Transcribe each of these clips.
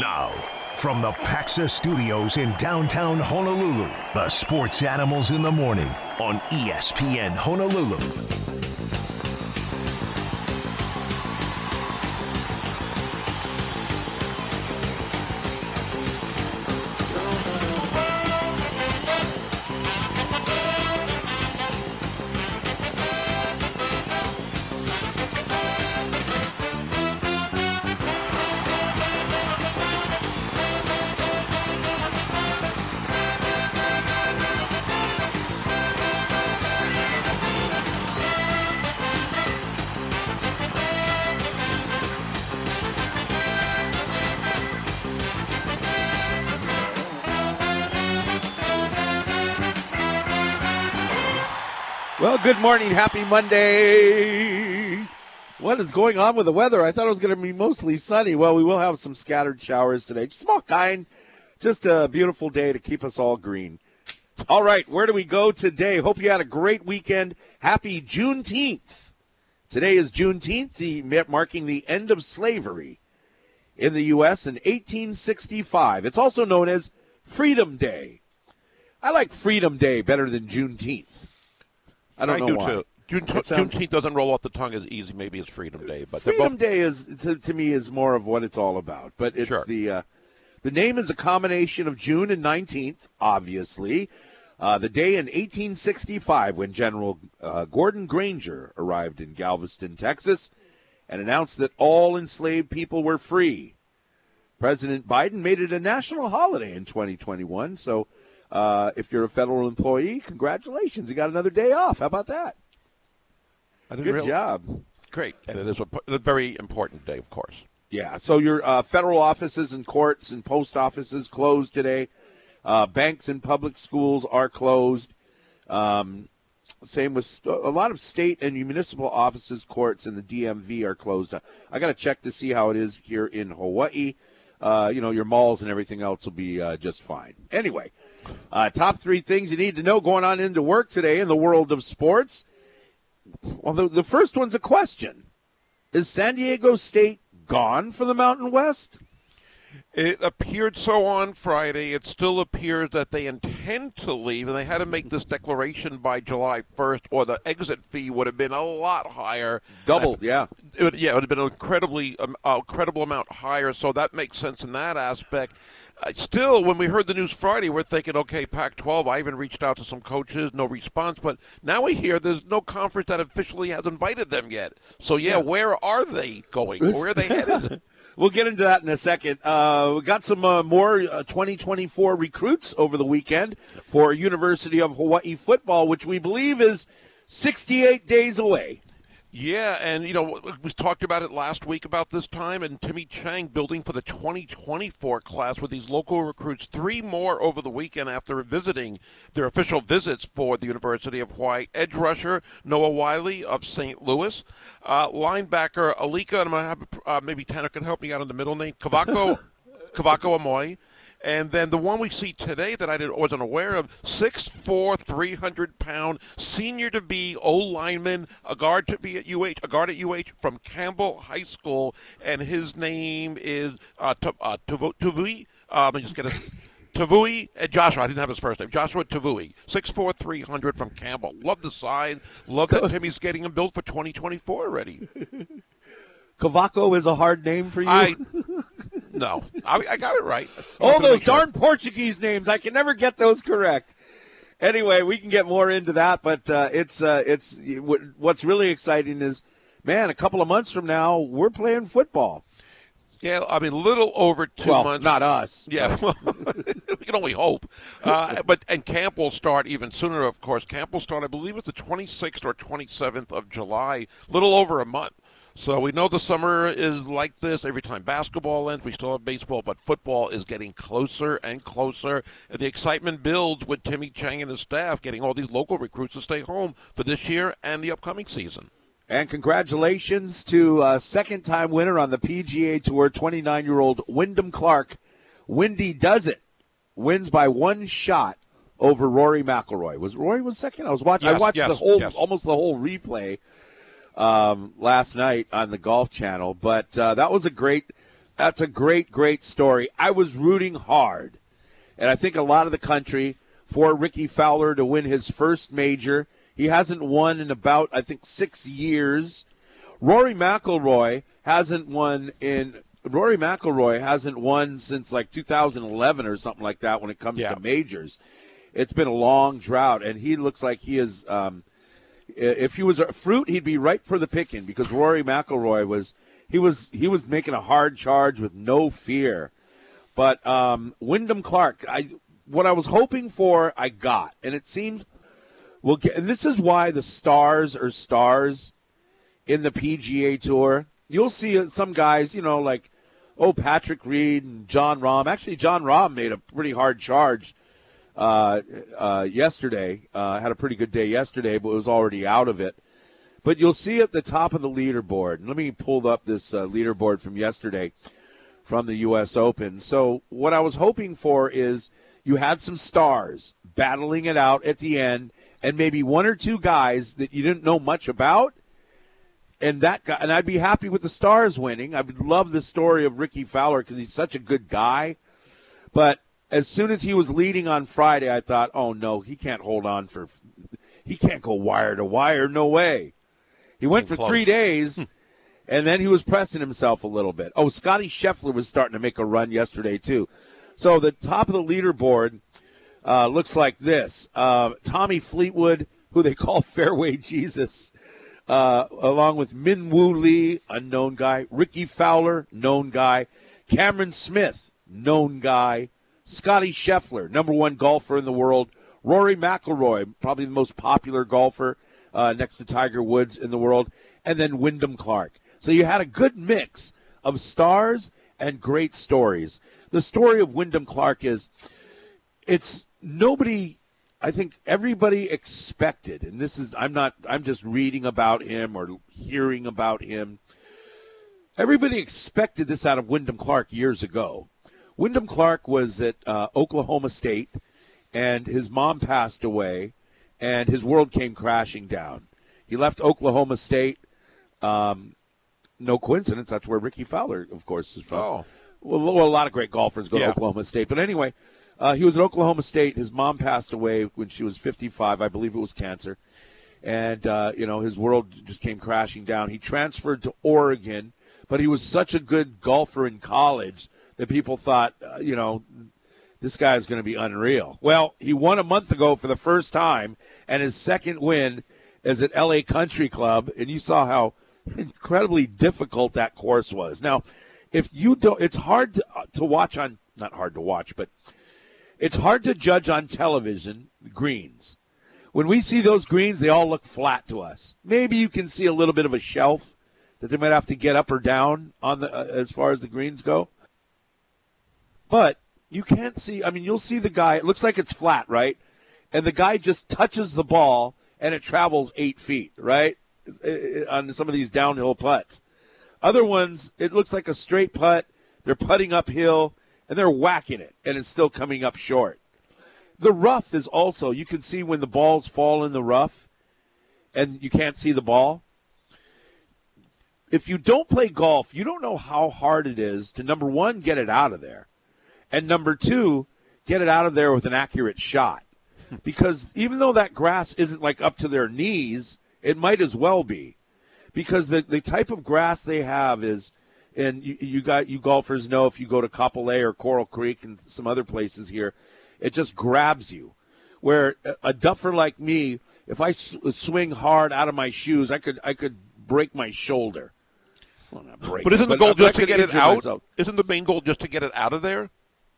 Now, from the Paxa Studios in downtown Honolulu, the sports animals in the morning on ESPN Honolulu. Good morning. Happy Monday. What is going on with the weather? I thought it was going to be mostly sunny. Well, we will have some scattered showers today. Small kind. Just a beautiful day to keep us all green. All right, where do we go today? Hope you had a great weekend. Happy Juneteenth. Today is Juneteenth, the, marking the end of slavery in the U.S. in 1865. It's also known as Freedom Day. I like Freedom Day better than Juneteenth. I don't know do why. too. June, That sounds- Juneteenth doesn't roll off the tongue as easy, maybe, as Freedom Day, but they're Freedom both. Day is to, to me is more of what it's all about. But it's Sure. the uh, the name is a combination of June and nineteenth, obviously. Uh, the day in 1865 when General uh, Gordon Granger arrived in Galveston, Texas, and announced that all enslaved people were free. President Biden made it a national holiday in 2021. So, uh, if you're a federal employee, congratulations, you got another day off. How about that? Good realize- job. Great, and it is a, a very important day, of course. Yeah, so your uh, federal offices and courts and post offices closed today. Uh, banks and public schools are closed. Um, same with st- a lot of state and municipal offices, courts, and the DMV are closed. I got to check to see how it is here in Hawaii. Uh, you know, your malls and everything else will be uh, just fine. Anyway, uh, top three things you need to know going on into work today in the world of sports. Well, the, the first one's a question. Is San Diego State gone for the Mountain West? It appeared so on Friday. It still appears that they intend to leave, and they had to make this declaration by July 1st, or the exit fee would have been a lot higher. Doubled, yeah. It would, yeah, it would have been an incredibly um, uh, credible amount higher. So that makes sense in that aspect. Still, when we heard the news Friday, we're thinking, okay, Pac-12. I even reached out to some coaches, no response. But now we hear there's no conference that officially has invited them yet. So yeah, where are they going? Where are they headed? We'll get into that in a second. Uh, we got some uh, more uh, 2024 recruits over the weekend for University of Hawaii football, which we believe is 68 days away. Yeah, and you know we talked about it last week about this time, and Timmy Chang building for the 2024 class with these local recruits. Three more over the weekend after visiting their official visits for the University of Hawaii. Edge rusher Noah Wiley of St. Louis, uh, linebacker Alika, and I'm gonna have uh, maybe Tanner can help me out on the middle name Kavako Kavako Amoy. And then the one we see today that I wasn't aware of, 6'4", 300 pound senior to be O lineman, a guard to be at UH, a guard at UH from Campbell High School, and his name is uh, uh, Tuvui. Uh, let me just get a Tavui and Joshua. I didn't have his first name. Joshua Tavui, 6'4", 300 from Campbell. Love the size. Love that Timmy's getting him built for 2024 already. Kavako is a hard name for you. I no, I, I got it right. Oh, those darn Portuguese names! I can never get those correct. Anyway, we can get more into that, but uh, it's uh, it's what's really exciting is, man, a couple of months from now we're playing football. Yeah, I mean, a little over two well, months. not us. Yeah, we can only hope. Uh, but and camp will start even sooner. Of course, camp will start. I believe it's the 26th or 27th of July. Little over a month. So we know the summer is like this. Every time basketball ends, we still have baseball, but football is getting closer and closer. And the excitement builds with Timmy Chang and his staff getting all these local recruits to stay home for this year and the upcoming season. And congratulations to uh, second-time winner on the PGA Tour, 29-year-old Wyndham Clark. Windy does it. Wins by one shot over Rory McIlroy. Was Rory was second? I was watching. I watched yes, the whole, yes. almost the whole replay um, last night on the Golf Channel. But uh, that was a great that's a great, great story. I was rooting hard, and I think a lot of the country for Rickie Fowler to win his first major. He hasn't won in about I think six years. Rory McIlroy hasn't won in Rory McIlroy hasn't won since like 2011 or something like that when it comes Yeah. to majors. It's been a long drought, and he looks like he is. Um, if he was a fruit, he'd be ripe for the picking because Rory McIlroy was he was he was making a hard charge with no fear. But um, Wyndham Clark, I what I was hoping for, I got, and it seems we'll get. And this is why the stars are stars in the PGA Tour. You'll see uh, some guys, you know, like oh Patrick Reed and Jon Rahm. Actually, Jon Rahm made a pretty hard charge uh, uh, yesterday. Uh, had a pretty good day yesterday, but was already out of it. But you'll see at the top of the leaderboard. Let me pull up this uh, leaderboard from yesterday from the U.S. Open. So what I was hoping for is you had some stars battling it out at the end, and maybe one or two guys that you didn't know much about. And that guy, and I'd be happy with the stars winning. I would love the story of Rickie Fowler because he's such a good guy. But as soon as he was leading on Friday, I thought, oh no, he can't hold on for, he can't go wire to wire. No way. He went for Close. three days, and then he was pressing himself a little bit. Oh, Scotty Scheffler was starting to make a run yesterday too. So the top of the leaderboard uh, looks like this: uh, Tommy Fleetwood, who they call Fairway Jesus, uh, along with Min Woo Lee, unknown guy, Rickie Fowler, known guy, Cameron Smith, known guy, Scotty Scheffler, number one golfer in the world, Rory McIlroy, probably the most popular golfer uh, next to Tiger Woods in the world, and then Wyndham Clark. So you had a good mix of stars and great stories. The story of Wyndham Clark is it's nobody I think everybody expected, and this is I'm not I'm just reading about him or hearing about him. Everybody expected this out of Wyndham Clark years ago. Wyndham Clark was at uh, Oklahoma State, and his mom passed away, and his world came crashing down. He left Oklahoma State. Um, no coincidence. That's where Rickie Fowler, of course, is from. Oh. Well, well, a lot of great golfers go Yeah. to Oklahoma State. But anyway, uh, he was at Oklahoma State. His mom passed away when she was 55. I believe it was cancer. And, uh, you know, his world just came crashing down. He transferred to Oregon, but he was such a good golfer in college that people thought, uh, you know, this guy is going to be unreal. Well, he won a month ago for the first time, and his second win is at LA Country Club, and you saw how incredibly difficult that course was. Now, if you don't, it's hard to, uh, to watch on, not hard to watch, but it's hard to judge on television greens. When we see those greens, they all look flat to us. Maybe you can see a little bit of a shelf that they might have to get up or down on the uh, as far as the greens go. But you can't see. I mean, you'll see the guy. It looks like it's flat, right? And the guy just touches the ball and it travels eight feet, right? On some of these downhill putts. Other ones, it looks like a straight putt. They're putting uphill and they're whacking it, and it's still coming up short. The rough is also, you can see when the balls fall in the rough and you can't see the ball. If you don't play golf, you don't know how hard it is to, number one, get it out of there, and number two, get it out of there with an accurate shot. Hmm. Because even though that grass isn't like up to their knees, it might as well be because the, the type of grass they have is and you, you got you golfers know if you go to Kapolei or Coral Creek and some other places here, it just grabs you. Where a, a duffer like me, if I s- swing hard out of my shoes, I could I could break my shoulder. Well, break But it, isn't the goal I just to get it out? myself. Isn't the main goal just to get it out of there?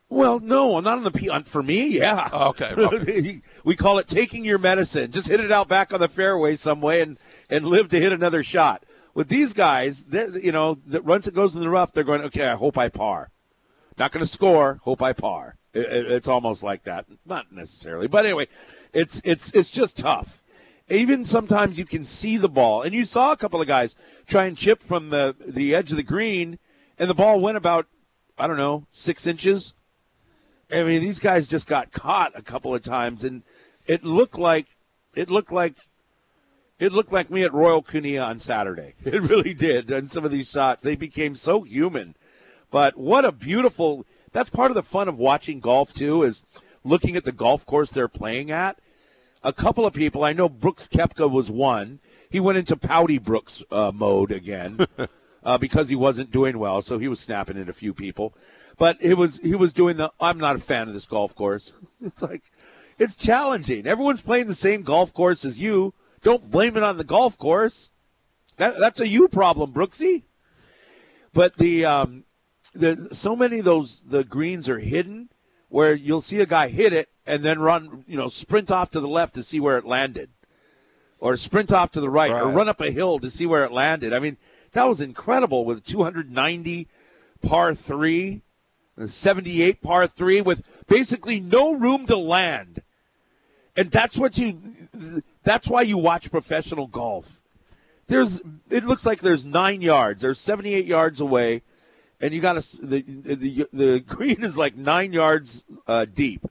Well, no, I'm not on the P. For me, yeah. Oh, okay, okay. we call it taking your medicine. Just hit it out back on the fairway some way and and live to hit another shot. With these guys, you know, that once it goes in the rough, they're going, okay, I hope I par. Not going to score. Hope I par. It, it- it's almost like that. Not necessarily, but anyway, it's it's it's just tough. Even sometimes you can see the ball, and you saw a couple of guys try and chip from the the edge of the green, and the ball went about I don't know six inches. I mean, these guys just got caught a couple of times, and it looked like it looked like it looked like me at Royal Kunia on Saturday. It really did. And some of these shots, they became so human. But what a beautiful. That's part of the fun of watching golf too is looking at the golf course they're playing at. A couple of people I know. Brooks Koepka was one. He went into pouty Brooks uh, mode again uh, because he wasn't doing well, so he was snapping at a few people. But it was he was doing the. I'm not a fan of this golf course. It's like it's challenging. Everyone's playing the same golf course as you. Don't blame it on the golf course. That, that's a you problem, Brooksy. But the um, the so many of those the greens are hidden where you'll see a guy hit it and then run, you know, sprint off to the left to see where it landed, or sprint off to the right, right. or run up a hill to see where it landed. I mean, that was incredible with 290 par three 78 par 3 with basically no room to land. And that's what you that's why you watch professional golf. There's it looks like there's 9 yards. There's 78 yards away and you got to the, the the green is like 9 yards uh, deep.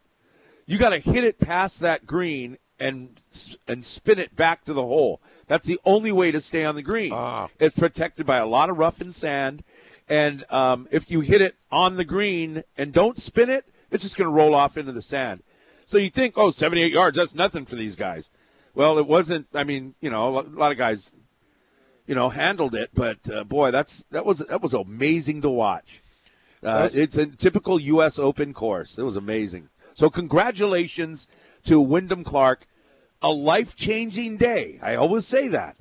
You got to hit it past that green and and spin it back to the hole. That's the only way to stay on the green. Ah. It's protected by a lot of rough and sand and um, if you hit it on the green and don't spin it, it's just going to roll off into the sand. So you think, oh, 78 yards, that's nothing for these guys. Well, it wasn't. I mean, you know, a lot of guys, you know, handled it, but uh, boy, that's that was that was amazing to watch. Uh, it's a typical U.S. Open course. It was amazing. So congratulations to Wyndham Clark. A life changing day. I always say that.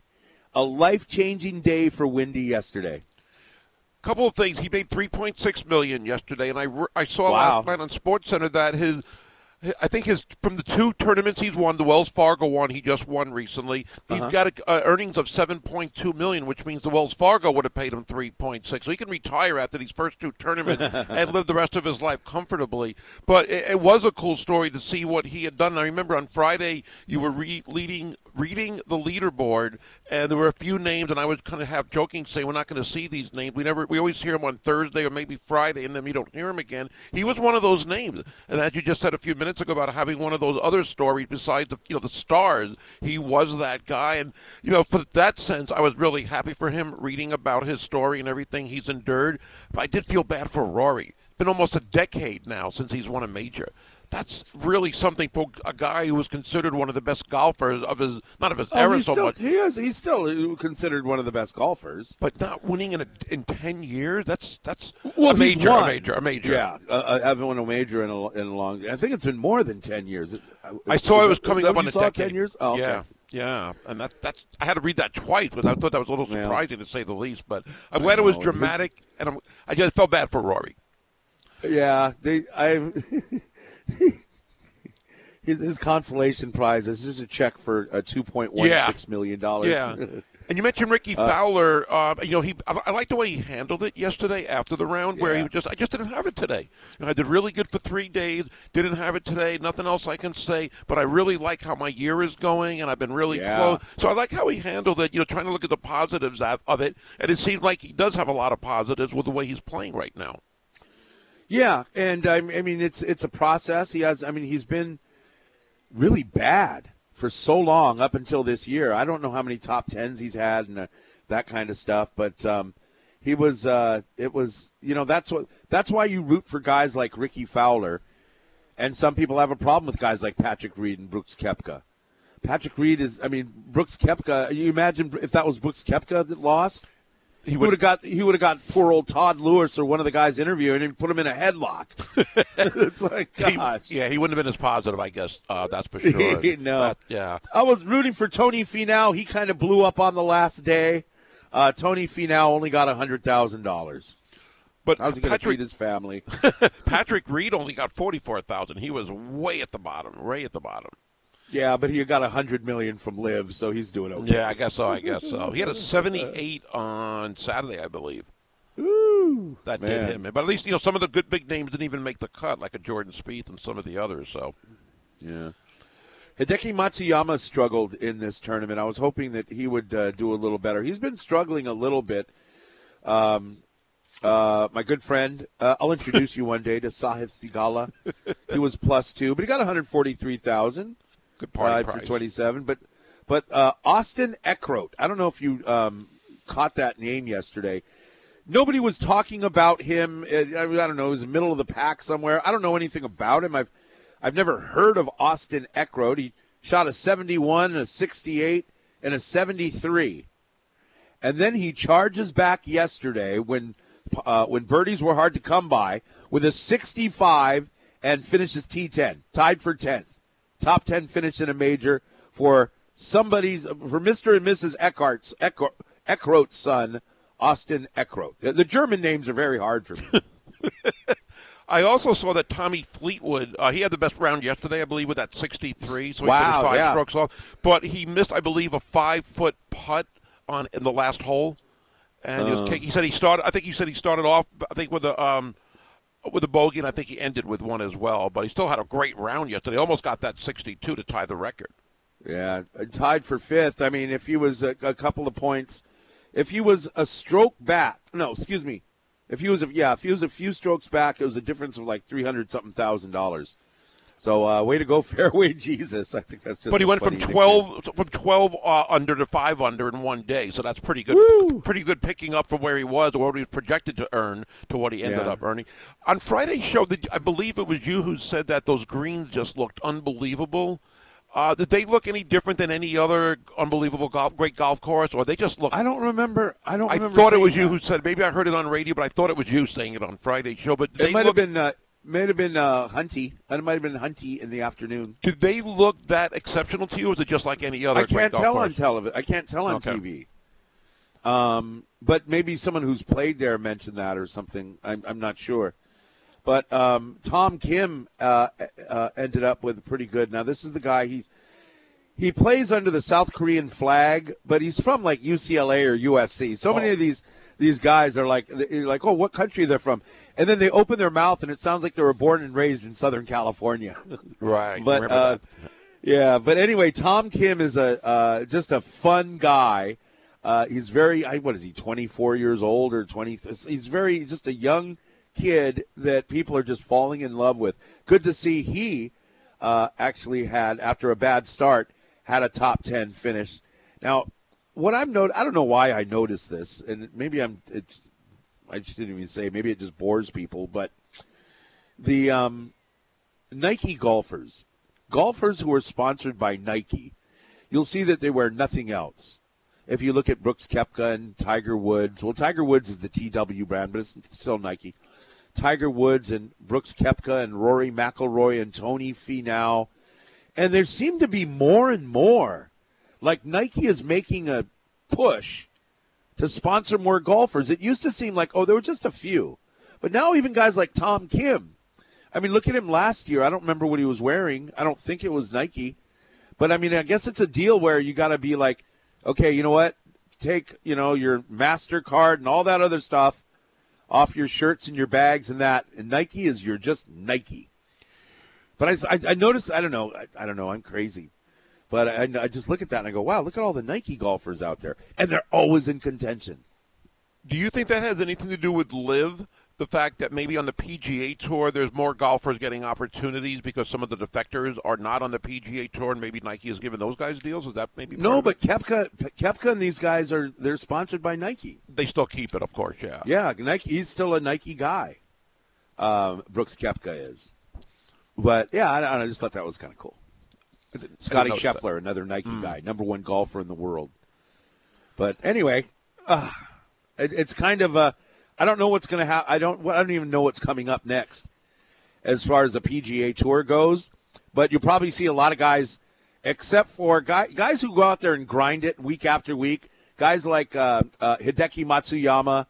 A life changing day for Windy yesterday couple of things. He made 3.6 million yesterday, and I, I saw wow. last night on Sports Center that his I think his from the two tournaments he's won, the Wells Fargo one he just won recently. He's uh-huh. got a, uh, earnings of seven point two million, which means the Wells Fargo would have paid him three point six. So he can retire after these first two tournaments and live the rest of his life comfortably. But it, it, was a cool story to see what he had done. I remember on Friday you were re- leading reading the leaderboard, and there were a few names, and I would kind of have joking say we're not going to see these names. We never, we always hear them on Thursday or maybe Friday, and then we don't hear them again. He was one of those names, and as you just said a few minutes ago about having one of those other stories besides the, you know, the stars, he was that guy, and you know, for that sense, I was really happy for him reading about his story and everything he's endured. But I did feel bad for Rory. It's been almost a decade now since he's won a major that's really something for a guy who was considered one of the best golfers of his not of his oh, era so still, much. He is he's still considered one of the best golfers, but not winning in a, in ten years. That's that's well, a major, a major, a major. Yeah, uh, uh, haven't won a major in a, in a long. I think it's been more than ten years. It's, uh, I saw it was coming up on a decade. Ten years. Oh, okay. Yeah. Yeah, and that that's I had to read that twice, but I thought that was a little surprising yeah. to say the least. But I'm glad it was dramatic, and I'm, I just felt bad for Rory. Yeah, they I his, his consolation prize is there's a check for a two point one six million dollars. Yeah. And you mentioned Rickie uh, Fowler. Uh, you know, he I, I like the way he handled it yesterday after the round, where yeah. he just I just didn't have it today. You know, I did really good for three days. Didn't have it today. Nothing else I can say. But I really like how my year is going, and I've been really yeah. close. So I like how he handled it. You know, trying to look at the positives of it, and it seems like he does have a lot of positives with the way he's playing right now. Yeah, and I mean it's it's a process. He has. I mean he's been really bad for so long up until this year. I don't know how many top tens he's had and uh, that kind of stuff, but um, he was. Uh, it was you know that's what that's why you root for guys like Rickie Fowler, and some people have a problem with guys like Patrick Reed and Brooks Koepka. Patrick Reed is. I mean, Brooks Koepka. You imagine if that was Brooks Koepka that lost he would have got he would have got poor old Todd Lewis or one of the guys interviewing him, put him in a headlock. it's like gosh, he, yeah, he wouldn't have been as positive, I guess. Uh, that's for sure. no, that, yeah. I was rooting for Tony Finau. He kind of blew up on the last day. Uh, Tony Finau only got hundred thousand dollars. But how's he going to feed his family? Patrick Reed only got forty four thousand. He was way at the bottom, way at the bottom. Yeah, but he got a hundred million from LIV, so he's doing okay. Yeah, I guess so. I guess so. He had a seventy-eight on Saturday, I believe. Ooh, that man. did him. But at least you know some of the good big names didn't even make the cut, like a Jordan Spieth and some of the others. So, yeah. Hideki Matsuyama struggled in this tournament. I was hoping that he would uh, do a little better. He's been struggling a little bit. Um, uh, my good friend, uh, I'll introduce you one day to Sahith Theegala. He was plus two, but he got 143,000. Good party uh, for 27. But but uh, Austin Eckroat, I don't know if you um, caught that name yesterday. nobody was talking about him. I don't know. He was in the middle of the pack somewhere. I don't know anything about him. I've I've never heard of Austin Eckroat. He shot a 71 and a 68 and a 73. And then he charges back yesterday when uh, when birdies were hard to come by with a 65 and finishes T10, tied for 10th. Top 10 finish in a major for somebody's for Mr. and Mrs. Eckhart's Eckroat's son, Austin Eckroat. The, the German names are very hard for me. I also saw that Tommy Fleetwood, uh, he had the best round yesterday, I believe, with that 63, so he wow, finished five yeah. strokes off. But he missed, I believe, a five foot putt on in the last hole, and uh. he, was, he said he started. I think he said he started off, I think with a um, with a bogey, and I think he ended with one as well. But he still had a great round yesterday. Almost got that 62 to tie the record. Yeah, uh, tied for fifth. I mean, if he was a, a couple of points, if he was a stroke back, no, excuse me, if he was, a, yeah, if he was a few strokes back, it was a difference of like three hundred something thousand dollars. So, uh, way to go, fairway Jesus! I think that's just. But he went from twelve from twelve uh, under to five under in one day, so that's pretty good. Woo! Pretty good picking up from where he was or what he was projected to earn to what he ended yeah. up earning. On Friday's show, I believe it was you who said that those greens just looked unbelievable. Uh, did they look any different than any other unbelievable golf, great golf course, or they just look? I don't remember. I don't. I remember thought it was that. you who said. Maybe I heard it on radio, but I thought it was you saying it on Friday's show. But it might look, have been. Uh, might have been uh, Hunty. It might have been Hunty in the afternoon. Did they look that exceptional to you, or is it just like any other? I can't tell course? on television. I can't tell on okay. TV. Um, but maybe someone who's played there mentioned that or something. I'm, I'm not sure. But um, Tom Kim uh, uh, ended up with pretty good. Now this is the guy. He's he plays under the South Korean flag, but he's from like UCLA or USC. So oh. many of these these guys are like you're like, oh, what country they're from, and then they open their mouth and it sounds like they were born and raised in Southern California. Right. But uh, yeah, but anyway, Tom Kim is a uh, just a fun guy. Uh, he's very what is he 24 years old or 20 he's very just a young kid that people are just falling in love with good to see he uh, actually had after a bad start had a top 10 finish now what i'm not i don't know why i noticed this and maybe i'm it's i just didn't even say maybe it just bores people but the um, nike golfers golfers who are sponsored by nike you'll see that they wear nothing else if you look at Brooks Koepka and Tiger Woods, well, Tiger Woods is the TW brand, but it's still Nike. Tiger Woods and Brooks Koepka and Rory McIlroy and Tony Finau, and there seem to be more and more. Like Nike is making a push to sponsor more golfers. It used to seem like oh, there were just a few, but now even guys like Tom Kim. I mean, look at him last year. I don't remember what he was wearing. I don't think it was Nike, but I mean, I guess it's a deal where you got to be like okay, you know what? Take, you know, your MasterCard and all that other stuff off your shirts and your bags and that. And Nike is your just Nike. But I, I, I noticed, I don't know, I, I, don't know, I'm crazy. But I, I just look at that and I go, wow, look at all the Nike golfers out there. And they're always in contention. Do you think that has anything to do with LIV? the fact that maybe on the PGA Tour there's more golfers getting opportunities because some of the defectors are not on the PGA Tour, and maybe Nike has given those guys deals. Is that maybe no? But Koepka, Koepka, and these guys are they're sponsored by Nike. They still keep it, of course. Yeah, yeah. Nike, he's still a Nike guy. Um, Brooks Koepka is, but yeah, I, I just thought that was kind of cool. Scotty Scheffler, that. another Nike mm. guy, number one golfer in the world. But anyway, uh, it, it's kind of a I don't know what's going to happen. I don't. I don't even know what's coming up next, as far as the PGA Tour goes. But you'll probably see a lot of guys, except for guy, guys who go out there and grind it week after week. Guys like uh, uh, Hideki Matsuyama,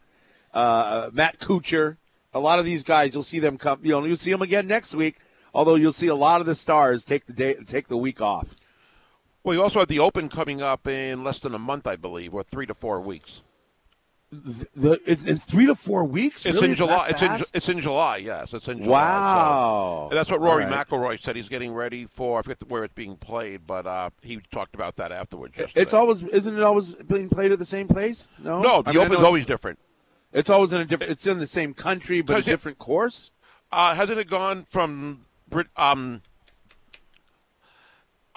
uh, Matt Kuchar. A lot of these guys, you'll see them come. You know, you'll see them again next week. Although you'll see a lot of the stars take the day, take the week off. Well, you also have the Open coming up in less than a month, I believe, or three to four weeks the, in three to four weeks. It's really? in July. It's in it's in July. Yes, it's in July. Wow. So. that's what Rory right. McIlroy said. He's getting ready for. I forget where it's being played, but uh, he talked about that afterwards. Yesterday. It's always isn't it always being played at the same place? No. No, the I mean, Open's always different. It's always in a different. It's in the same country, but a different it, course. Uh, hasn't it gone from Brit? Um,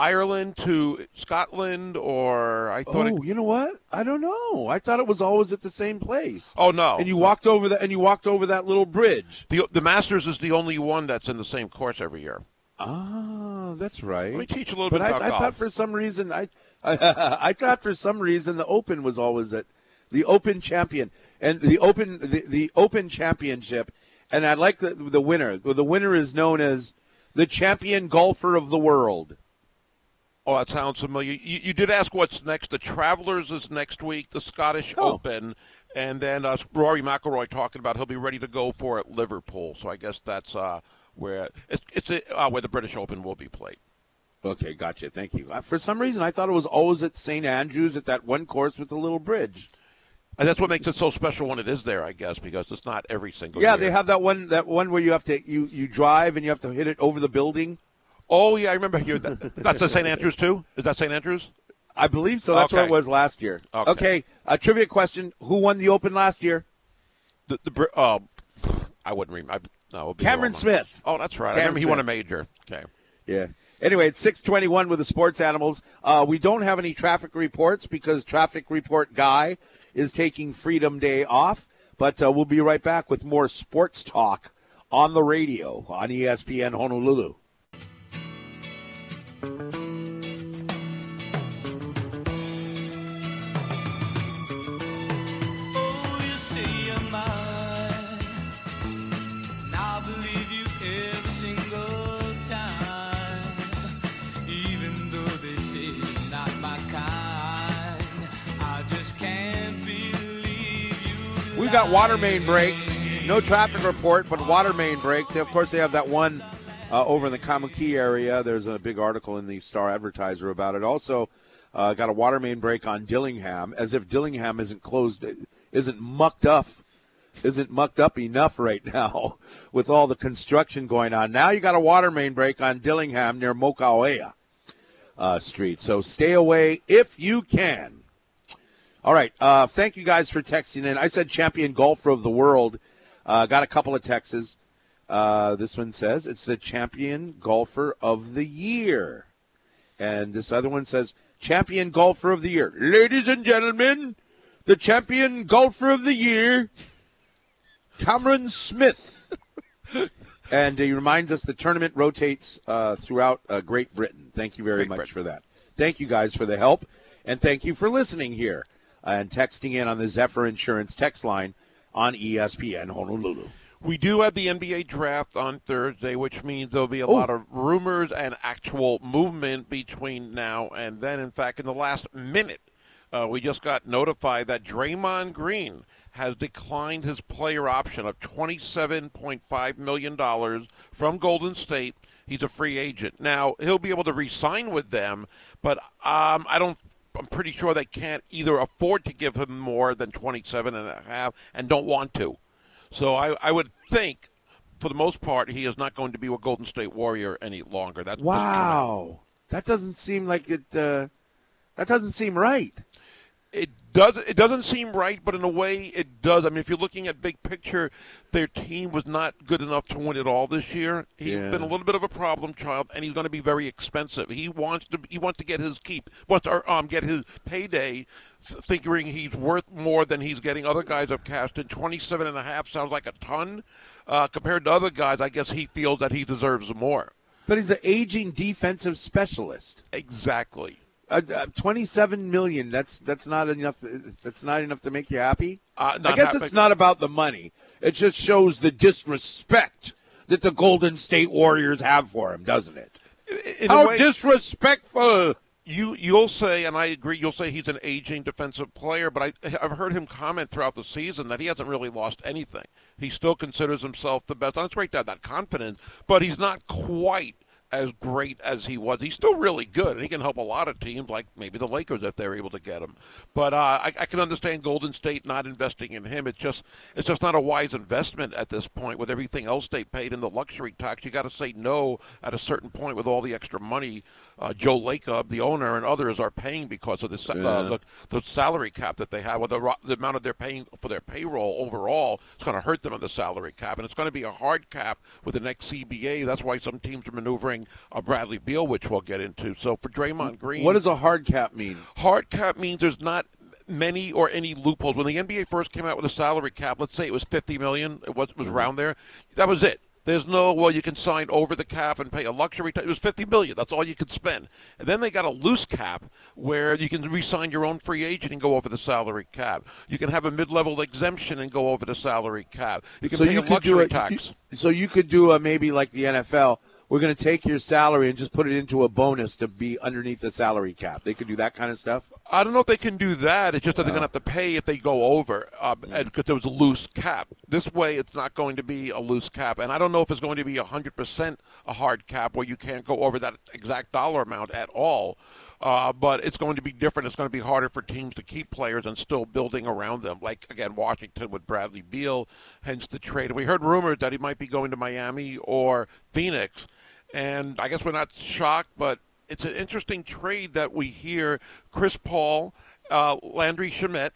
Ireland to Scotland, or I thought. Oh, it, you know what? I don't know. I thought it was always at the same place. oh no! And you walked over that, and you walked over that little bridge. the the Masters is the only one that's in the same course every year. Ah, that's right. Let me teach a little but bit I, I thought for some reason I, I, I thought for some reason the Open was always at the Open champion and the Open the, the Open championship, and I like the the winner. The winner is known as the champion golfer of the world. Oh, that sounds familiar. You, you did ask what's next. The Travelers is next week. The Scottish Oh. Open, and then uh, Rory McIlroy talking about he'll be ready to go for at Liverpool. So I guess that's uh, where it's it's uh, where the British Open will be played. Okay, gotcha. Thank you. Uh, For some reason, I thought it was always at St Andrews at that one course with the little bridge. And that's what makes it so special when it is there, I guess, because it's not every single year. Yeah, year. they have that one that one where you have to you you drive and you have to hit it over the building. Oh yeah, I remember that. That's the St. Andrews too. Is that St. Andrews? I believe so. That's what it was last year. Okay. okay. a trivia question: Who won the Open last year? The the uh, I wouldn't remember. No, Cameron. Smith. Oh, that's right. I Cameron remember he won a major. Okay. Yeah. Anyway, it's six twenty-one with the sports animals. Uh, we don't have any traffic reports because traffic report guy is taking Freedom Day off. But uh, we'll be right back with more sports talk on the radio on ESPN Honolulu. We've got water main breaks. No traffic report, but water main breaks. Of course, they have that one uh, over in the Kaimuki area. There's a big article in the Star Advertiser about it. Also, uh, got a water main break on Dillingham, as if Dillingham isn't closed, isn't mucked up, isn't mucked up enough right now with all the construction going on. Now you got a water main break on Dillingham near Mokauea uh, Street. So stay away if you can. All right. Uh, thank you guys for texting in. I said champion golfer of the world. Uh, got a couple of texts. Uh, this one says it's the champion golfer of the year. And this other one says champion golfer of the year. Ladies and gentlemen, the champion golfer of the year, Cameron Smith. and he reminds us the tournament rotates uh, throughout uh, Great Britain. Thank you very Great much Britain. for that. Thank you guys for the help. And thank you for listening here and texting in on the Zephyr Insurance text line on ESPN Honolulu. We do have the NBA draft on Thursday, which means there'll be a Oh. lot of rumors and actual movement between now and then. In fact, in the last minute, uh, we just got notified that Draymond Green has declined his player option of $27.5 million from Golden State. He's a free agent. Now, he'll be able to re sign with them, but um, I don't. I'm pretty sure they can't either afford to give him more than 27 and a half and don't want to. So I, I would think, for the most part, he is not going to be a Golden State Warrior any longer. That's Wow. That doesn't seem like it. Uh, that doesn't seem right. It does. It doesn't seem right, but in a way, it does. I mean, if you're looking at big picture, their team was not good enough to win it all this year. He's Yeah. been a little bit of a problem child, and he's going to be very expensive. He wants to. He wants to get his keep. Wants to um, get his payday, figuring he's worth more than he's getting. Other guys have cashed in. Twenty-seven and a half sounds like a ton uh, compared to other guys. I guess he feels that he deserves more. But he's an aging defensive specialist. Exactly. Uh, uh, Twenty-seven million. That's that's not enough. That's not enough to make you happy. Uh, I guess happy. it's not about the money. It just shows the disrespect that the Golden State Warriors have for him, doesn't it? In How way- disrespectful! you you'll say, and I agree. You'll say he's an aging defensive player, but I, I've heard him comment throughout the season that he hasn't really lost anything. He still considers himself the best. And it's great to have that confidence, but he's not quite as great as he was. He's still really good, and he can help a lot of teams, like maybe the Lakers if they're able to get him. But uh, I, I can understand Golden State not investing in him. It's just it's just not a wise investment at this point with everything else they paid in the luxury tax. You got to say no at a certain point with all the extra money uh, Joe Lacob, the owner, and others are paying because of the, sa- uh, the the salary cap that they have, with the, the amount of they're paying for their payroll overall. It's going to hurt them on the salary cap, and it's going to be a hard cap with the next CBA. That's why some teams are maneuvering uh, Bradley Beal, which we'll get into. So for Draymond Green, What does a hard cap mean? hard cap means there's not many or any loopholes. When the NBA first came out with a salary cap, let's say it was 50 million, it was, was around there. That was it. There's no well, you can sign over the cap and pay a luxury. T- it was 50 million. That's all you could spend. And then they got a loose cap where you can re-sign your own free agent and go over the salary cap. You can have a mid-level exemption and go over the salary cap. You can pay a luxury tax. so you could do a maybe like the NFL. We're going to take your salary and just put it into a bonus to be underneath the salary cap. They could do that kind of stuff. I don't know if they can do that. It's just that they're going to uh-huh. have to pay if they go over um, mm-hmm. because there was a loose cap. This way, it's not going to be a loose cap, and I don't know if it's going to be hundred percent a hard cap where you can't go over that exact dollar amount at all. Uh, but it's going to be different. It's going to be harder for teams to keep players and still building around them. Like again, Washington with Bradley Beal, hence the trade. We heard rumors that he might be going to Miami or Phoenix, and I guess we're not shocked, but it's an interesting trade that we hear Chris Paul, uh, Landry Shamet,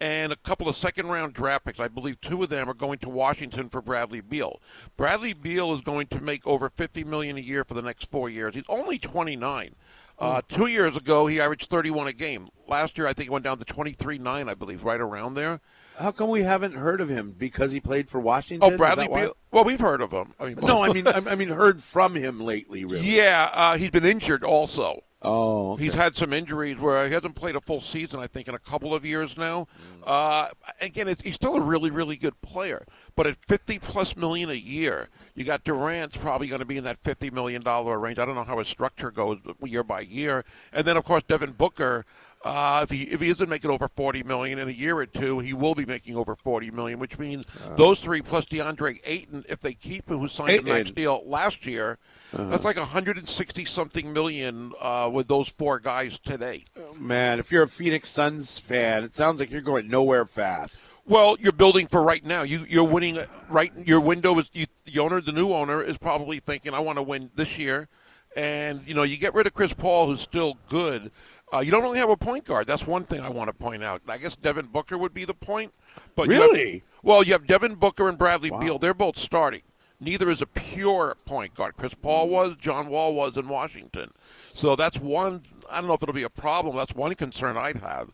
and a couple of second round draft picks. I believe two of them are going to Washington for Bradley Beal. Bradley Beal is going to make over 50 million a year for the next 4 years. He's only 29. Uh, two years ago, he averaged 31 a game. Last year, I think he went down to 23.9, I believe, right around there. How come we haven't heard of him? Because he played for Washington. Oh, Bradley? Beal. Well, we've heard of him. I mean, No, I mean, I mean, heard from him lately. Really? yeah, uh, he's been injured also. Oh, okay. He's had some injuries where he hasn't played a full season, I think, in a couple of years now. Uh, again, it's, he's still a really, really good player. But at 50 plus million a year, you got Durant's probably going to be in that 50 million dollar range. I don't know how his structure goes year by year. And then, of course, Devin Booker. Uh, if he if he isn't making over 40 million in a year or two, he will be making over 40 million, which means those three plus DeAndre Ayton, if they keep him, who signed a max deal last year, that's like 160 something million uh, with those four guys today. Man, if you're a Phoenix Suns fan, it sounds like you're going nowhere fast. Well, you're building for right now. You you're winning uh, right. Your window is you, the owner, the new owner is probably thinking, I want to win this year, and you know you get rid of Chris Paul, who's still good. Uh, you don't really have a point guard. That's one thing I want to point out. I guess Devin Booker would be the point. But you have- Really? well, you have Devin Booker and Bradley Beal. They're both starting. Neither is a pure point guard. Chris Paul was, John Wall was in Washington. So that's one. I don't know if it'll be a problem. That's one concern I'd have.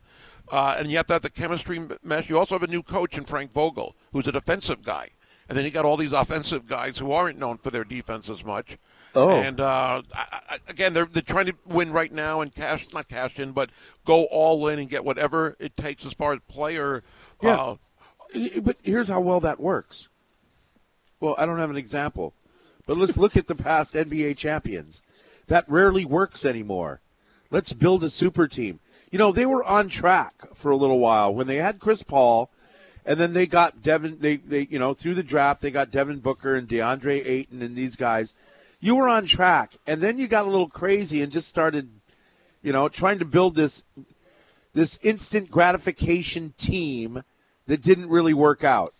Uh, and you have to have the chemistry mesh. You also have a new coach in Frank Vogel, who's a defensive guy. And then you got all these offensive guys who aren't known for their defense as much. Oh. And uh, I, I, again, they're they're trying to win right now and cash not cash in, but go all in and get whatever it takes as far as player. Yeah. Uh, But here's how well that works. Well, I don't have an example, but let's look at the past NBA champions. That rarely works anymore. Let's build a super team. You know, they were on track for a little while when they had Chris Paul, and then they got Devin. They, they, you know, through the draft, they got Devin Booker and DeAndre Ayton and these guys. You were on track, and then you got a little crazy and just started, you know, trying to build this this instant gratification team that didn't really work out.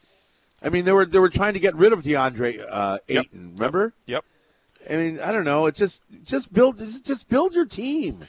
I mean, they were they were trying to get rid of DeAndre uh, Yep. Ayton. Remember? yep. I mean, I don't know. It just just build just just build your team.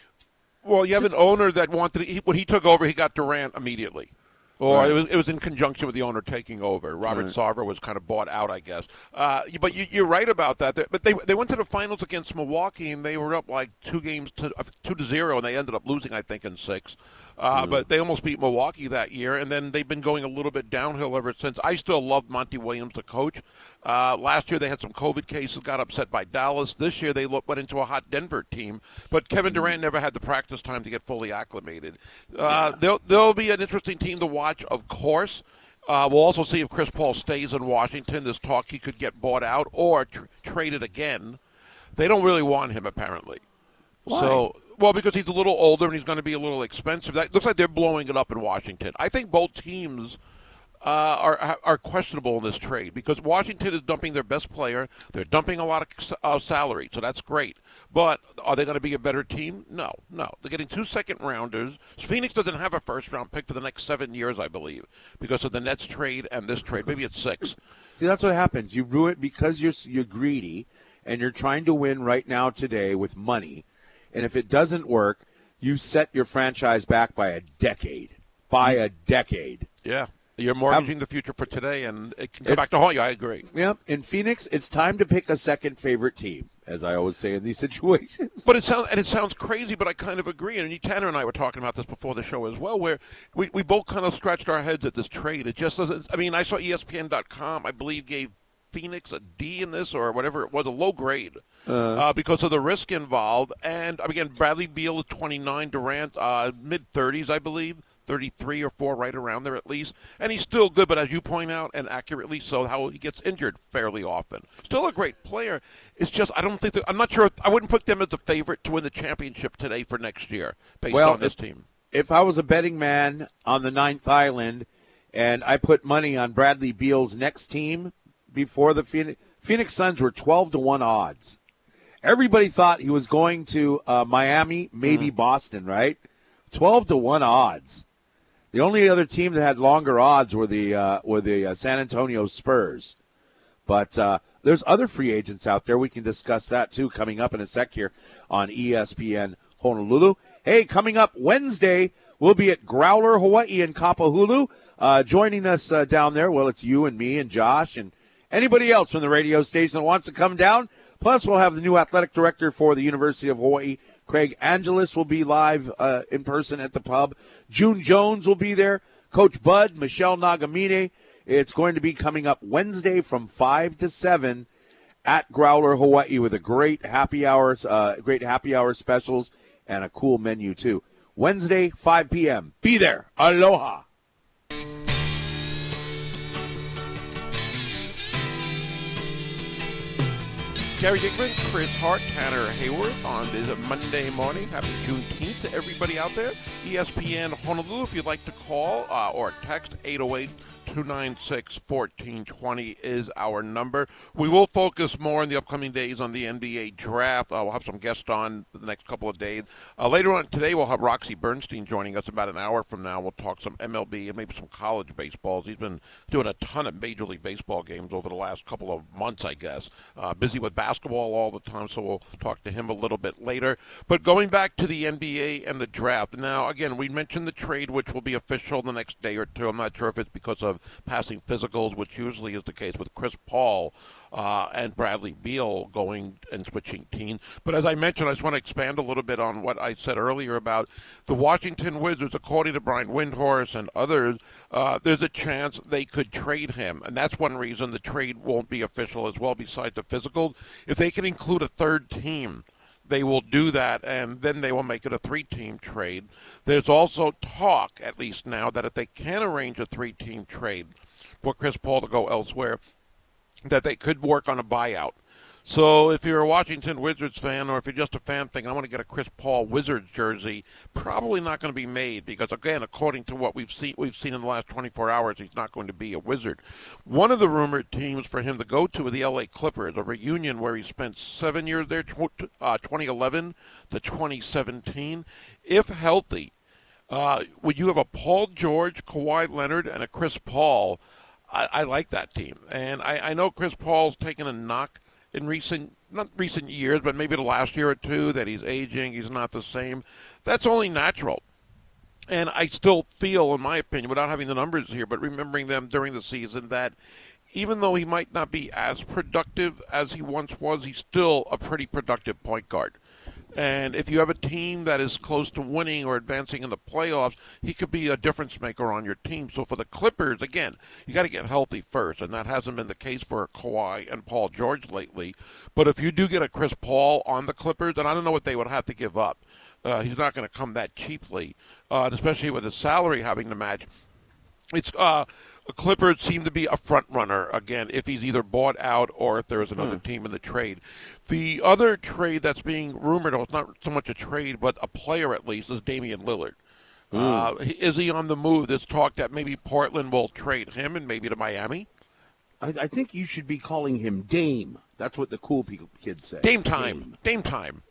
Well, you have an owner that wanted he, when he took over, he got Durant immediately. Or Right. it was it was in conjunction with the owner taking over. Robert Right. Sarver was kind of bought out, I guess. Uh, but you, you're right about that. They- But they they went to the finals against Milwaukee and they were up like two games to uh, two to zero, and they ended up losing, I think, in six. Uh, But they almost beat Milwaukee that year, and then they've been going a little bit downhill ever since. I still love Monty Williams, the coach. Uh, last year they had some COVID cases, got upset by Dallas. This year they lo- went into a hot Denver team, but Kevin Durant never had the practice time to get fully acclimated. Uh, they'll, they'll be an interesting team to watch, of course. Uh, we'll also see if Chris Paul stays in Washington. There's talk he could get bought out or tr- traded again. They don't really want him, apparently. So, well, because he's a little older and he's going to be a little expensive. That looks like they're blowing it up in Washington. I think both teams uh, are are questionable in this trade because Washington is dumping their best player. They're dumping a lot of uh, salary, so that's great. But are they going to be a better team? No, no. They're getting two second rounders. Phoenix doesn't have a first round pick for the next seven years, I believe, because of the Nets trade and this trade. Maybe it's six. See, that's what happens. You ruin it because you're you're greedy and you're trying to win right now today with money. And if it doesn't work, you set your franchise back by a decade. By a decade. Yeah. You're mortgaging the future for today, and it can come back to haunt you. I agree. Yeah, in Phoenix, it's time to pick a second favorite team, as I always say in these situations. But it sounds and it sounds crazy, but I kind of agree. And Tanner and I were talking about this before the show as well, where we, we both kind of scratched our heads at this trade. It just doesn't. I mean, I saw ESPN.com. I believe gave Phoenix a D in this or whatever it was, a low grade. Uh, because of the risk involved, and again, Bradley Beal is 29, Durant uh, mid 30s, I believe, 33 or four, right around there at least, and he's still good. But as you point out, and accurately so, how he gets injured fairly often. Still a great player. It's just I don't think that I'm not sure. I wouldn't put them as the favorite to win the championship today for next year based Well, on this if- team. If I was a betting man on the ninth island and I put money on Bradley Beal's next team before the Phoenix, Phoenix Suns were 12 to 1 odds. Everybody thought he was going to uh, Miami, maybe Boston, right? 12 to 1 odds. The only other team that had longer odds were the uh, were the uh, San Antonio Spurs. But uh, there's other free agents out there. We can discuss that too coming up in a sec here on ESPN Honolulu. Hey, coming up Wednesday, we'll be at Growler, Hawaii in Kapahulu. Uh, joining us uh, down there, well, it's you and me and Josh and anybody else from the radio station that wants to come down. Plus, we'll have the new athletic director for the University of Hawaii, Craig Angelos, will be live uh, in person at the pub. June Jones will be there. Coach Bud, Michelle Nagamine. It's going to be coming up Wednesday from 5 to 7 at Growler, Hawaii, with a great happy hours, uh, great happy hour specials, and a cool menu too. Wednesday, 5 p.m. Be there. Aloha. Gary Dickman, Chris Hart, Tanner Hayworth on this Monday morning. Happy Juneteenth to everybody out there. ESPN Honolulu, if you'd like to call uh, or text 808 296 1420 is our number. We will focus more in the upcoming days on the NBA draft. Uh, we'll have some guests on the next couple of days. Uh, later on today, we'll have Roxy Bernstein joining us about an hour from now. We'll talk some MLB and maybe some college baseballs. He's been doing a ton of Major League Baseball games over the last couple of months, I guess. Uh, busy with basketball all the time, so we'll talk to him a little bit later. But going back to the NBA and the draft, now, again, we mentioned the trade, which will be official the next day or two. I'm not sure if it's because of passing physicals, which usually is the case with Chris Paul uh, and Bradley Beal going and switching teams. But as I mentioned, I just want to expand a little bit on what I said earlier about the Washington Wizards. According to Brian Windhorst and others, uh, there's a chance they could trade him, and that's one reason the trade won't be official as well. Besides the physical, if they can include a third team they will do that, and then they will make it a three-team trade. There's also talk, at least now, that if they can arrange a three-team trade for Chris Paul to go elsewhere, that they could work on a buyout. So if you're a Washington Wizards fan, or if you're just a fan thinking I want to get a Chris Paul Wizards jersey, probably not going to be made because again, according to what we've seen, we've seen in the last 24 hours, he's not going to be a Wizard. One of the rumored teams for him to go to are the L.A. Clippers, a reunion where he spent seven years there, uh, 2011 to 2017. If healthy, uh, would you have a Paul George, Kawhi Leonard, and a Chris Paul? I, I like that team, and I, I know Chris Paul's taken a knock in recent not recent years, but maybe the last year or two that he's aging, he's not the same. That's only natural. And I still feel, in my opinion, without having the numbers here, but remembering them during the season, that even though he might not be as productive as he once was, he's still a pretty productive point guard. And if you have a team that is close to winning or advancing in the playoffs, he could be a difference maker on your team. So for the Clippers, again, you got to get healthy first, and that hasn't been the case for Kawhi and Paul George lately. But if you do get a Chris Paul on the Clippers, and I don't know what they would have to give up, uh, he's not going to come that cheaply, uh, especially with his salary having to match. It's uh, Clippers seem to be a front runner again if he's either bought out or if there is another team in the trade. The other trade that's being rumored, or it's not so much a trade, but a player at least, is Damian Lillard. Uh, is he on the move? There's talk that maybe Portland will trade him and maybe to Miami. I, I think you should be calling him Dame. That's what the cool people, kids say. Dame time. Dame time.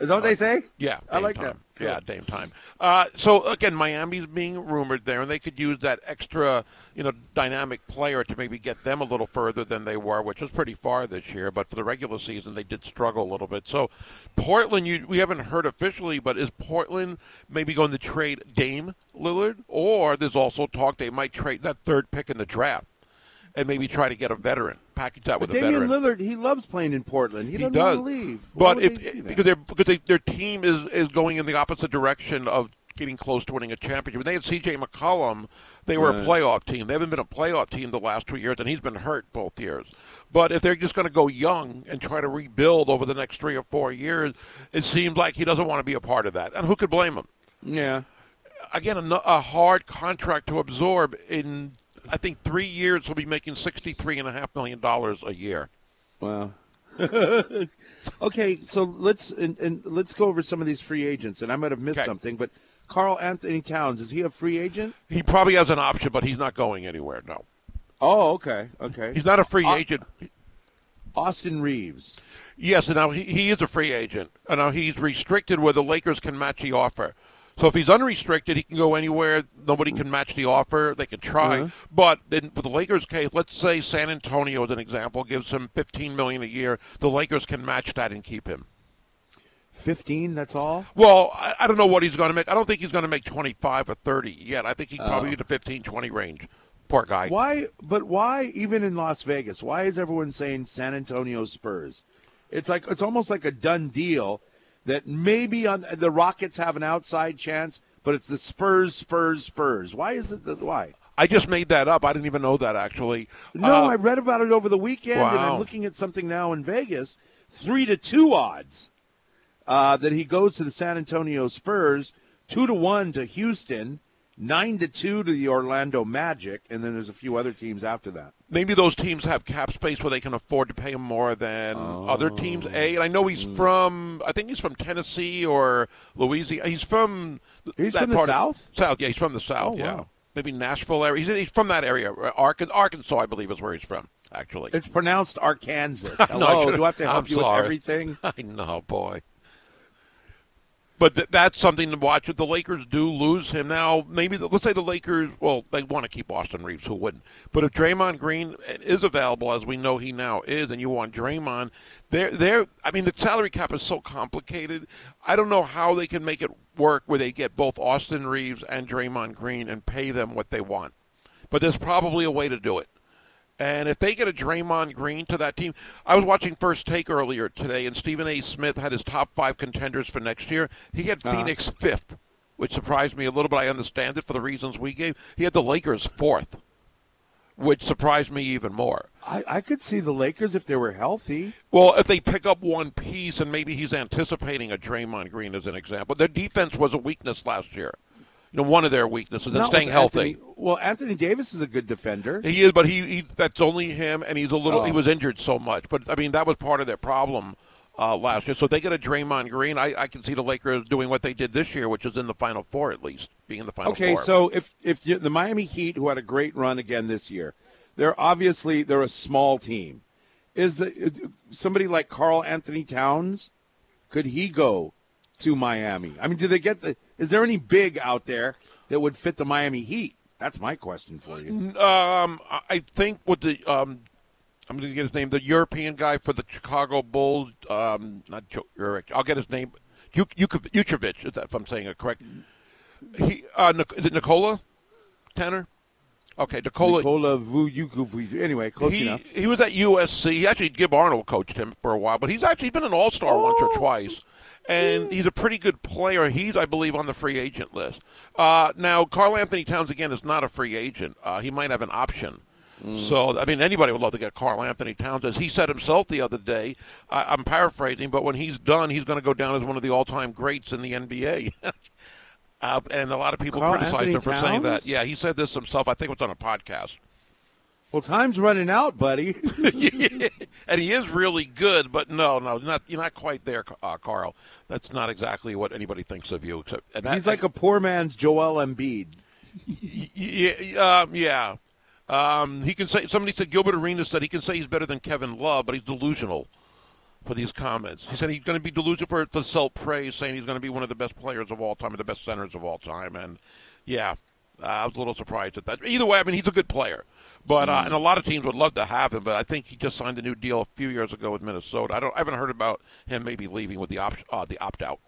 Is that what they say? Yeah, I like time. that. Yeah, Dame time. Uh, so again, Miami's being rumored there, and they could use that extra, you know, dynamic player to maybe get them a little further than they were, which was pretty far this year. But for the regular season, they did struggle a little bit. So Portland, you, we haven't heard officially, but is Portland maybe going to trade Dame Lillard, or there's also talk they might trade that third pick in the draft and maybe try to get a veteran, package that But a Damian veteran. Lillard, he loves playing in Portland. He, He doesn't does, want to leave. Why but if they because they're because they, their team is is going in the opposite direction of getting close to winning a championship. When they had C.J. McCollum, they were a playoff team. They haven't been a playoff team the last two years, and he's been hurt both years. But if they're just going to go young and try to rebuild over the next three or four years, it seems like he doesn't want to be a part of that. And who could blame him? yeah. Again, a, a hard contract to absorb. In I think three years, he'll be making sixty-three and a half million dollars a year. Wow. okay, so let's and, and let's go over some of these free agents. And I might have missed Okay. something, but Karl-Anthony Towns is he a free agent? He probably has an option, but he's not going anywhere. No, Oh, okay, okay. he's not a free Uh, agent. Austin Reaves. Yes, and now he, he is a free agent. And now he's restricted where the Lakers can match the offer. So if he's unrestricted, he can go anywhere. Nobody can match the offer. They can try. Uh-huh. But then for the Lakers' case, let's say San Antonio, as an example, gives him fifteen million a year. The Lakers can match that and keep him. Fifteen. That's all. Well, I, I don't know what he's going to make. I don't think he's going to make twenty-five or thirty yet. I think he probably Oh. get the 15, 20 range. Poor guy. Why? But why? Even in Las Vegas, why is everyone saying San Antonio Spurs? It's like it's almost like a done deal that maybe on the Rockets have an outside chance, but it's the Spurs, Spurs, Spurs. Why is it that? Why? I just made that up. I didn't even know that actually. No, Uh, I read about it over the weekend, and I'm looking at something now in Vegas. Three to two odds uh, that he goes to the San Antonio Spurs. Two to one to Houston. Nine to two to the Orlando Magic, and then there's a few other teams after that. maybe those teams have cap space where they can afford to pay him more than other teams. Oh. A, and I know he's mm. from, I think he's from Tennessee or Louisiana. He's from He's that from the South? South, yeah, he's from the South. Oh, yeah, wow. maybe Nashville area. He's, he's from that area. Uh, Arkansas, Arkansas, I believe, is where he's from. Actually, It's pronounced Arkansas. No, I Hello, should've- do I have to help I'm you sorry. with everything? I know, boy. But th- that's something to watch. If the Lakers do lose him now, maybe the, let's say the Lakers, well, they want to keep Austin Reaves, who wouldn't? But if Draymond Green eh, is available, as we know he now is, and you want Draymond, they're, they're, I mean, the salary cap is so complicated. I don't know how they can make it work where they get both Austin Reaves and Draymond Green and pay them what they want. But there's probably a way to do it. And if they get a Draymond Green to that team, I was watching First Take earlier today, and Stephen A. Smith had his top five contenders for next year. He had Uh-huh. Phoenix fifth, which surprised me a little, but I understand it for the reasons we gave. He had the Lakers fourth, which surprised me even more. I, I could see the Lakers if they were healthy. Well, if they pick up one piece, and maybe he's anticipating a Draymond Green as an example. Their defense was a weakness last year. You know, one of their weaknesses, and staying healthy. Anthony- well, Anthony Davis is a good defender. He is, but he, he that's only him, and he's a little. Oh. He was injured so much, but I mean that was part of their problem uh, last year. So if they get a Draymond Green, I, I can see the Lakers doing what they did this year, which is in the Final Four at least, being in the Final Okay, Four. so if if you, the Miami Heat, who had a great run again this year, they're obviously they're a small team. Is the, somebody like Karl-Anthony Towns? Could he go to Miami? I mean, do they get the? Is there any big out there that would fit the Miami Heat? That's my question for you. um, I- think with the um, I'm going to get his name, the European guy for the Chicago Bulls. Um, not Jurek. I'll get his name. Juk- Juk- Jukovic, if I'm saying it correct. He uh, is it Nikola Tanner? Okay, Nicola. Nikola Vujukovic. Anyway, close he, enough. he was at USC. He actually Gib Arnold coached him for a while, but he's actually been an All Star once or Oh. twice, and he's a pretty good player. He's, I believe, on the free agent list. Uh, now, Karl-Anthony Towns again is not a free agent. Uh, he might have an option. So, I mean, anybody would love to get Karl-Anthony Towns. As he said himself the other day, I, I'm paraphrasing, but when he's done, he's going to go down as one of the all-time greats in the NBA. uh, and a lot of people Karl criticized Anthony him for saying that. Yeah, he said this himself. I think it was on a podcast. Well, time's running out, buddy. and he is really good, but no, no, not you're not quite there, uh, Karl. That's not exactly what anybody thinks of you. Except that, He's like a poor man's Joel Embiid. yeah, um, yeah. Um, he can say somebody said Gilbert Arenas said he can say he's better than Kevin Love, but he's delusional. for these comments. He said he's going to be delusional for to sell praise, saying he's going to be one of the best players of all time and the best centers of all time. And yeah, uh, I was a little surprised at that. Either way, I mean, he's a good player. But uh, and a lot of teams would love to have him, but I think he just signed a new deal a few years ago with Minnesota. I don't, I haven't heard about him maybe leaving with the opt, uh, the opt out.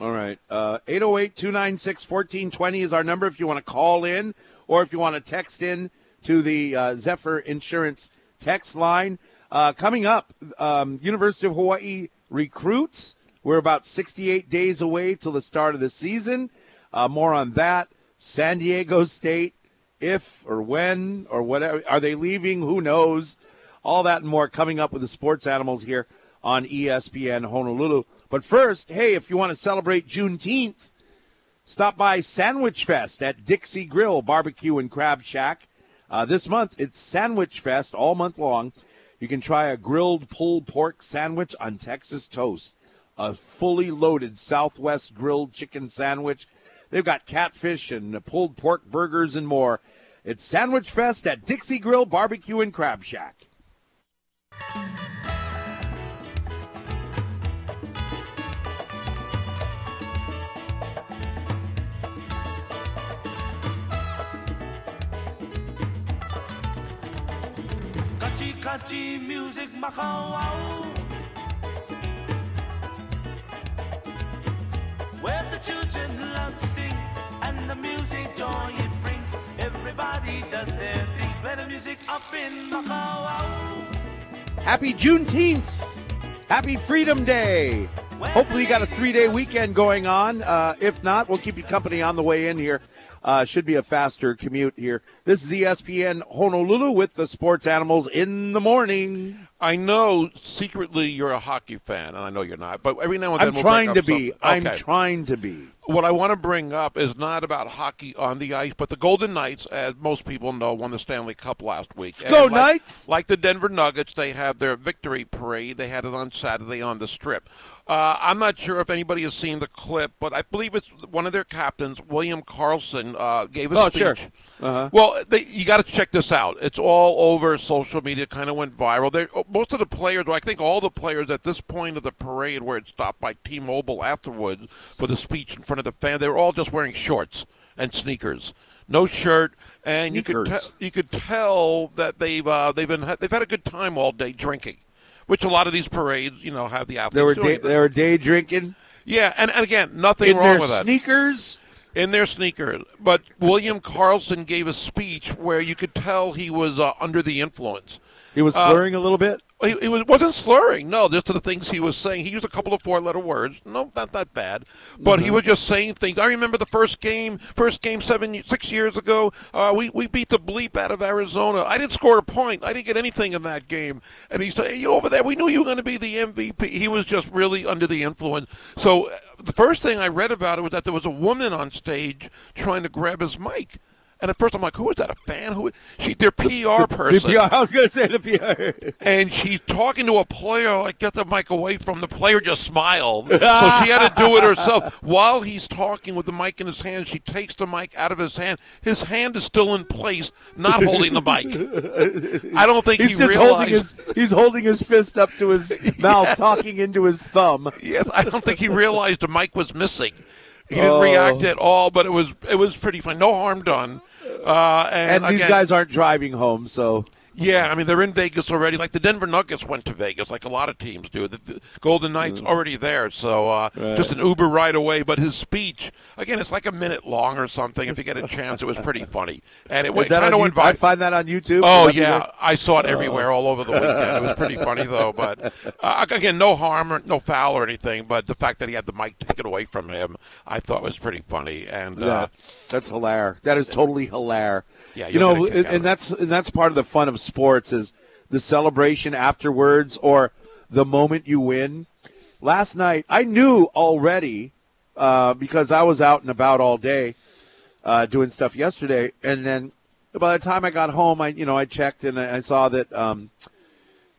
All right. Uh, 808 296 1420 is our number if you want to call in or if you want to text in to the uh, Zephyr Insurance text line. Uh, coming up, um, University of Hawaii recruits. We're about 68 days away till the start of the season. Uh, more on that. San Diego State, if or when or whatever. Are they leaving? Who knows? All that and more coming up with the sports animals here on ESPN Honolulu. But first, hey, if you want to celebrate Juneteenth, stop by Sandwich Fest at Dixie Grill Barbecue and Crab Shack. Uh, this month, it's Sandwich Fest all month long. You can try a grilled pulled pork sandwich on Texas toast, a fully loaded Southwest grilled chicken sandwich. They've got catfish and pulled pork burgers and more. It's Sandwich Fest at Dixie Grill Barbecue and Crab Shack. Kachi kachi music makawao. Where the children love to sing and the music joy it brings. Everybody does their thing. Play the music up in Makawao. Happy Juneteenth! Happy Freedom Day! Hopefully, you got a three day weekend going on. Uh, if not, we'll keep you company on the way in here. Uh, should be a faster commute here. This is ESPN Honolulu with the sports animals in the morning. I know secretly you're a hockey fan, and I know you're not, but every now and then I'm we'll trying to be. something. I'm Okay. trying to be. What I want to bring up is not about hockey on the ice, but the Golden Knights, as most people know, won the Stanley Cup last week. Let's go, like, Knights! Like the Denver Nuggets, they had their victory parade. They had it on Saturday on the Strip. Uh, I'm not sure if anybody has seen the clip, but I believe it's one of their captains, William Karlsson, uh, gave a Oh, speech. sure. Uh-huh. Well, they, you got to check this out. It's all over social media. Kind of went viral. They, most of the players, well, I think all the players at this point of the parade, where it stopped by T-Mobile afterwards for the speech in front of the fan, they were all just wearing shorts and sneakers, no shirt, and you could te- you could tell that they've uh, they've been they've had a good time all day drinking. Which a lot of these parades, you know, have the athletes They were day, they were day drinking yeah, and, and again, nothing in wrong with that sneakers. in their sneakers. But William Karlsson gave a speech where you could tell he was uh, under the influence. He was Uh, slurring a little bit. He, he was, wasn't slurring, no, just to the things he was saying. He used a couple of four-letter words. No, not that bad. But he was just saying things. I remember the first game, first game seven, six years ago. Uh, we we beat the bleep out of Arizona. I didn't score a point. I didn't get anything in that game. And he said, "Hey, you over there? We knew you were going to be the MVP." He was just really under the influence. So uh, the first thing I read about it was that there was a woman on stage trying to grab his mic. And at first I'm like, who is that? A fan? Who? She, their PR person The PR, I was going to say the PR. and she's talking to a player like get the mic away from the player just smiled so she had to do it herself while he's talking with the mic in his hand she takes the mic out of his hand his hand is still in place not holding the mic i don't think He's he just holding realized his he's holding his fist up to his mouth, talking into his thumb. yes i don't think he realized the mic was missing he didn't Oh. react at all but it was it was pretty fun no harm done uh, and, And these again- guys aren't driving home, so Yeah, I mean they're in Vegas already. Like the Denver Nuggets went to Vegas, like a lot of teams do. The, the Golden Knights already there, so uh, just an Uber ride away. But his speech, again, it's like a minute long or something. If you get a chance, it was pretty funny, and it kind of went you- I find that on YouTube. Oh Would that be yeah, there? I saw it everywhere, all over the weekend. It was pretty funny though. But uh, again, no harm, or no foul or anything. But the fact that he had the mic taken away from him, I thought was pretty funny. And Yeah, uh, that's hilarious. That is totally hilarious. Yeah, you know, get a kick and, and that's and that's part of the fun of sports is the celebration afterwards or the moment you win. Last night, I knew already uh, because I was out and about all day uh, doing stuff yesterday, and then by the time I got home, I you know I checked and I I saw that um,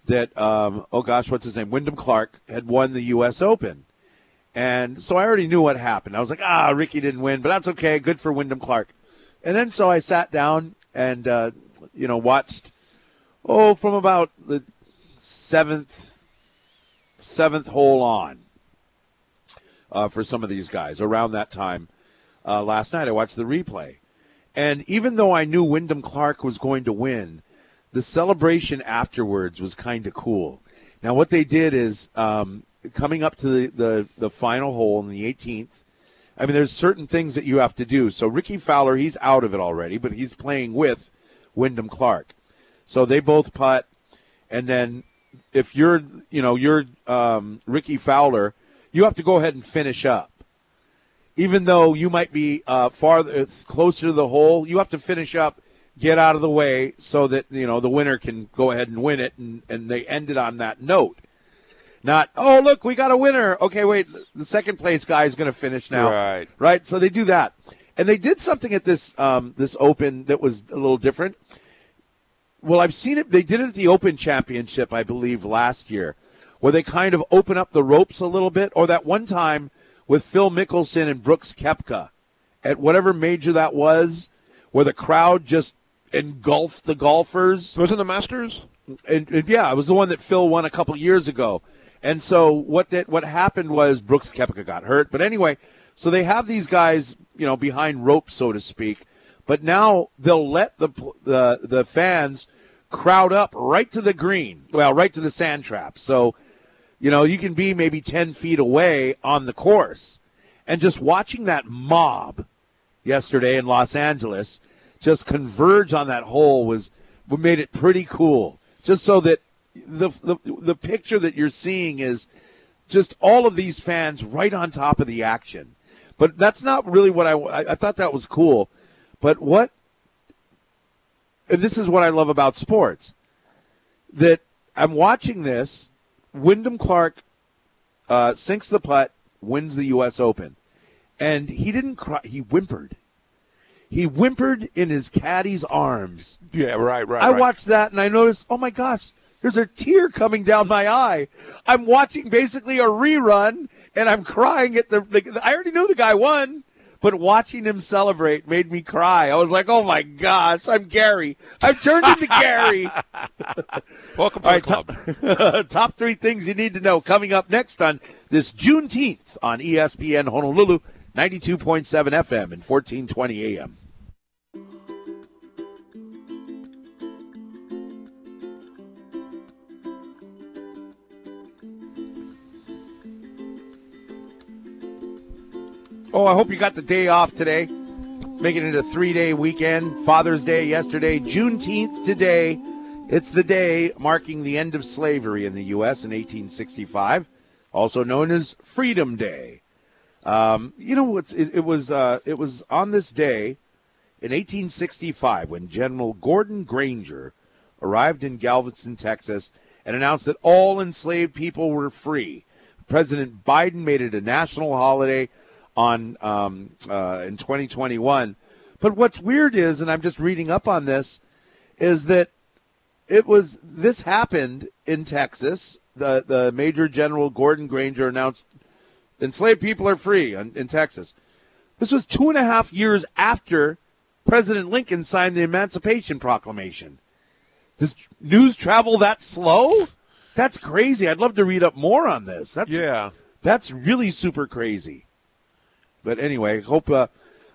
that um, oh gosh, what's his name? Wyndham Clark had won the U.S. Open. And so I already knew what happened. I was like, ah, Rickie didn't win, but that's okay. Good for Wyndham Clark. And then so I sat down and, uh, you know, watched, oh, from about the seventh seventh hole on uh, for some of these guys around that time uh, last night. I watched the replay. And even though I knew Wyndham Clark was going to win, the celebration afterwards was kind of cool. Now, what they did is um, coming up to the, the, the final hole in the 18th, I mean, there's certain things that you have to do. So Rickie Fowler, he's out of it already, but he's playing with Wyndham Clark. So they both putt, and then if you're, you know, you're um, Rickie Fowler, you have to go ahead and finish up. Even though you might be uh, farther, closer to the hole, you have to finish up, get out of the way, so that you know the winner can go ahead and win it, and, and they ended on that note. Not, oh look, we got a winner. Okay, wait, the second place guy is going to finish now. Right. right. So they do that, and they did something at this um, this Open that was a little different. Well, I've seen it. They did it at the Open Championship, I believe, last year, where they kind of open up the ropes a little bit. Or that one time with Phil Mickelson and Brooks Koepka at whatever major that was, where the crowd just engulfed the golfers. Wasn't the Masters? And, and yeah, it was the one that Phil won a couple years ago. And so what that what happened was Brooks Koepka got hurt. But anyway, so they have these guys, you know, behind ropes, so to speak. But now they'll let the the the fans crowd up right to the green, well, right to the sand trap. So, you know, you can be maybe ten feet away on the course, and just watching that mob yesterday in Los Angeles just converge on that hole was made it pretty cool. Just so that the, the the picture that you're seeing is just all of these fans right on top of the action. But that's not really what I, I, I thought that was cool. But what this is what I love about sports that I'm watching this. Wyndham Clark uh, sinks the putt, wins the U.S. Open, and he didn't cry. He whimpered. He whimpered in his caddy's arms. Yeah, right, right. I right. watched that and I noticed, oh my gosh, there's a tear coming down my eye. I'm watching basically a rerun and I'm crying at the, the I already knew the guy won, but watching him celebrate made me cry. I was like, oh my gosh, I'm Gary. I've turned into Gary. Welcome to All the right, club. top, top three things you need to know coming up next on this Juneteenth on ESPN Honolulu, 92.7 FM and 1420 AM. Oh, I hope you got the day off today. Making it a three day weekend. Father's Day yesterday, Juneteenth today. It's the day marking the end of slavery in the U.S. in 1865, also known as Freedom Day. Um, you know it, it was uh, it was on this day in 1865 when General Gordon Granger arrived in Galveston, Texas, and announced that all enslaved people were free. President Biden made it a national holiday on um, uh, in 2021. But what's weird is, and I'm just reading up on this, is that it was this happened in Texas. The the Major General Gordon Granger announced enslaved people are free in, in Texas. This was two and a half years after President Lincoln signed the Emancipation Proclamation. Does news travel that slow? That's crazy. I'd love to read up more on this. That's Yeah. that's really super crazy. But anyway, hope uh,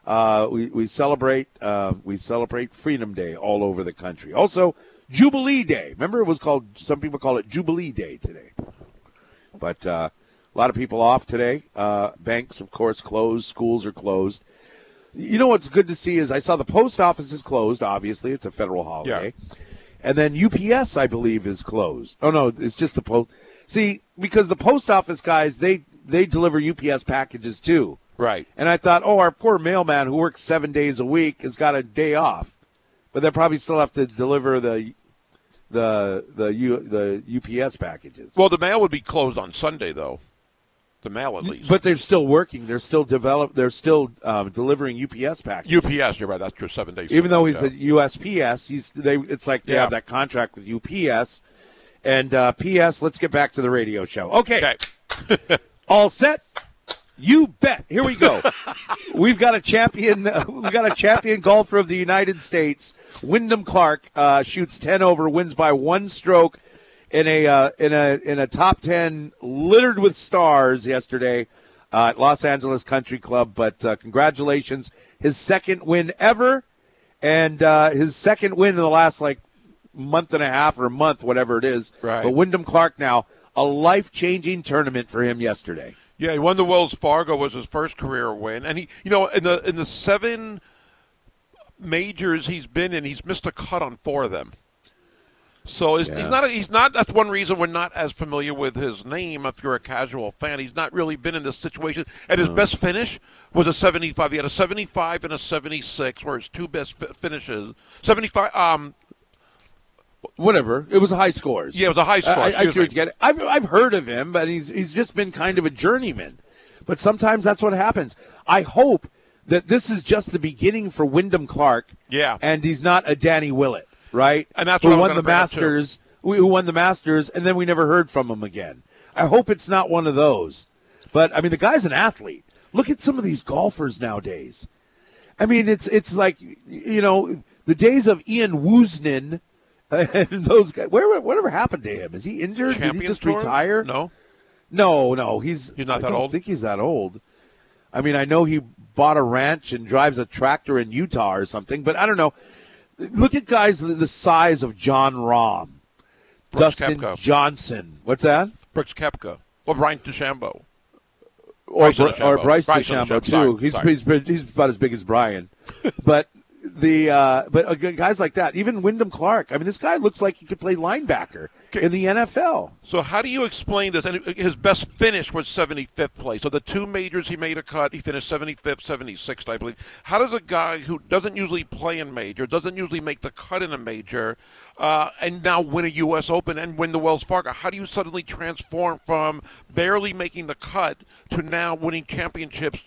uh, we we celebrate uh, we celebrate Freedom Day all over the country. Also, Jubilee Day. Remember, it was called. Some people call it Jubilee Day today. But uh, a lot of people off today. Uh, banks, of course, closed. Schools are closed. You know what's good to see is I saw the post office is closed. Obviously, it's a federal holiday. Yeah And then UPS, I believe, is closed. Oh no, it's just the post. See, because the post office guys, they they deliver UPS packages too. Right. And I thought, oh, our poor mailman who works seven days a week has got a day off, but they probably still have to deliver the the the U, the UPS packages. Well, the mail would be closed on Sunday, though. The mail, at least. But they're still working. They're still develop. They're still um, delivering UPS packages. UPS, you're right. That's true. Seven days. Even though he's yeah. a USPS, he's they. It's like they Yeah. have that contract with UPS. And uh, PS, let's get back to the radio show. Okay, Okay. all set. You bet. Here we go. We've got a champion. Uh, we've got a champion golfer of the United States. Wyndham Clark uh, shoots ten over, wins by one stroke in a uh, in a in a top ten littered with stars yesterday uh, at Los Angeles Country Club. But uh, congratulations, his second win ever, and uh, his second win in the last like month and a half or month, whatever it is. Right. But Wyndham Clark now a life changing tournament for him yesterday. Yeah, he won the Wells Fargo was his first career win, and he, you know, in the in the seven majors he's been in, he's missed a cut on four of them. So he's, Yeah. he's not. A, he's not. That's one reason we're not as familiar with his name. If you're a casual fan, he's not really been in this situation. And his best finish was a 75. He had a 75 and a 76, were his two best fi- finishes. 75. Um, Whatever. It was a high scores. Yeah, it was a high score, I, I, see what you get. I've I've heard of him, but he's he's just been kind of a journeyman. But sometimes that's what happens. I hope that this is just the beginning for Wyndham Clark. Yeah. And he's not a Danny Willett, right? And that's who what won the. Masters. Who won the Masters, and then we never heard from him again. I hope it's not one of those. But I mean, the guy's an athlete. Look at some of these golfers nowadays. I mean, it's it's like you know the days of Ian Woosnam and those guys. Where whatever happened to him? Is he injured? Did he just Tour? retire? No. no, no. He's He's not I that don't old? Think he's that old. I mean, I know he bought a ranch and drives a tractor in Utah or something, but I don't know. Look at guys the size of Jon Rahm, Brooks Dustin Koepka. Johnson. What's that? Brooks Koepka. Or Brian DeChambeau. or, Bryson Br- or. Bryce DeChambeau DeChambeau, too. sorry, he's, sorry. he's he's about as big as Brian, but the uh, but uh, guys like that, even Wyndham Clark. I mean, this guy looks like he could play linebacker in the NFL. So how do you explain this? And his best finish was 75th place. So the two majors he made a cut. He finished 75th, 76th, I believe. How does a guy who doesn't usually play in major, doesn't usually make the cut in a major, uh, and now win a U.S. Open and win the Wells Fargo? How do you suddenly transform from barely making the cut to now winning championships?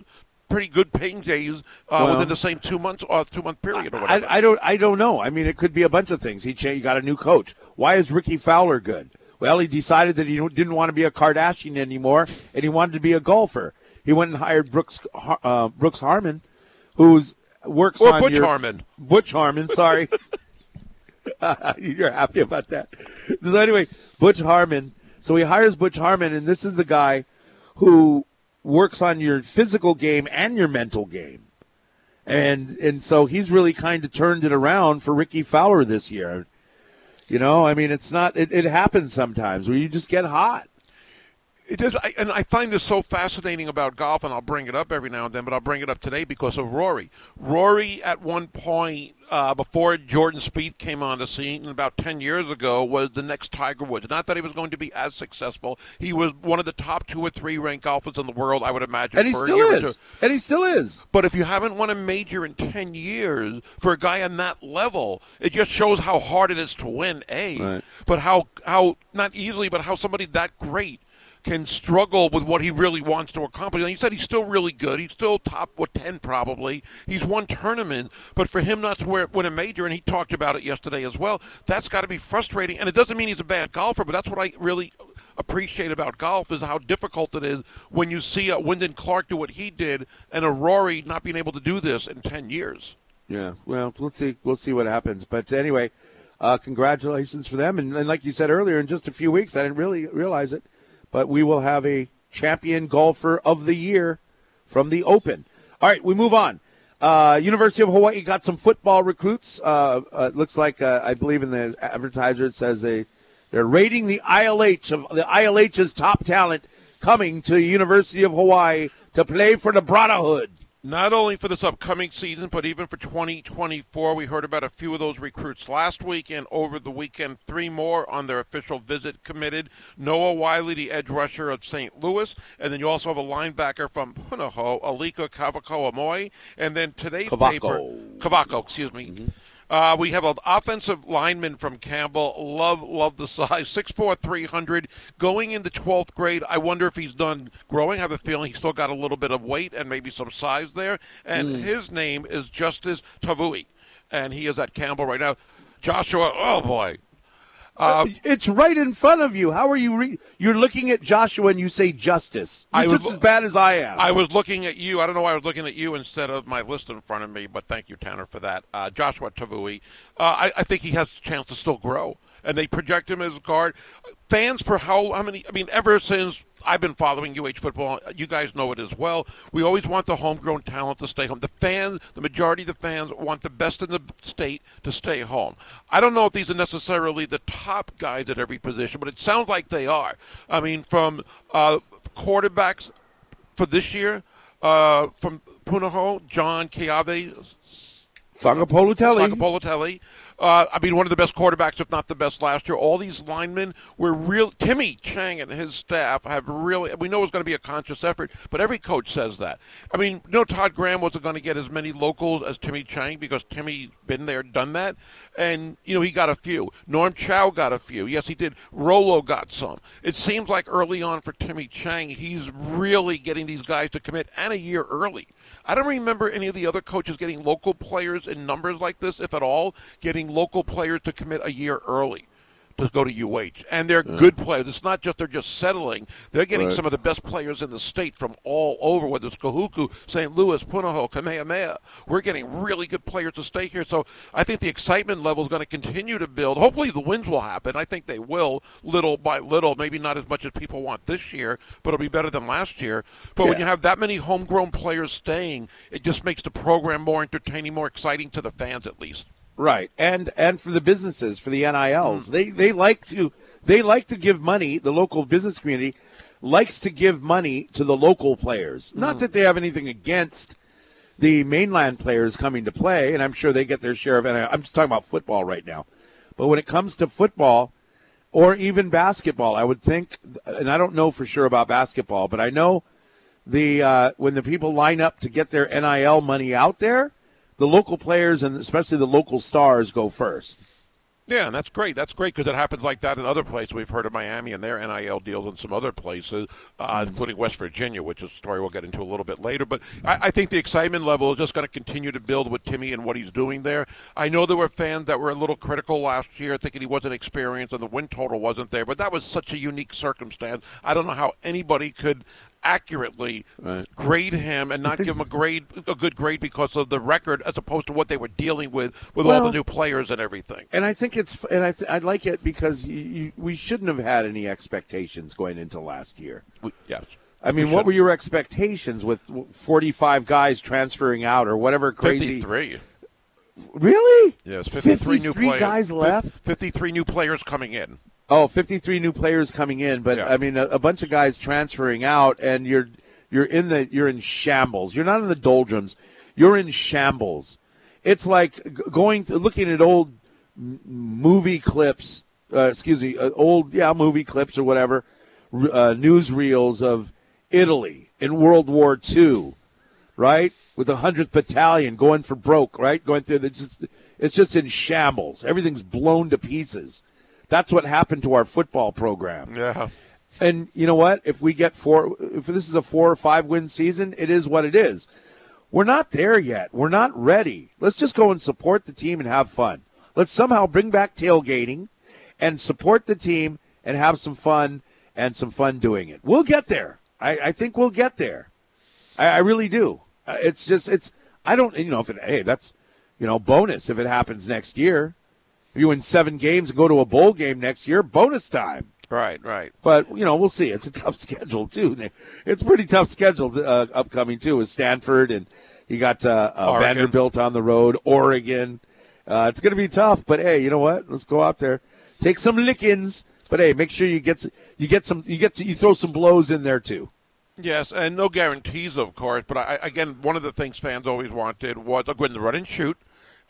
Pretty good paying days uh, Well- within the same two months or two month period or whatever. I, I don't I don't know. I mean, it could be a bunch of things. He changed, got a new coach. Why is Rickie Fowler good? Well, he decided that he didn't want to be a Kardashian anymore, and he wanted to be a golfer. He went and hired Brooks uh, Brooks Harmon, who's works Or on Butch your- Harmon. Butch Harmon, sorry. You're happy about that. So anyway, Butch Harmon. So he hires Butch Harmon, and this is the guy who works on your physical game and your mental game. And and so he's really kind of turned it around for Rickie Fowler this year. You know, I mean, it's not. It, it happens sometimes where you just get hot. It does, I, and I find this so fascinating about golf, and I'll bring it up every now and then, but I'll bring it up today because of Rory. Rory, at one point, uh, before Jordan Spieth came on the scene about 10 years ago, was the next Tiger Woods. Not that he was going to be as successful. He was one of the top two or three ranked golfers in the world, I would imagine. And he for a still is. And he still is. But if you haven't won a major in 10 years, for a guy on that level, it just shows how hard it is to win, A. Right. But how, how, not easily, but how somebody that great can struggle with what he really wants to accomplish. And you said he's still really good. He's still top, what, 10 probably. He's won tournament. But for him not to win a major, and he talked about it yesterday as well, that's got to be frustrating. And it doesn't mean he's a bad golfer, but that's what I really appreciate about golf is how difficult it is when you see a Wyndham Clark do what he did and a Rory not being able to do this in 10 years. Yeah. Well, let's see. We'll see what happens. But anyway, uh, congratulations for them. And, and like you said earlier, in just a few weeks, I didn't really realize it, but we will have a champion golfer of the year from the Open. All right, we move on. Uh, University of Hawaii got some football recruits. Uh, uh, looks like uh, I believe in the advertiser it says they they're rating the ILH of the ILH's top talent coming to University of Hawaii to play for the Brotherhood. Not only for this upcoming season, but even for 2024. We heard about a few of those recruits last week and over the weekend. Three more on their official visit committed. Noah Wiley, the edge rusher of St. Louis. And then you also have a linebacker from Punahou, Alika Kavako Amoy. And then today's Kavako. paper. Kavako, excuse me. Mm-hmm. Uh, we have an offensive lineman from Campbell. Love, love the size. 6'4", 300. Going into 12th grade, I wonder if he's done growing. I have a feeling he's still got a little bit of weight and maybe some size there. And his name is Justice Tavui. And he is at Campbell right now. Joshua, oh boy. Uh, it's right in front of you. How are you? Re- you're looking at Joshua and you say justice. You're I was- just as bad as I am. I was looking at you. I don't know why I was looking at you instead of my list in front of me, but thank you, Tanner, for that. Uh, Joshua Tavui. Uh, I, I think he has a chance to still grow. and they project him as a guard. Fans for how how many? I mean, ever since I've been following UH football. You guys know it as well. We always want the homegrown talent to stay home. The fans, the majority of the fans, want the best in the state to stay home. I don't know if these are necessarily the top guys at every position, but it sounds like they are. I mean, from uh, quarterbacks for this year, uh, from Punahou, John Keawe, Sagapolutele. Sagapolutele. Uh, I mean, one of the best quarterbacks, if not the best last year. All these linemen were real. Timmy Chang and his staff have really. We know it's going to be a conscious effort, but every coach says that. I mean, know, Todd Graham wasn't going to get as many locals as Timmy Chang because Timmy been there, done that, and you know he got a few. Norm Chow got a few. Yes, he did. Rolo got some. It seems like early on for Timmy Chang, he's really getting these guys to commit, and a year early. I don't remember any of the other coaches getting local players in numbers like this, if at all, getting local players to commit a year early to go to UH. And they're good players. It's not just they're just settling. They're getting Right. some of the best players in the state from all over, whether it's Kahuku, St. Louis, Punahou, Kamehameha. We're getting really good players to stay here. So I think the excitement level is going to continue to build. Hopefully the wins will happen. I think they will, little by little. Maybe not as much as people want this year, but it'll be better than last year. But when you have that many homegrown players staying, it just makes the program more entertaining, more exciting to the fans at least. Right, and and for the businesses, for the NILs, Hmm. they they like to they like to give money. The local business community likes to give money to the local players. Hmm. Not that they have anything against the mainland players coming to play, and I'm sure they get their share of NIL. I'm just talking about football right now, but when it comes to football or even basketball, I would think, and I don't know for sure about basketball, but I know the uh, when the people line up to get their NIL money out there, the local players and especially the local stars go first. Yeah, and that's great. That's great because it happens like that in other places. We've heard of Miami and their NIL deals and some other places, uh, including West Virginia, which is a story we'll get into a little bit later. But I, I think the excitement level is just going to continue to build with Timmy and what he's doing there. I know there were fans that were a little critical last year, thinking he wasn't experienced and the win total wasn't there, but that was such a unique circumstance. I don't know how anybody could accurately grade him and not give him a grade a good grade because of the record as opposed to what they were dealing with with all the new players and everything. And I think it's and I th- I like it because you, you, we shouldn't have had any expectations going into last year. We- yes. I mean, We what were your expectations with 45 guys transferring out or whatever crazy? 53. Really? Yes, 53, new 53 players. guys left. 53 new players coming in. Oh, 53 new players coming in, but Yeah. I mean a, a bunch of guys transferring out and you're you're in the you're in shambles. You're not in the doldrums. You're in shambles. It's like going to, looking at old movie clips, uh, excuse me, uh, old yeah, movie clips or whatever, uh, newsreels of Italy in World War II, right? With the 100th battalion going for broke, right? Going through the just it's just in shambles. Everything's blown to pieces. That's what happened to our football program. Yeah. And you know what? If we get four, if this is a four or five win season, it is what it is. We're not there yet. We're not ready. Let's just go and support the team and have fun. Let's somehow bring back tailgating and support the team and have some fun and some fun doing it. We'll get there. I, I think we'll get there. I, I really do. Uh, It's just, it's, I don't, you know, if it, hey, that's, you know, bonus if it happens next year. You win seven games and go to a bowl game next year, bonus time. Right, right. But you know, we'll see. It's a tough schedule too. It's a pretty tough schedule uh, upcoming too, with Stanford and you got uh, uh, Vanderbilt on the road, Oregon. Uh, it's going to be tough, but hey, you know what? Let's go out there, take some lickings. But hey, make sure you get you get some you get to, you throw some blows in there too. Yes, and no guarantees, of course. But I, again, one of the things fans always wanted was a good run and shoot,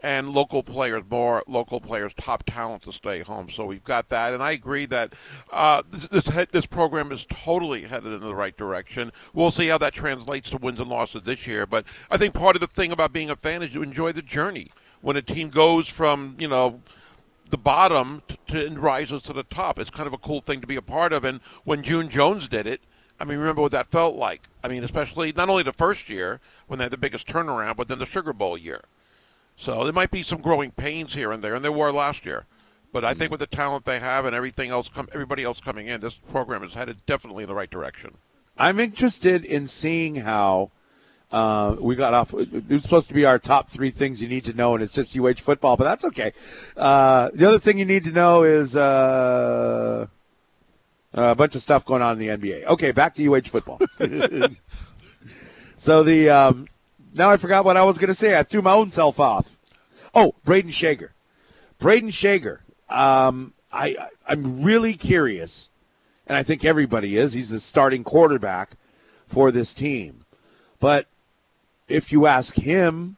and local players, more local players, top talent to stay home. So we've got that, and I agree that uh, this this, this program is totally headed in the right direction. We'll see how that translates to wins and losses this year. But I think part of the thing about being a fan is you enjoy the journey. When a team goes from you know the bottom to, to rises to the top. It's kind of a cool thing to be a part of. And when June Jones did it, I mean, remember what that felt like. I mean, especially not only the first year when they had the biggest turnaround, but then the Sugar Bowl year. So there might be some growing pains here and there, and there were last year. But I think with the talent they have and everything else, com- everybody else coming in, this program is headed definitely in the right direction. I'm interested in seeing how Uh, we got off. It was supposed to be our top three things you need to know, and it's just UH football, but that's okay. Uh, the other thing you need to know is uh, a bunch of stuff going on in the NBA. Okay, back to UH football. so the um, now I forgot what I was going to say. I threw my own self off. Oh, Brayden Schager. Brayden Schager. Um, I I'm really curious, and I think everybody is. He's the starting quarterback for this team, but if you ask him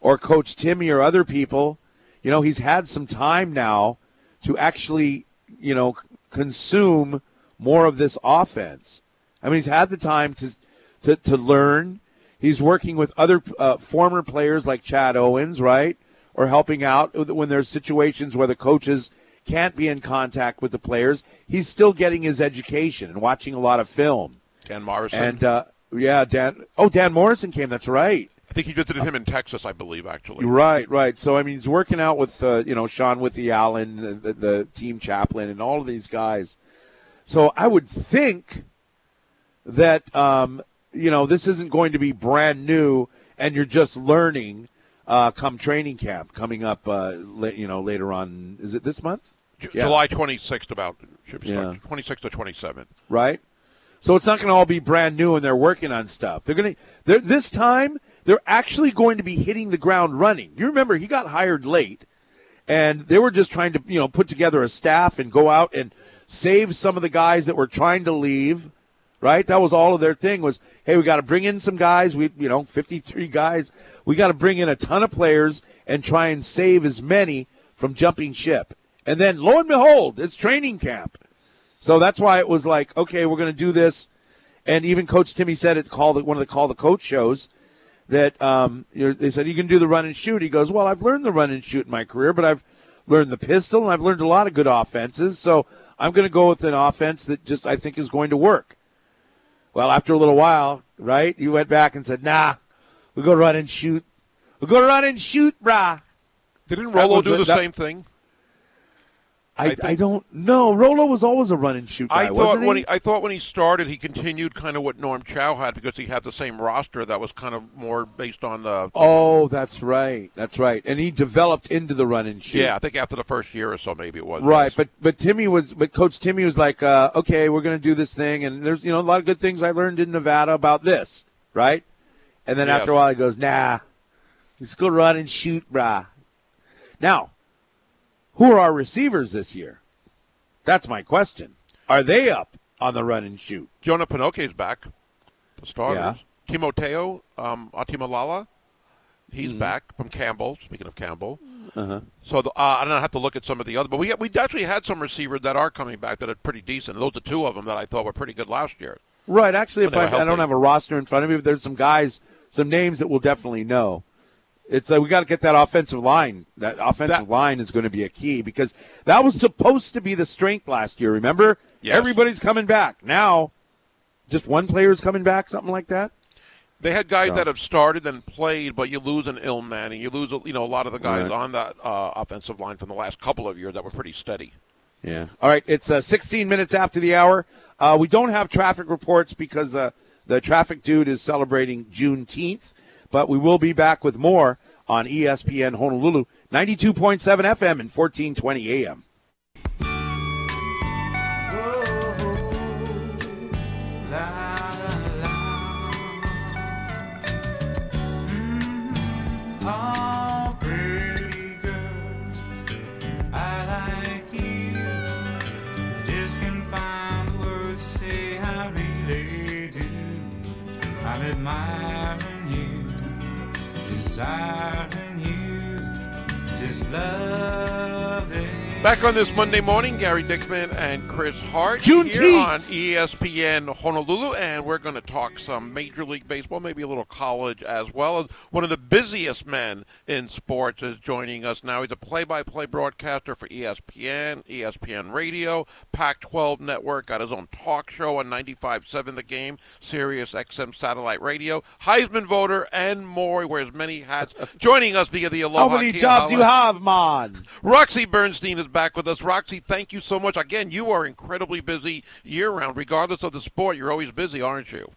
or Coach Timmy or other people, you know he's had some time now to actually you know consume more of this offense. I mean, he's had the time to to, to learn. He's working with other uh, former players like Chad Owens, right? Or helping out when there's situations where the coaches can't be in contact with the players. He's still getting his education and watching a lot of film. Dan Morrison. And uh, yeah, Dan. Oh, Dan Morrison came. That's right. I think he visited him in Texas, I believe, actually. Right, right. So I mean, he's working out with uh, you know Sean Withy Allen, the, the, the team chaplain, and all of these guys. So I would think that um, you know this isn't going to be brand new, and you're just learning uh, come training camp coming up. Uh, la- you know later on. Is it this month? J- Yeah. July 26th, about should be Yeah. start, 26th to 27th. right? So it's not going to all be brand new, and they're working on stuff. They're going to. They're this time. They're actually going to be hitting the ground running. You remember he got hired late, and they were just trying to you know put together a staff and go out and save some of the guys that were trying to leave. Right, that was all of their thing was, hey, we got to bring in some guys. We, you know, fifty-three guys. We got to bring in a ton of players and try and save as many from jumping ship. And then, lo and behold, it's training camp. So that's why it was like, okay, we're going to do this. And even Coach Timmy said it called one of the call the coach shows that um, they said you can do the run and shoot. He goes, well, I've learned the run and shoot in my career, but I've learned the pistol and I've learned a lot of good offenses. So I'm going to go with an offense that just I think is going to work. Well, after a little while, right, you went back and said, nah, we go run and shoot. We go run and shoot, brah. Didn't Rolo do the- the, same thing? I, I, think- don't know. Rolo was always a run and shoot guy, I thought wasn't when he? he, I thought when he started, he continued kind of what Norm Chow had because he had the same roster that was kind of more based on the. Oh, that's right. That's right. And he developed into the run and shoot. Yeah, I think after the first year or so, maybe it was. Right, but but Timmy was but Coach Timmy was like, uh, okay, we're going to do this thing, and there's you know a lot of good things I learned in Nevada about this, right? And then Yeah. after a while, he goes, nah, let's go run and shoot, brah. Now, who are our receivers this year? That's my question. Are they up on the run and shoot? Jonah Panoke's back. For starters, Yeah. Timoteo um, Atimalala, he's Mm-hmm. back from Campbell. Speaking of Campbell, Uh-huh. so the, uh, I don't have to look at some of the other, but we we actually had some receivers that are coming back that are pretty decent. Those are two of them that I thought were pretty good last year. Right. Actually, if I, I don't have a roster in front of me, but there's some guys, some names that we'll definitely know. It's like we got to get that offensive line. That offensive That- line is going to be a key because that was supposed to be the strength last year. Remember, Yes. everybody's coming back now. Just one player is coming back, something like that. They had guys So- that have started and played, but you lose an ill man, and You lose, you know, a lot of the guys Right. on that uh, offensive line from the last couple of years that were pretty steady. Yeah. All right. It's uh, 16 minutes after the hour. Uh, we don't have traffic reports because uh, the traffic dude is celebrating Juneteenth, but we will be back with more on ESPN Honolulu, 92.7 FM and 1420 AM. Desiring you, just loving. Back on this Monday morning, Gary Dickman and Chris Hart Juneteenth. here on ESPN Honolulu, and we're going to talk some Major League Baseball, maybe a little college as well. One of the busiest men in sports is joining us now. He's a play-by-play broadcaster for ESPN, ESPN Radio, Pac-12 Network, got his own talk show on 95.7 The Game, Sirius XM Satellite Radio, Heisman voter, and more. He wears many hats. Joining us via the Aloha. How many jobs you have, man? Roxy Bernstein is back with us. Roxy, thank you so much. Again, you are incredibly busy year round. Regardless of the sport, you're always busy, aren't you?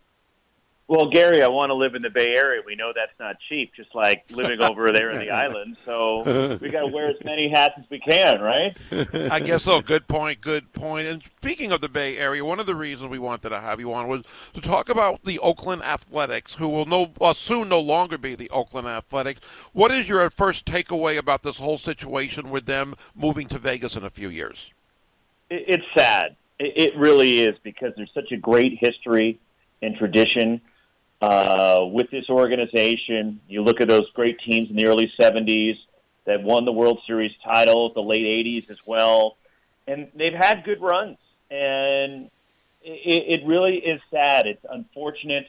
Well, Gary, I want to live in the Bay Area. We know that's not cheap, just like living over there in the island. So we got to wear as many hats as we can, right? I guess so. Good point. Good point. And speaking of the Bay Area, one of the reasons we wanted to have you on was to talk about the Oakland Athletics, who will no uh, soon no longer be the Oakland Athletics. What is your first takeaway about this whole situation with them moving to Vegas in a few years? It's sad. It, it really is because there's such a great history and tradition uh, with this organization. You look at those great teams in the early 70s that won the World Series title, the late 80s as well. And they've had good runs. And it, it really is sad. It's unfortunate.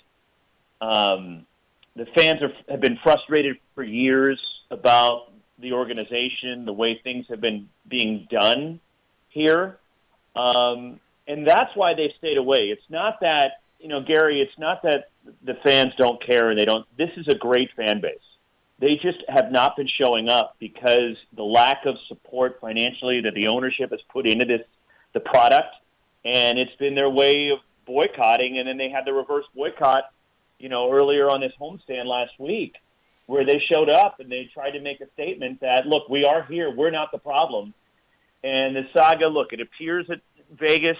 Um, the fans are, have been frustrated for years about the organization, the way things have been being done here. Um, and that's why they've stayed away. It's not that, you know, Gary, it's not that the fans don't care and they don't. This is a great fan base. They just have not been showing up because the lack of support financially that the ownership has put into this the product, and it's been their way of boycotting. And then they had the reverse boycott, you know, earlier on this homestand last week, where they showed up and they tried to make a statement that look, we are here, we're not the problem. And the saga, look, it appears that Vegas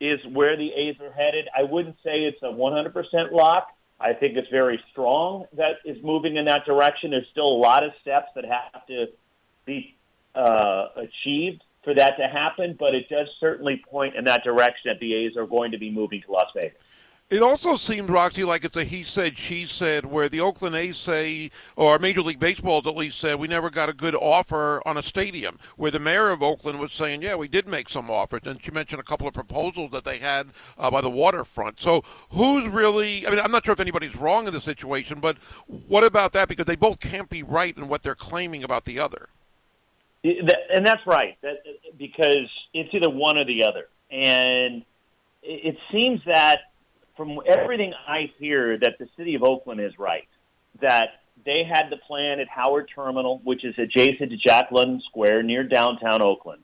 is where the A's are headed. I wouldn't say it's a 100% lock. I think it's very strong that is moving in that direction. There's still a lot of steps that have to be uh, achieved for that to happen, but it does certainly point in that direction that the A's are going to be moving to Las Vegas. It also seemed, Roxy, like it's a he said, she said, where the Oakland A's say, or Major League Baseball's at least said, we never got a good offer on a stadium. Where the mayor of Oakland was saying, yeah, we did make some offers. And she mentioned a couple of proposals that they had uh, by the waterfront. So who's really, I mean, I'm not sure if anybody's wrong in the situation, but what about that? Because they both can't be right in what they're claiming about the other. And that's right, that, because it's either one or the other. And it seems that from everything I hear, that the city of Oakland is right. That they had the plan at Howard Terminal, which is adjacent to Jack London Square near downtown Oakland,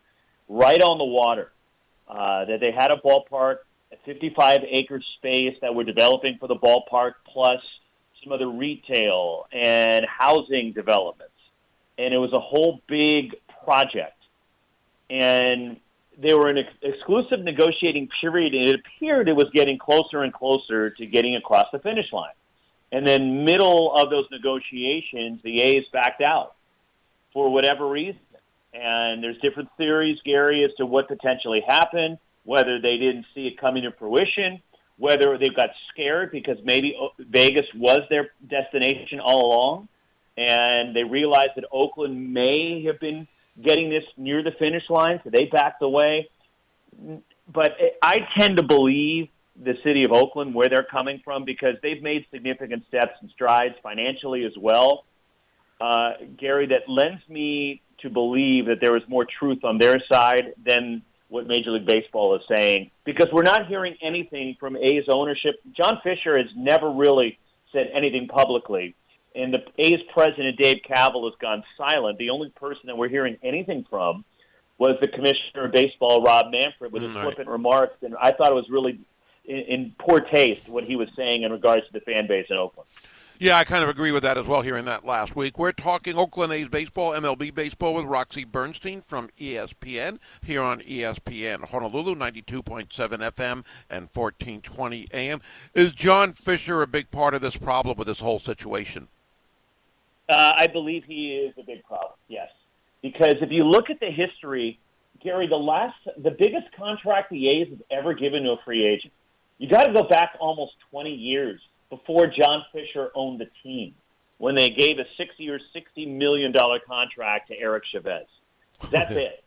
right on the water. Uh, that they had a ballpark, a 55 acre space that we're developing for the ballpark, plus some other retail and housing developments. And it was a whole big project. And they were in an exclusive negotiating period, and it appeared it was getting closer and closer to getting across the finish line. And then, middle of those negotiations, the A's backed out for whatever reason. And there's different theories, Gary, as to what potentially happened, whether they didn't see it coming to fruition, whether they got scared because maybe uh, Vegas was their destination all along, and they realized that Oakland may have been getting this near the finish line, so they backed away. But I tend to believe the city of Oakland where they're coming from because they've made significant steps and strides financially as well. Uh, Gary, that lends me to believe that there is more truth on their side than what Major League Baseball is saying because we're not hearing anything from A's ownership. John Fisher has never really said anything publicly and the A's president Dave Kaval has gone silent. The only person that we're hearing anything from was the commissioner of baseball, Rob Manfred, with his mm, right. flippant remarks, and I thought it was really in, in poor taste what he was saying in regards to the fan base in Oakland. Yeah, I kind of agree with that as well. Hearing that last week, we're talking Oakland A's baseball, MLB baseball with Roxy Bernstein from ESPN here on ESPN Honolulu, ninety-two point seven FM and fourteen twenty AM. Is John Fisher a big part of this problem with this whole situation? Uh, I believe he is a big problem. Yes, because if you look at the history, Gary, the last, the biggest contract the A's have ever given to a free agent, you got to go back almost 20 years before John Fisher owned the team when they gave a six-year, sixty million dollar contract to Eric Chavez. That's it.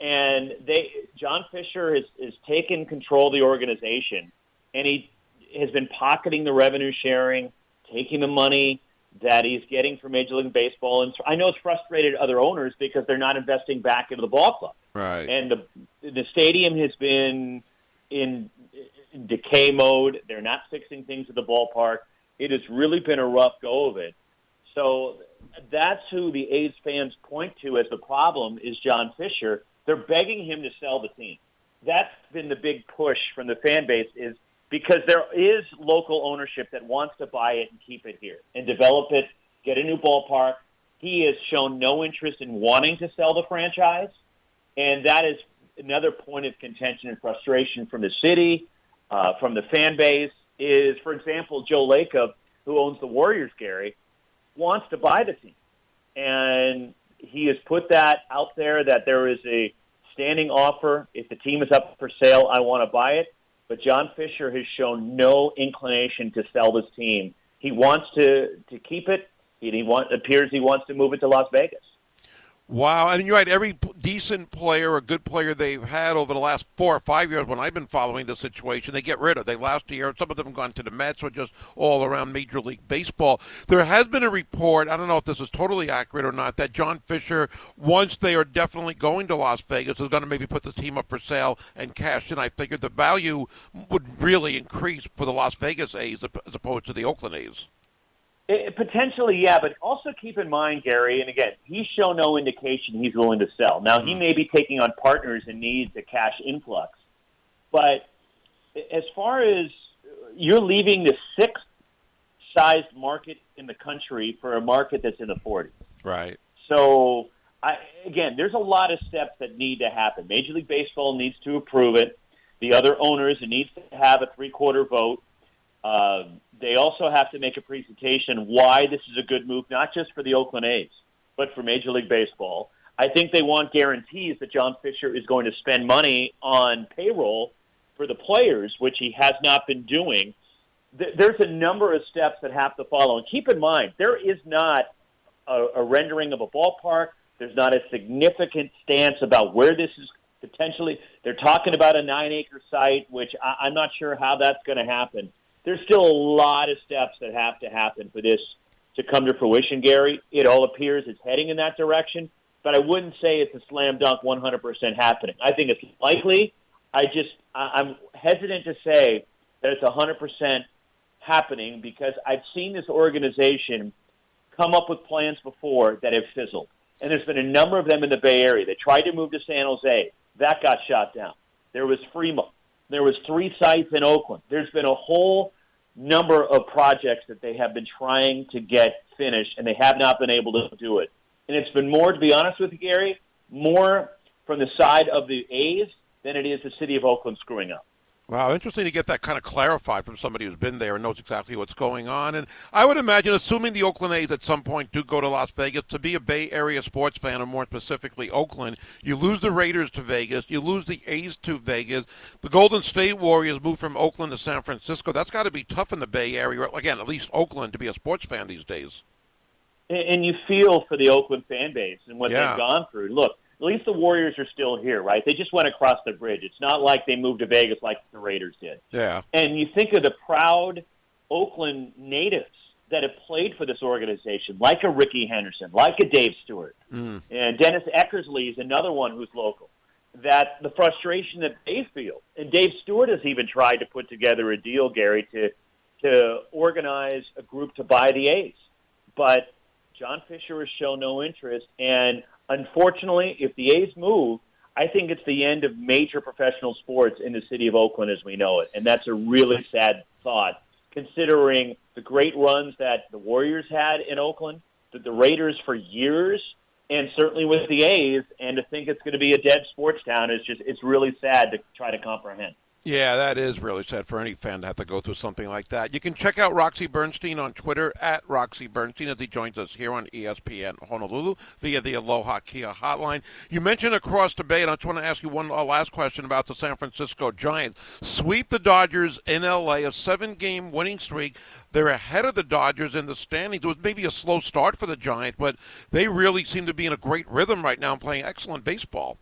And they, John Fisher has, has taken control of the organization, and he has been pocketing the revenue sharing, taking the money that he's getting from Major League Baseball, and I know it's frustrated other owners because they're not investing back into the ball club. Right. And the the stadium has been in, in decay mode. They're not fixing things at the ballpark. It has really been a rough go of it. So that's who the A's fans point to as the problem is John Fisher. They're begging him to sell the team. That's been the big push from the fan base is because there is local ownership that wants to buy it and keep it here and develop it, get a new ballpark. He has shown no interest in wanting to sell the franchise, and that is another point of contention and frustration from the city, uh, from the fan base. Is, for example, Joe Lacob, who owns the Warriors, Gary, wants to buy the team, and he has put that out there that there is a standing offer. If the team is up for sale, I want to buy it. But John Fisher has shown no inclination to sell this team. He wants to to keep it. He, he want, appears he wants to move it to Las Vegas. Wow, and you're right. Every decent player or good player they've had over the last four or five years, when I've been following the situation, they get rid of. They last year, some of them gone to the Mets or just all around Major League Baseball. There has been a report. I don't know if this is totally accurate or not. That John Fisher, once they are definitely going to Las Vegas, is going to maybe put the team up for sale and cash in. I figured the value would really increase for the Las Vegas A's as opposed to the Oakland A's. It, potentially, yeah, but also keep in mind, Gary, and again, he's shown no indication he's willing to sell. Now, he may be taking on partners and needs a cash influx, but as far as you're leaving the sixth sized market in the country for a market that's in the 40s. Right. So, I, again, there's a lot of steps that need to happen. Major League Baseball needs to approve it. The other owners, it needs to have a three quarter vote. Um, they also have to make a presentation why this is a good move, not just for the Oakland A's, but for Major League Baseball. I think they want guarantees that John Fisher is going to spend money on payroll for the players, which he has not been doing. There's a number of steps that have to follow. And keep in mind, there is not a, a rendering of a ballpark. There's not a significant stance about where this is potentially. They're talking about a nine acre site, which I, I'm not sure how that's going to happen there's still a lot of steps that have to happen for this to come to fruition, Gary. It all appears it's heading in that direction, but I wouldn't say it's a slam dunk 100% happening. I think it's likely. I just, I'm hesitant to say that it's 100% happening because I've seen this organization come up with plans before that have fizzled. And there's been a number of them in the Bay Area. They tried to move to San Jose. That got shot down. There was Fremont. There was three sites in Oakland. There's been a whole number of projects that they have been trying to get finished, and they have not been able to do it. And it's been more, to be honest with you, Gary, more from the side of the A's than it is the city of Oakland screwing up. Wow, interesting to get that kind of clarified from somebody who's been there and knows exactly what's going on. And I would imagine, assuming the Oakland A's at some point do go to Las Vegas, to be a Bay Area sports fan, or more specifically Oakland, you lose the Raiders to Vegas, you lose the A's to Vegas, the Golden State Warriors move from Oakland to San Francisco. That's got to be tough in the Bay Area, again, at least Oakland, to be a sports fan these days. And you feel for the Oakland fan base and what Yeah. they've gone through. Look, at least the Warriors are still here, right? They just went across the bridge. It's not like they moved to Vegas like the Raiders did. Yeah. And you think of the proud Oakland natives that have played for this organization, like a Rickey Henderson, like a Dave Stewart. Mm. And Dennis Eckersley is another one who's local. That the frustration that they feel, and Dave Stewart has even tried to put together a deal, Gary, to to organize a group to buy the A's, but John Fisher has shown no interest. And unfortunately, if the A's move, I think it's the end of major professional sports in the city of Oakland as we know it, and that's a really sad thought, considering the great runs that the Warriors had in Oakland, that the Raiders for years, and certainly with the A's, and to think it's going to be a dead sports town is just it's really sad to try to comprehend. Yeah, that is really sad for any fan to have to go through something like that. You can check out Roxy Bernstein on Twitter at Roxy Bernstein as he joins us here on ESPN Honolulu via the Aloha Kia hotline. You mentioned across the bay, and I just want to ask you one uh, last question about the San Francisco Giants. Sweep the Dodgers in LA, a seven game winning streak. They're ahead of the Dodgers in the standings. It was maybe a slow start for the Giants, but they really seem to be in a great rhythm right now and playing excellent baseball.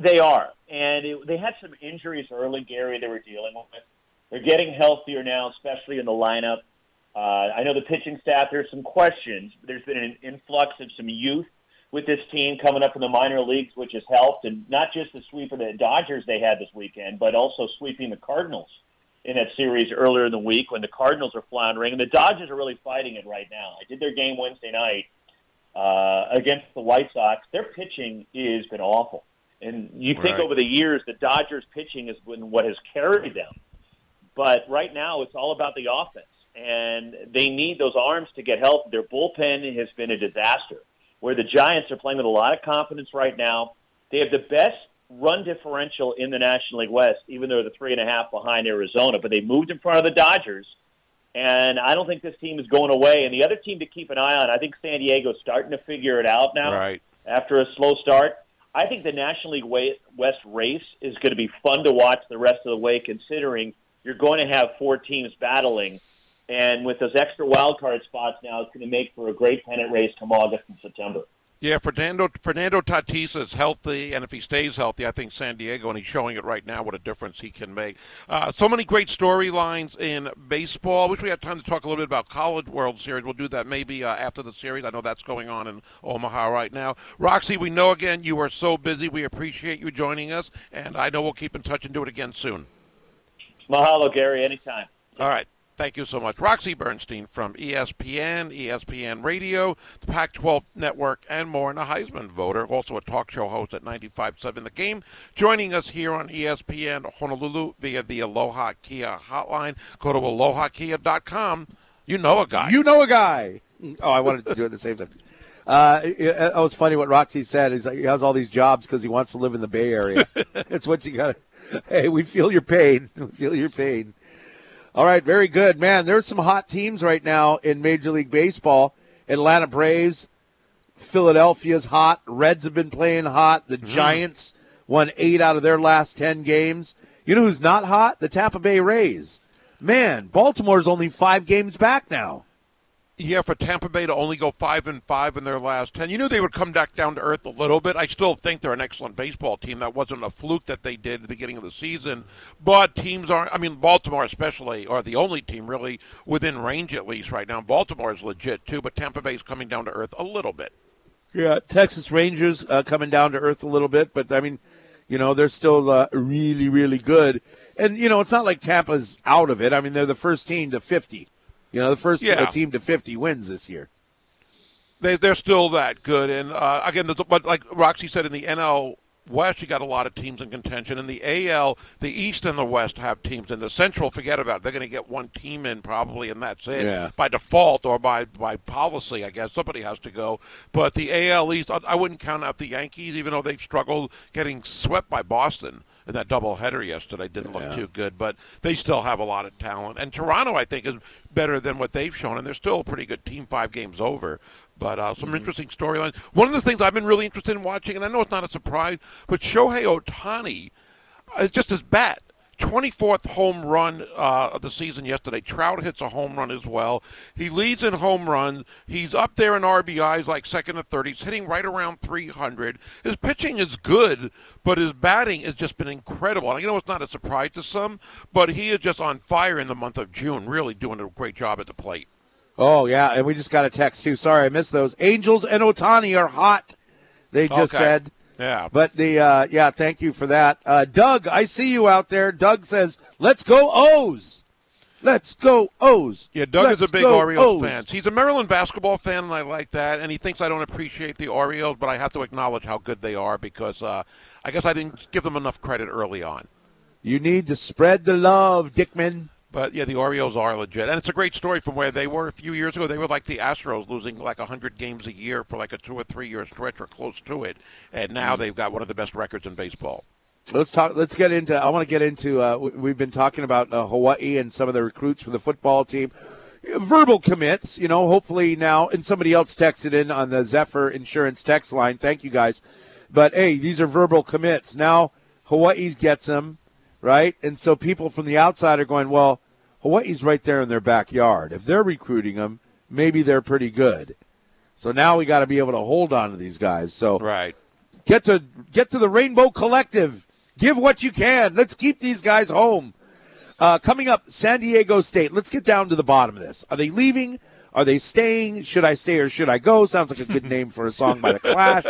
They are, and it, they had some injuries early, Gary. They were dealing with. They're getting healthier now, especially in the lineup. Uh, I know the pitching staff. There's some questions. There's been an influx of some youth with this team coming up in the minor leagues, which has helped, and not just the sweep of the Dodgers they had this weekend, but also sweeping the Cardinals in that series earlier in the week when the Cardinals are floundering, and the Dodgers are really fighting it right now. I did their game Wednesday night uh, against the White Sox. Their pitching has been awful. And you think Right. over the years, the Dodgers pitching has been what has carried them. But right now, it's all about the offense, and they need those arms to get healthy. Their bullpen has been a disaster. Where the Giants are playing with a lot of confidence right now, they have the best run differential in the National League West, even though they're three and a half behind Arizona. But they moved in front of the Dodgers, and I don't think this team is going away. And the other team to keep an eye on, I think San Diego's starting to figure it out now Right. after a slow start. I think the National League West race is going to be fun to watch the rest of the way, considering you're going to have four teams battling. And with those extra wild card spots now, it's going to make for a great pennant race come August and September. Yeah, Fernando Fernando Tatis is healthy, and if he stays healthy, I think San Diego, and he's showing it right now, what a difference he can make. Uh, so many great storylines in baseball. I wish we had time to talk a little bit about College World Series. We'll do that maybe uh, after the series. I know that's going on in Omaha right now. Roxy, we know again you are so busy. We appreciate you joining us, and I know we'll keep in touch and do it again soon. Mahalo, Gary, anytime. All right. Thank you so much. Roxy Bernstein from ESPN, ESPN Radio, the Pac 12 Network, and more, and a Heisman voter, also a talk show host at 95.7 The Game, joining us here on ESPN Honolulu via the Aloha Kia hotline. Go to alohakia.com. You know a guy. You know a guy. Oh, I wanted to do it at the same time. Uh, it, oh, it's funny what Roxy said. He's like, he has all these jobs because he wants to live in the Bay Area. it's what you got. to Hey, we feel your pain. We feel your pain. All right, very good, man. There's some hot teams right now in Major League Baseball. Atlanta Braves, Philadelphia's hot. Reds have been playing hot. The mm-hmm. Giants won eight out of their last ten games. You know who's not hot? The Tampa Bay Rays. Man, Baltimore's only five games back now. Yeah, for Tampa Bay to only go five and five in their last ten, you knew they would come back down to earth a little bit. I still think they're an excellent baseball team. That wasn't a fluke that they did at the beginning of the season. But teams aren't. I mean, Baltimore especially are the only team really within range at least right now. Baltimore is legit too, but Tampa Bay's coming down to earth a little bit. Yeah, Texas Rangers uh, coming down to earth a little bit, but I mean, you know, they're still uh, really, really good. And you know, it's not like Tampa's out of it. I mean, they're the first team to 50. You know, the first Yeah. team to 50 wins this year. They they're still that good. And uh, again, the, but like Roxy said, in the NL West, you got a lot of teams in contention. In the AL, the East and the West have teams. In the Central, forget about it. They're going to get one team in probably, and that's it Yeah. by default or by by policy. I guess somebody has to go. But the AL East, I, I wouldn't count out the Yankees, even though they've struggled getting swept by Boston. And that doubleheader yesterday didn't look too good, but they still have a lot of talent. And Toronto, I think, is better than what they've shown, and they're still a pretty good team five games over. But uh, some interesting storylines. One of the things I've been really interested in watching, and I know it's not a surprise, but Shohei Ohtani is just his bat. 24th home run uh, of the season yesterday. Trout hits a home run as well. He leads in home runs. He's up there in RBIs like second and third. He's hitting right around 300. His pitching is good, but his batting has just been incredible. And I know it's not a surprise to some, but he is just on fire in the month of June, really doing a great job at the plate. Oh yeah, and we just got a text too. Sorry, I missed those. Angels and Ohtani are hot. They just Okay. said. Yeah. But the uh, yeah, thank you for that, uh, Doug. I see you out there. Doug says, "Let's go O's, let's go O's." Yeah, Doug Let's is a big Orioles O's. fan. He's a Maryland basketball fan, and I like that. And he thinks I don't appreciate the Orioles, but I have to acknowledge how good they are because uh, I guess I didn't give them enough credit early on. You need to spread the love, Dickman. But yeah, the Orioles are legit, and it's a great story from where they were a few years ago. They were like the Astros, losing like hundred games a year for like a two or three year stretch or close to it, and now they've got one of the best records in baseball. Let's talk. Let's get into. I want to get into. Uh, we- we've been talking about uh, Hawaii and some of the recruits for the football team. Verbal commits, you know. Hopefully now, and somebody else texted in on the Zephyr Insurance text line. Thank you guys. But hey, these are verbal commits. Now Hawaii gets them, right? And so people from the outside are going, well, Hawaii's right there in their backyard. If they're recruiting them, maybe they're pretty good. So now we got to be able to hold on to these guys. So Right. get to get to the Rainbow Collective. Give what you can. Let's keep these guys home. Uh, coming up, San Diego State. Let's get down to the bottom of this. Are they leaving? Are they staying? Should I stay or should I go? Sounds like a good name for a song by the Clash.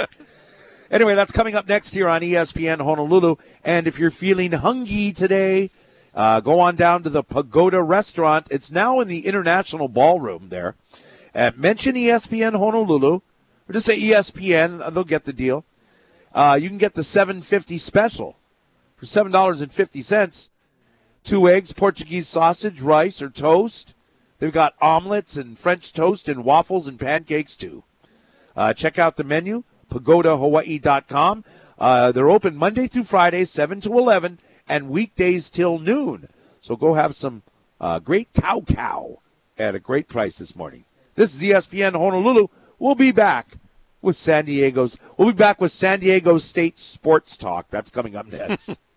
Anyway, that's coming up next here on ESPN Honolulu. And if you're feeling hungry today, uh, go on down to the Pagoda Restaurant. It's now in the International Ballroom there. Uh, mention ESPN Honolulu, or just say ESPN. uh, They'll get the deal. Uh, you can get the 750 special for seven dollars and fifty cents. two eggs, Portuguese sausage, rice, or toast. They've got omelets and French toast and waffles and pancakes too. Uh, check out the menu, pagodahawaii.com. Uh, they're open Monday through Friday, 7 to 11, and weekdays till noon. So go have some uh, great kaukau at a great price this morning. This is ESPN Honolulu. We'll be back with San Diego's. We'll be back with San Diego State Sports Talk. That's coming up next.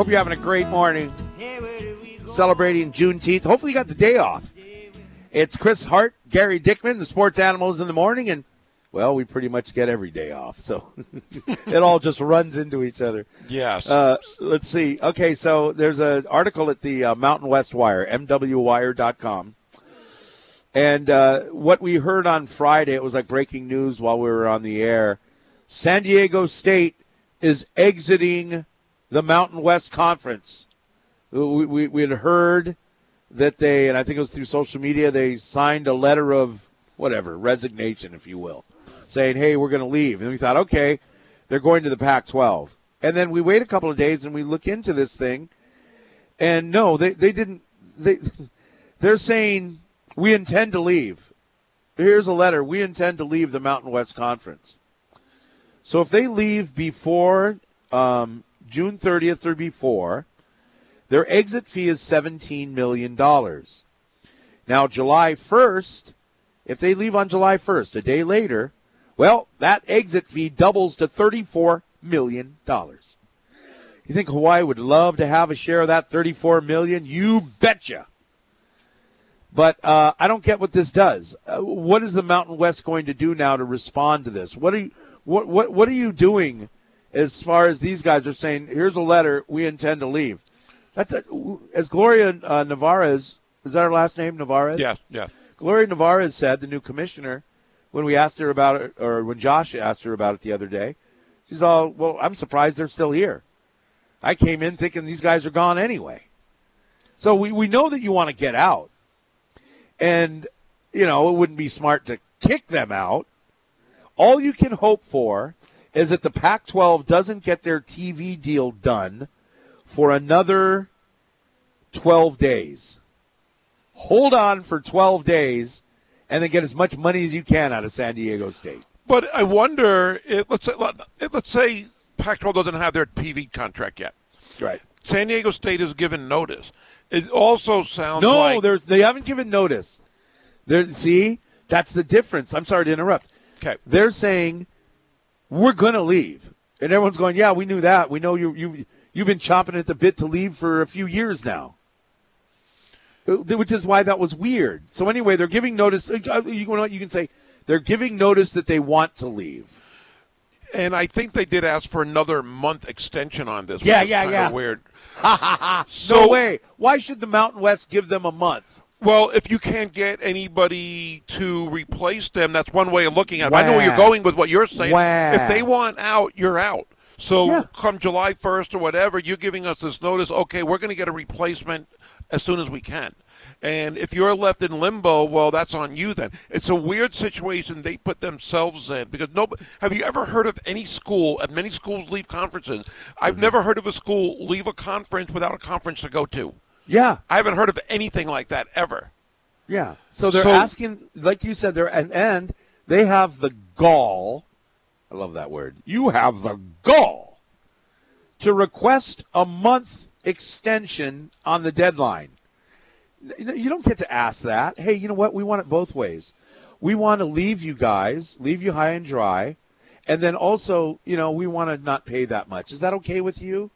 Hope you're having a great morning. Celebrating Juneteenth. Hopefully, you got the day off. It's Chris Hart, Gary Dickman, the sports animals in the morning, and well, we pretty much get every day off. So it all just runs into each other. Yes. Uh, let's see. Okay, so there's an article at the uh, Mountain West Wire, MWWire.com. And uh, what we heard on Friday, it was like breaking news while we were on the air. San Diego State is exiting the Mountain West Conference. We, we, we had heard that they, and I think it was through social media, they signed a letter of whatever, resignation, if you will, saying, hey, we're going to leave. And we thought, okay, they're going to the Pac 12. And then we wait a couple of days and we look into this thing. And no, they, they didn't. They, they're saying, we intend to leave. Here's a letter. We intend to leave the Mountain West Conference. So if they leave before um, June 30th or before, their exit fee is $17 million. Now, July 1st, if they leave on July 1st, a day later, well, that exit fee doubles to $34 million. You think Hawaii would love to have a share of that 34 million? You betcha. But uh, I don't get what this does. Uh, what is the Mountain West going to do now to respond to this? What are you, what, what, what are you doing as far as these guys are saying? Here's a letter. We intend to leave. That's a, as Gloria uh, Nevarez. Is that her last name, Nevarez? yes. Yes. Gloria Nevarez said, the new commissioner, when we asked her about it, or when Josh asked her about it the other day, she's all, well, I'm surprised they're still here. I came in thinking these guys are gone anyway. So we, we know that you want to get out. And, you know, it wouldn't be smart to kick them out. All you can hope for is that the Pac 12 doesn't get their TV deal done for another 12 days hold on for 12 days and then get as much money as you can out of San Diego State. But I wonder, if, let's say, let- let's say Pac-12 doesn't have their TV contract yet. Right. San Diego State is given notice. It also sounds No, like there's they haven't given notice. There see, that's the difference. I'm sorry to interrupt. okay. They're saying we're going to leave. And everyone's going, "Yeah, we knew that. We know you you you've been chomping at the bit to leave for a few years now." Uh, Which is why that was weird. So anyway, they're giving notice. uh, You know what you can say? They're giving notice that they want to leave. And I think they did ask for another month extension on this. Yeah, yeah, yeah. Weird. no way. Why should the Mountain West give them a month? Well, if you can't get anybody to replace them, that's one way of looking at it. I know where you're going with what you're saying. If they want out, you're out. So Yeah. come July 1st or whatever, you're giving us this notice. Okay, we're going to get a replacement as soon as we can. And if you're left in limbo, well, that's on you then. It's a weird situation they put themselves in because no. Have you ever heard of any school? And many schools leave conferences. I've Mm-hmm. never heard of a school leave a conference without a conference to go to. Yeah, I haven't heard of anything like that ever. yeah. So they're So- asking, like you said, they're and and they have the gall. I love that word. You have the gall to request a month extension on the deadline. You don't get to ask that. Hey, you know what? We want it both ways. We want to leave you guys, leave you high and dry, and then also, you know, we want to not pay that much. Is that okay with you?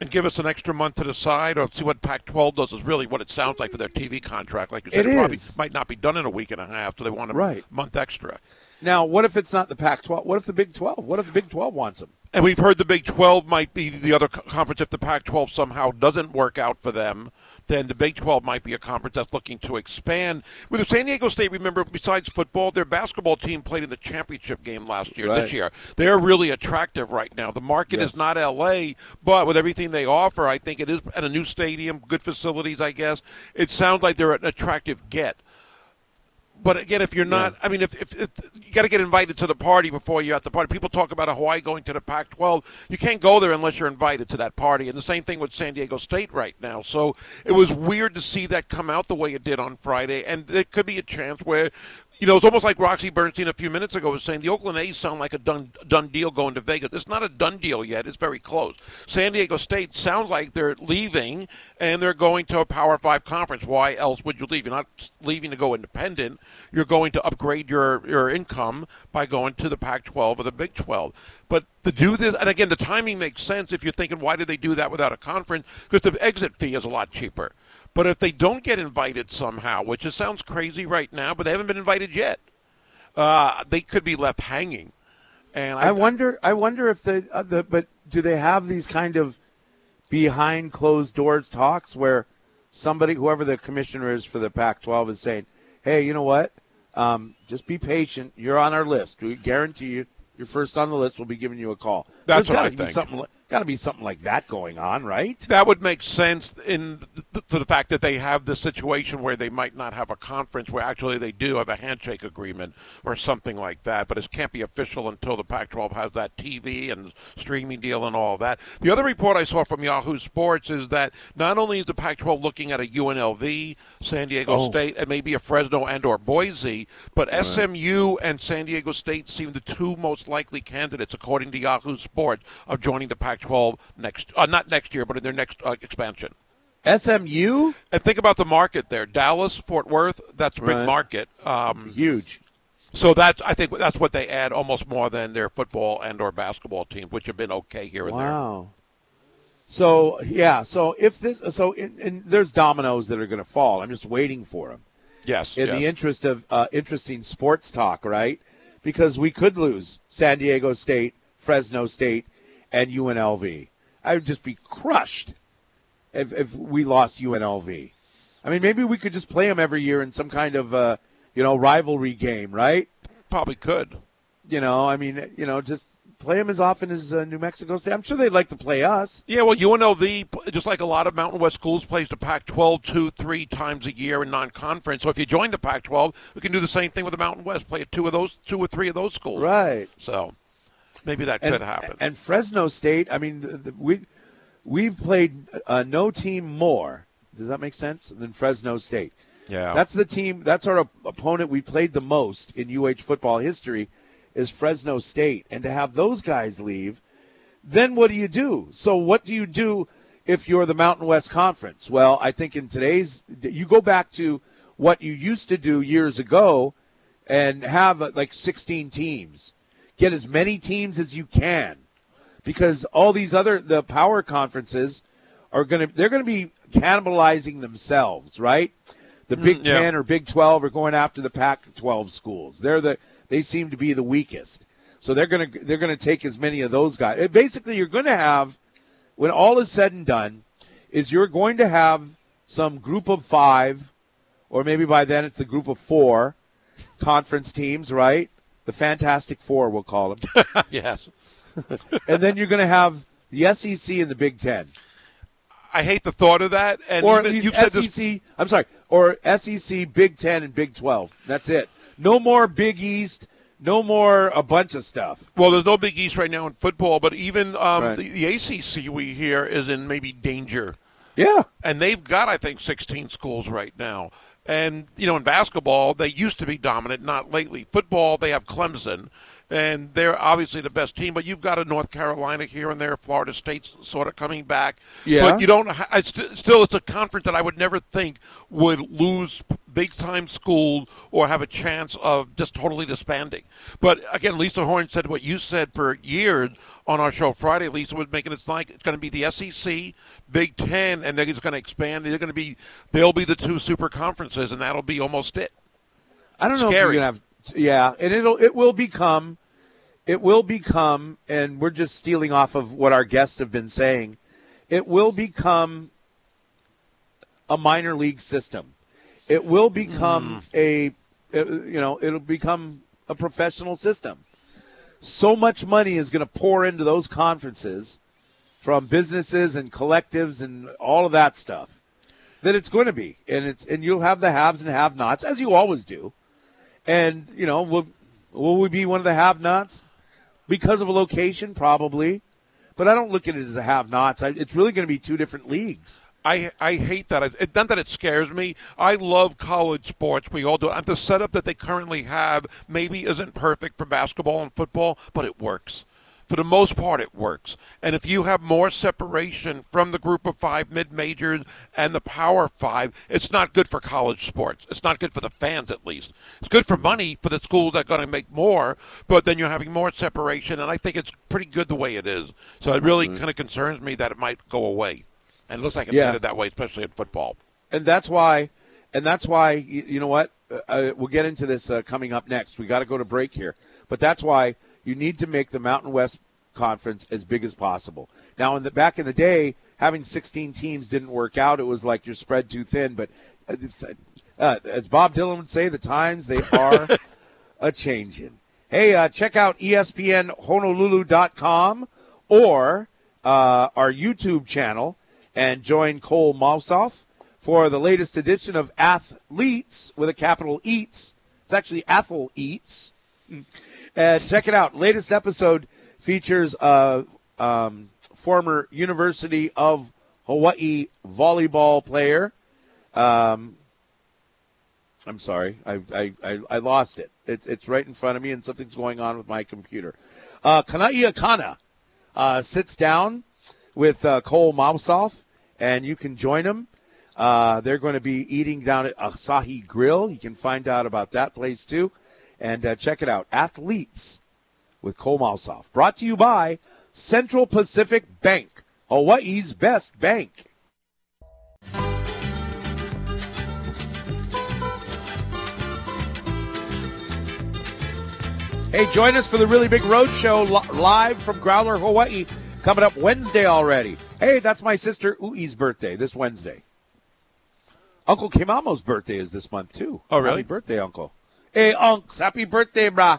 And give us an extra month to decide or see what Pac-12 does is really what it sounds like for their TV contract. Like you said, It it, probably might not be done in a week and a half, so they want a Right. month extra. Now, what if it's not the Pac-12? What if the Big 12? What if the Big 12 wants them? And we've heard the Big 12 might be the other conference if the Pac-12 somehow doesn't work out for them. Then the Big 12 might be a conference that's looking to expand. With the San Diego State, remember, besides football, their basketball team played in the championship game last year. Right. This year, they're really attractive right now. The market Yes. is not L.A., but with everything they offer, I think it is at a new stadium, good facilities. I guess it sounds like they're an attractive get. But again, if you're not, I mean, if, if, if you got to get invited to the party before you're at the party. People talk about Hawaii going to the Pac-12. You can't go there unless you're invited to that party. And the same thing with San Diego State right now. So it was weird to see that come out the way it did on Friday. And there could be a chance where you know, it's almost like Roxy Bernstein a few minutes ago was saying the Oakland A's sound like a done done deal going to Vegas. It's not a done deal yet. It's very close. San Diego State sounds like they're leaving and they're going to a Power Five conference. Why else would you leave? You're not leaving to go independent. You're going to upgrade your your income by going to the Pac-12 or the Big 12. But to do this, and again, the timing makes sense if you're thinking, why did they do that without a conference? Because the exit fee is a lot cheaper. But if they don't get invited somehow, which it sounds crazy right now, but they haven't been invited yet, uh, they could be left hanging. And I, I wonder. I wonder if the, uh, the but do they have these kind of behind closed doors talks where somebody, whoever the commissioner is for the Pac-12, is saying, "Hey, you know what? Um, just be patient. You're on our list. We guarantee you, you're first on the list. We'll be giving you a call." That's There's what I be think. Something, got to be something like that going on, right? That would make sense in th- for the fact that they have the situation where they might not have a conference where actually they do have a handshake agreement or something like that, but it can't be official until the Pac-12 has that TV and streaming deal and all that. The other report I saw from Yahoo Sports is that not only is the Pac-12 looking at a UNLV, San Diego Oh. State, and maybe a Fresno and or Boise, but SMU and San Diego State seem the two most likely candidates, according to Yahoo Sports, of joining the Pac-12 next, uh, not next year, but in their next uh, expansion. SMU, And think about the market there: Dallas, Fort Worth. That's a big Right. market. Um, huge. so that's I think that's what they add almost more than their football and or basketball teams, which have been okay here and there. Wow. So yeah, so if this, so in, in, there's dominoes that are going to fall. I'm just waiting for them. Yes. in yes. the interest of uh, interesting sports talk, right? Because we could lose San Diego State, Fresno State, and UNLV. I would just be crushed if, if we lost UNLV. I mean, maybe we could just play them every year in some kind of uh, you know rivalry game, right? Probably could. You know, I mean, you know, just play them as often as uh, New Mexico State. I'm sure they'd like to play us. Yeah, well, UNLV, just like a lot of Mountain West schools, plays the Pac-12 two, three times a year in non-conference. So if you join the Pac-12, we can do the same thing with the Mountain West, play two of those, two or three of those schools. Right. So maybe that and, could happen. And Fresno State, I mean, the, the, we we've played uh, no team more. Does that make sense? Than Fresno State. yeah, That's the team. That's our op- opponent we played the most in UH football history, is Fresno State, and to have those guys leave, then what do you do? So what do you do if you're the Mountain West Conference? Well, I think in today's you go back to what you used to do years ago, and have uh, like 16 teams, get as many teams as you can, because all these other the power conferences are going to they're going to be cannibalizing themselves, right? The Big yeah. Ten or Big Twelve are going after the Pac-12 schools. They're the they seem to be the weakest, so they're going to they're going to take as many of those guys. Uh, Basically, you're going to have when all is said and done, is you're going to have some group of five, or maybe by then it's a group of four conference teams, right? The Fantastic Four, we'll call them. yes. and then you're going to have the SEC and the Big Ten, I hate the thought of that. And or even- you've SEC. this- I'm sorry, or SEC, Big Ten, and Big Twelve. That's it. No more Big East. No more a bunch of stuff. Well, there's no Big East right now in football, but even um, Right. the, the ACC we hear is in maybe danger. Yeah, and they've got I think 16 schools right now. And you know, in basketball, they used to be dominant, not lately. Football, they have Clemson, and they're obviously the best team. But you've got a North Carolina here and there, Florida State's sort of coming back. Yeah. But you don't. It's st- still, it's a conference that I would never think would lose big time school or have a chance of just totally disbanding. But again, Lisa Horne said what you said for years on our show Friday. Lisa was making it like it's going to be the SEC, Big Ten, and they're just going to expand. They're going to be, they'll be the two super conferences, and that'll be almost it. I don't know Scary. if you're gonna have. Yeah, and it'll it will become, it will become, and we're just stealing off of what our guests have been saying. It will become a minor league system. It will become a, uh, you know, it'll become a professional system. So much money is going to pour into those conferences from businesses and collectives and all of that stuff that it's going to be, and it's and you'll have the haves and have-nots as you always do. And you know, will will we be one of the have-nots because of a location? Probably, but I don't look at it as a have-nots. It's really going to be two different leagues. I I hate that. It, not that it scares me. I love college sports. We all do. And the setup that they currently have maybe isn't perfect for basketball and football, but it works. For the most part, it works. And if you have more separation from the group of five mid majors and the power five, it's not good for college sports. It's not good for the fans, at least. It's good for money for the schools that are going to make more, but then you're having more separation. And I think it's pretty good the way it is. So it really kind of concerns me that it might go away. And it looks like it's Yeah. headed that way, especially in football. and that's why, and that's why you, you know what? Uh, Uh, we'll get into this uh, coming up next. We got to go to break here, but that's why you need to make the Mountain West Conference as big as possible. Now, in the back in the day, having 16 teams didn't work out. It was like you're spread too thin. But uh, it's, uh, as Bob Dylan would say, the times they are a changing. Hey, uh, check out ESPNHonolulu.com or uh, our YouTube channel and join Cole Mousoff for the latest edition of Athletes with a capital Eats. It's actually Athel Eats. And check it out. Latest episode features a um, former University of Hawaii volleyball player. Um, I'm sorry, I, I, I, I lost it. It's, it's right in front of me, and something's going on with my computer. Uh, Kanai Akana uh, sits down with uh, Cole Mousoff, and you can join him. Uh, they're going to be eating down at Asahi Grill. You can find out about that place too. And uh, check it out Athletes with Cole. Brought to you by Central Pacific Bank, Hawaii's best bank. Hey, join us for the really big road show li- live from Growler, Hawaii, coming up Wednesday already. Hey, that's my sister Ui's birthday this Wednesday. Uncle Kimamo's birthday is this month too. Oh, really? Happy birthday, Uncle. Hey, Unks, happy birthday, brah.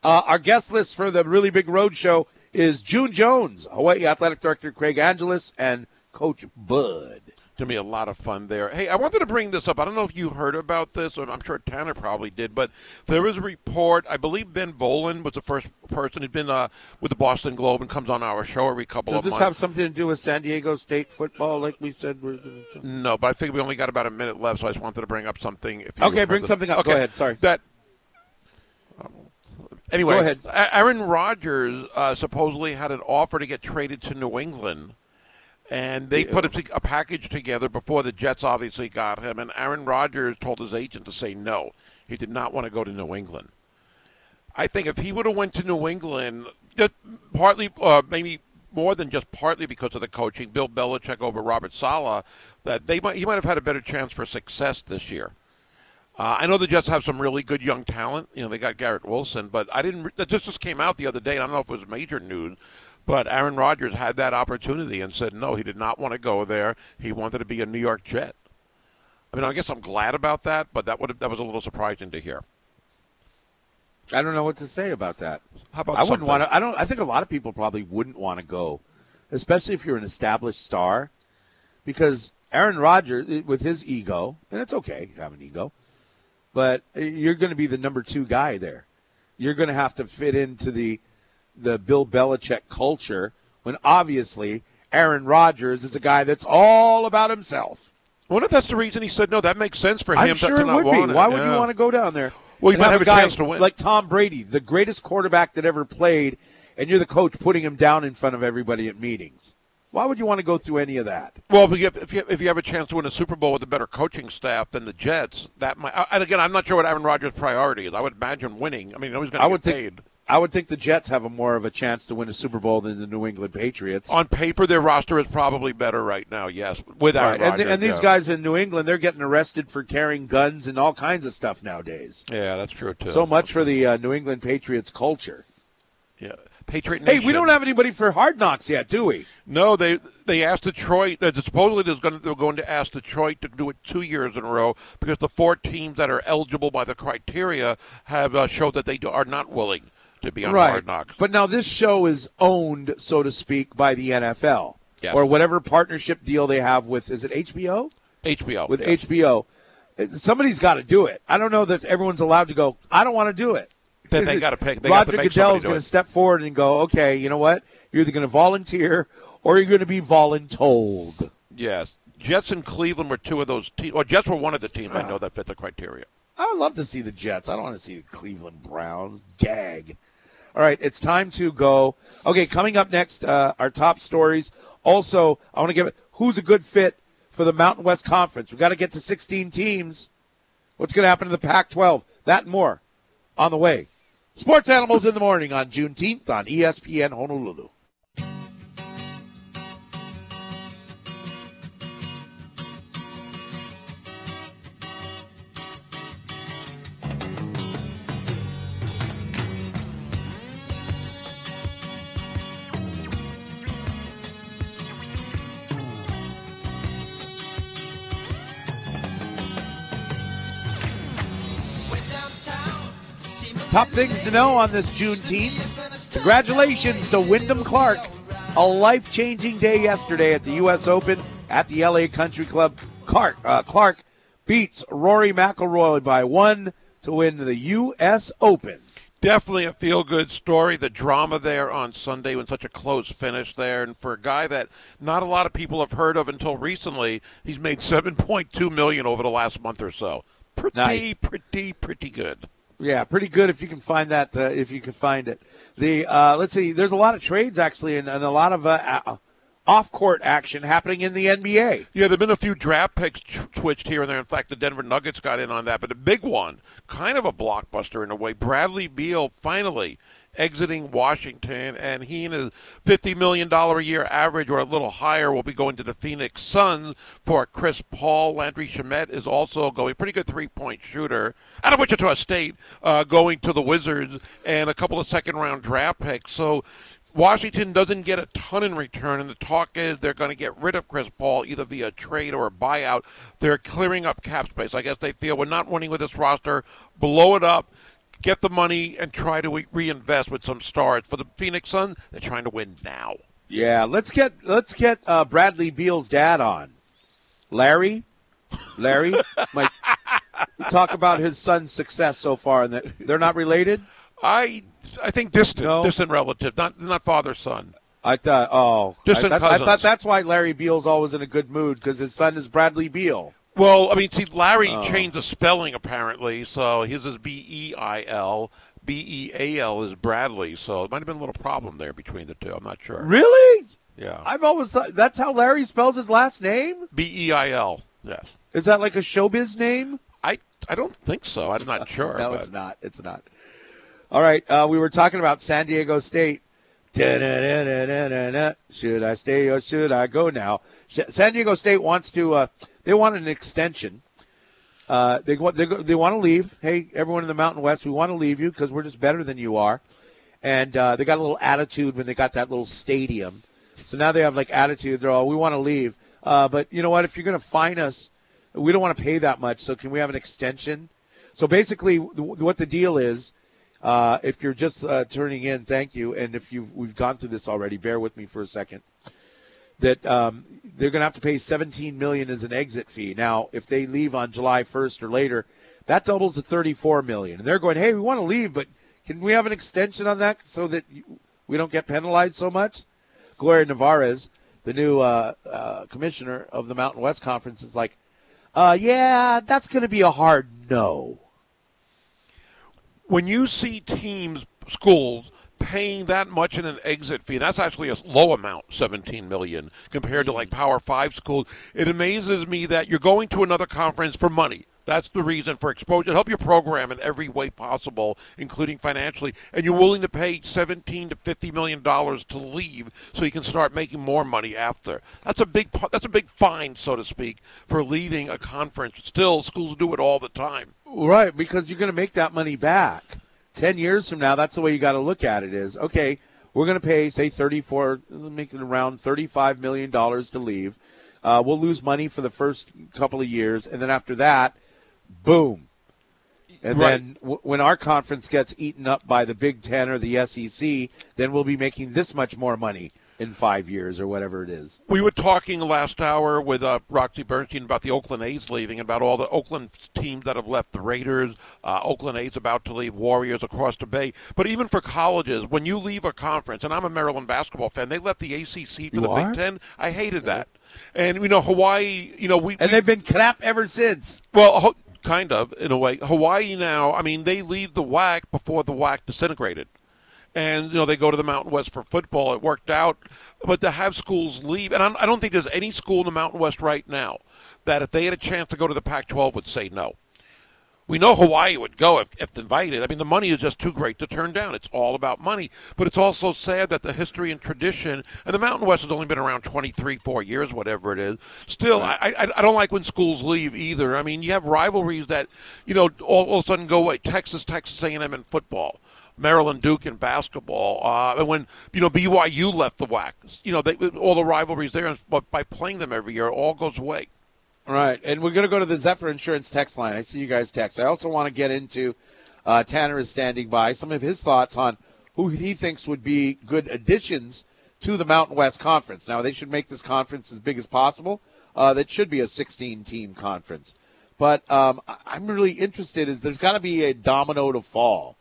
Uh, our guest list for the really big road show is June Jones, Hawaii Athletic Director Craig Angelos, and Coach Bud. To be a lot of fun there. Hey, I wanted to bring this up. I don't know if you heard about this, and I'm sure Tanner probably did, but there was a report. I believe Ben Volin was the first person who'd been uh, with the Boston Globe and comes on our show every couple Does of this months. have something to do with San Diego State football, like we said? We're No, but I think we only got about a minute left, so I just wanted to bring up something. If you Okay, bring this- something up. Go ahead, sorry. That. Anyway, Go ahead. Aaron Rodgers uh, supposedly had an offer to get traded to New England, and they put a, a package together before the Jets obviously got him. And Aaron Rodgers told his agent to say no. He did not want to go to New England. I think if he would have went to New England, just partly, uh, maybe more than just partly because of the coaching, Bill Belichick over Robert Saleh, that they might he might have had a better chance for success this year. Uh, I know the Jets have some really good young talent. You know, they got Garrett Wilson, but I didn't. That just just came out the other day. and I don't know if it was major news, but Aaron Rodgers had that opportunity and said no. He did not want to go there. He wanted to be a New York Jet. I mean, I guess I'm glad about that, but that would that was a little surprising to hear. I don't know what to say about that. How about I wouldn't something- want to. I don't. I think a lot of people probably wouldn't want to go, especially if you're an established star, because Aaron Rodgers, eh, with his ego, and it's okay to have an ego, but eh, you're going to be the number two guy there. You're going to have to fit into the the Bill Belichick culture when obviously Aaron Rodgers is a guy that's all about himself. I wonder if that's the reason he said no. That makes sense for him. I'm to- sure to it would be. it. Why would you want to go down there? Well, you might have a guy chance to win. Like Tom Brady, the greatest quarterback that ever played, and you're the coach putting him down in front of everybody at meetings. Why would you want to go through any of that? Well, if you, have, if you if you have a chance to win a Super Bowl with a better coaching staff than the Jets, that might. And again, I'm not sure what Aaron Rodgers' priority is. I would imagine winning. I mean, he's going to would get think. paid. I would think the Jets have a more of a chance to win a Super Bowl than the New England Patriots. On paper, their roster is probably better right now. Yes, with Aaron Right. And, Rodgers. and these yeah. guys in New England, they're getting arrested for carrying guns and all kinds of stuff nowadays. Yeah, that's true too. So much for the uh, New England Patriots culture. Yeah, Patriot Nation. Hey, we don't have anybody for Hard Knocks yet, do we? No, they they asked Detroit. That supposedly there's going to, they're going to ask Detroit to do it two years in a row because the four teams that are eligible by the criteria have uh, showed that they do, are not willing to be on Hard Knocks. But now this show is owned, so to speak, by the NFL Yes. or whatever partnership deal they have with. Is it HBO? HBO With yes. HBO, somebody's got to do it. I don't know that everyone's allowed to go. I don't want to do it. Then they gotta pick- they got Roger Goodell is going to step forward and go, okay, you know what? You're either going to volunteer or you're going to be voluntold. Yes. Jets and Cleveland were two of those teams. Or Jets were one of the teams I know that fit the criteria. I would love to see the Jets. I don't want to see the Cleveland Browns. Gag. All right, it's time to go. Okay, coming up next, uh, our top stories. Also, I want to give it who's a good fit for the Mountain West Conference. We've got to get to 16 teams. What's going to happen to the Pac 12? That and more on the way. Sports Animals in the Morning on Juneteenth on ESPN Honolulu. Top things to know on this Juneteenth. Congratulations to Wyndham Clark. A life changing day yesterday at the U.S. Open at the LA Country Club. Clark, uh, Clark beats Rory McIlroy by one to win the U.S. Open. Definitely a feel good story. The drama there on Sunday with such a close finish there. And for a guy that not a lot of people have heard of until recently, he's made 7.2 million over the last month or so. Pretty, Nice. pretty, pretty good. Yeah, pretty good if you can find that. Uh, if you can find it, the uh, let's see. There's a lot of trades actually, and, and a lot of uh, uh, off-court action happening in the NBA. Yeah, there've been a few draft picks switched here and there. In fact, the Denver Nuggets got in on that. But the big one, kind of a blockbuster in a way, Bradley Beal finally exiting Washington, and he and his $50 million a year average or a little higher will be going to the Phoenix Suns for Chris Paul. Landry Shamet is also going, pretty good three-point shooter out of Wichita State, uh, going to the Wizards, and a couple of second-round draft picks. So Washington doesn't get a ton in return, and the talk is they're going to get rid of Chris Paul either via trade or a buyout. They're clearing up cap space. I guess they feel we're not winning with this roster. Blow it up, get the money, and try to reinvest with some stars. For the Phoenix Suns, they're trying to win now. Yeah, let's get let's get uh, Bradley Beal's dad on. Larry, Larry, Mike, talk about his son's success so far, and that they're not related. I I think distant, No. distant relative, not not father son. I thought, oh, I, Distant that- I thought that's why Larry Beil's always in a good mood because his son is Bradley Beal. Well, I mean, see, Larry changed the spelling apparently, so his is B E I L. B E A L is Bradley, so it might have been a little problem there between the two. I'm not sure. Really? Yeah. I've always thought that's how Larry spells his last name. B E I L. Yes. Is that like a showbiz name? I I don't think so. I'm not sure. No, but- it's not. It's not. All right, uh, we were talking about San Diego State. Should I stay or should I go now? San Diego State wants to. Uh, they want an extension. Uh, they want they, they want to leave. Hey, everyone in the Mountain West, we want to leave you because we're just better than you are. And uh, they got a little attitude when they got that little stadium. So now they have like attitude. They're all, we want to leave. Uh, but you know what? If you're going to fine us, we don't want to pay that much. So can we have an extension? So basically, what the deal is, uh, if you're just uh, turning in, thank you. And if you've we've gone through this already, bear with me for a second. That um, they're going to have to pay 17 million as an exit fee. Now, if they leave on July 1st or later, that doubles to 34 million. And they're going, hey, we want to leave, but can we have an extension on that so that we don't get penalized so much? Gloria Nevarez, the new uh, uh, commissioner of the Mountain West Conference, is like, uh, yeah, that's going to be a hard no. When you see teams, schools paying that much in an exit fee, that's actually a low amount, 17 million, compared to like mm. Power 5 schools. It amazes me that you're going to another conference for money. That's the reason for exposure. Help your program in every way possible, including financially, and you're willing to pay 17 to 50 million dollars to leave, so you can start making more money after. That's a big. That's a big fine, so to speak, for leaving a conference. Still, schools do it all the time. Right, because you're going to make that money back. 10 years from now, that's the way you got to look at it is, okay, we're going to pay, say, 34, make it around $35 million to leave. Uh, we'll lose money for the first couple of years, and then after that, boom. And Right. then w- when our conference gets eaten up by the Big Ten or the SEC, then we'll be making this much more money in five years or whatever it is. We were talking last hour with uh, Roxy Bernstein about the Oakland A's leaving, about all the Oakland teams that have left the Raiders. Uh, Oakland A's about to leave Warriors across the bay. But even for colleges, when you leave a conference, and I'm a Maryland basketball fan, they left the ACC for You the are? Big Ten. I hated that. And you know Hawaii, you know we And we- they've been crap ever since. well, ho- kind of in a way. Hawaii now, I mean, they leave the WAC before the WAC disintegrated, and you know they go to the Mountain West for football. It worked out, but to have schools leave, and I don't think there's any school in the Mountain West right now that if they had a chance to go to the Pac-12 would say no. We know Hawaii would go if, if invited. I mean, the money is just too great to turn down. It's all about money. But it's also sad that the history and tradition, and the Mountain West has only been around 23, 4 years, whatever it is. Still, I, I, I don't like when schools leave either. I mean, you have rivalries that, you know, all, all of a sudden go away. Texas, Texas A&M in football. Maryland Duke in basketball, uh, and when you know BYU left the WAC, you know they, all the rivalries there, but by playing them every year, it all goes away. All right, and we're going to go to the Zephyr Insurance text line. I see you guys text. I also want to get into uh, Tanner is standing by some of his thoughts on who he thinks would be good additions to the Mountain West Conference. Now they should make this conference as big as possible. Uh, that should be a 16-team conference, but um, I'm really interested. Is there's got to be a domino to fall,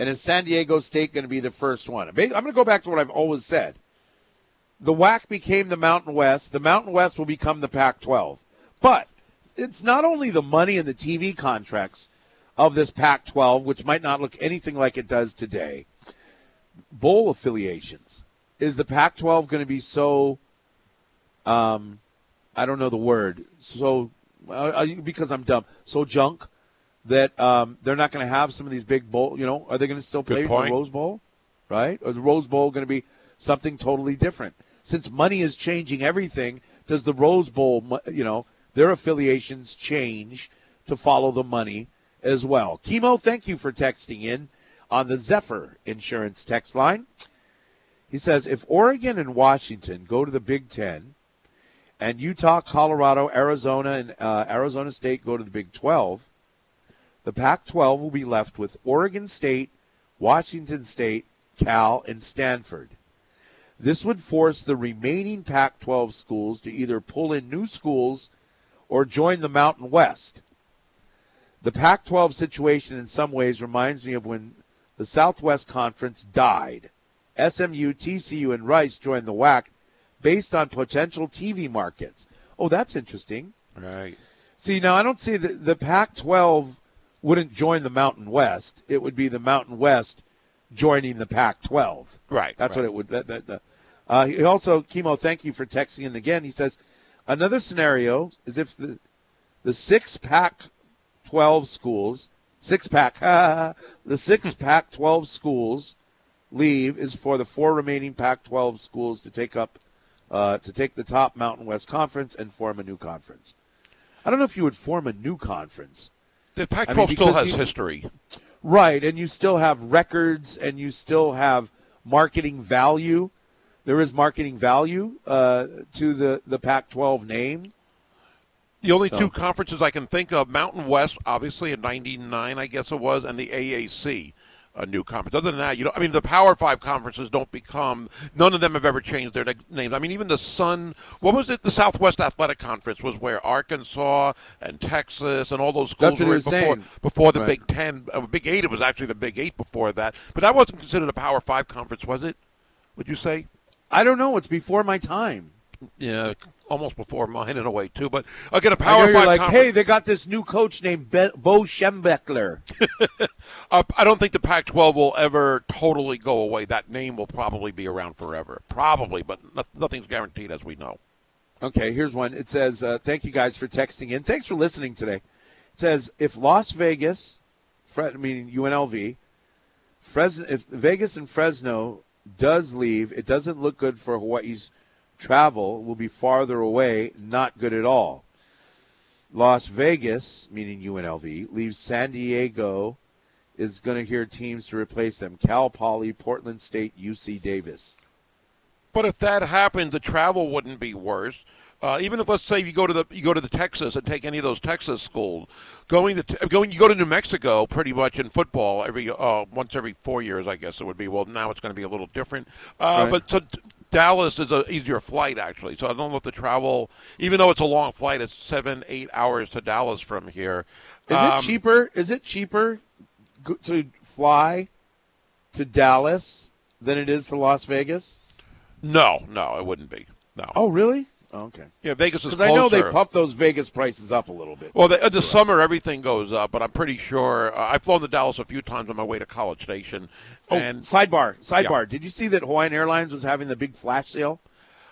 and is San Diego State going to be the first one? I'm going to go back to what I've always said the WAC became the Mountain West. The Mountain West will become the Pac 12. But it's not only the money and the TV contracts of this Pac 12, which might not look anything like it does today, bowl affiliations. Is the Pac 12 going to be so, um, I don't know the word, so, uh, because I'm dumb, so junk that um, they're not going to have some of these big bowl, you know, are they going to still play the. Rose Bowl? Right? Or is the Rose Bowl going to be something totally different? Since money is changing everything, does the Rose Bowl, you know, their affiliations change to follow the money as well? Kimo, thank you for texting in on the Zephyr Insurance text line. He says if Oregon and Washington go to the Big Ten, and Utah, Colorado, Arizona, and uh, Arizona State go to the Big 12, the Pac 12 will be left with Oregon State, Washington State, Cal, and Stanford. This would force the remaining Pac 12 schools to either pull in new schools or join the Mountain West. The Pac 12 situation in some ways reminds me of when the Southwest Conference died. SMU, TCU, and Rice joined the WAC based on potential TV markets. Oh, that's interesting. Right. See, now I don't see the, the Pac 12 wouldn't join the Mountain West. It would be the Mountain West joining the Pac 12. Right, That's right. what it would. That, that, that. Uh, he also, Kimo, thank you for texting in again. He says another scenario is if the the six Pac 12 schools, six pack, the six Pac 12 schools leave is for the four remaining Pac 12 schools to take up uh, to take the top Mountain West Conference and form a new conference. I don't know if you would form a new conference. The Pac-12 I mean, still has you- history. Right, and you still have records and you still have marketing value. There is marketing value uh, to the, the Pac 12 name. The only So- two conferences I can think of, Mountain West, obviously in '99, I guess it was, and the AAC, a new conference. Other than that, you know, I mean, the Power Five conferences don't become. None of them have ever changed their names. I mean, even the Sun. What was it? The Southwest Athletic Conference was where Arkansas and Texas and all those schools were he in was before, saying. before the Right. Big Ten. Uh, Big Eight. It was actually the Big Eight before that, but that wasn't considered a Power Five conference, was it? Would you say? I don't know. It's before my time. Yeah, almost before mine in a way too. But again, a I Power you're Five like, conference. hey, they got this new coach named Be- Bo Schembechler. Uh, I don't think the Pac-12 will ever totally go away. That name will probably be around forever, probably, but no, nothing's guaranteed, as we know. Okay, here's one. It says, uh, "Thank you guys for texting in. Thanks for listening today." It says, "If Las Vegas, Fre- meaning UNLV, Fresno, if Vegas and Fresno does leave, it doesn't look good for Hawaii's travel. Will be farther away, not good at all. Las Vegas, meaning UNLV, leaves San Diego." Is going to hear teams to replace them: Cal Poly, Portland State, UC Davis. But if that happened, the travel wouldn't be worse. Uh, even if, let's say, you go to the you go to the Texas and take any of those Texas schools, going to going you go to New Mexico pretty much in football every uh, once every four years, I guess it would be. Well, now it's going to be a little different. Uh, Right. But so, Dallas is a easier flight actually, so I don't know if the travel, even though it's a long flight, it's seven eight hours to Dallas from here. Is Um, it cheaper? Is it cheaper to fly to Dallas than it is to Las Vegas? No, no, it wouldn't be. No. Oh, really? Oh, okay. yeah, Vegas is Because I know they pump those Vegas prices up a little bit. Well, the, in the summer everything goes up, but I'm pretty sure uh, I've flown to Dallas a few times on my way to College Station, Oh, and sidebar, sidebar. Did you see that Hawaiian Airlines was having the big flash sale?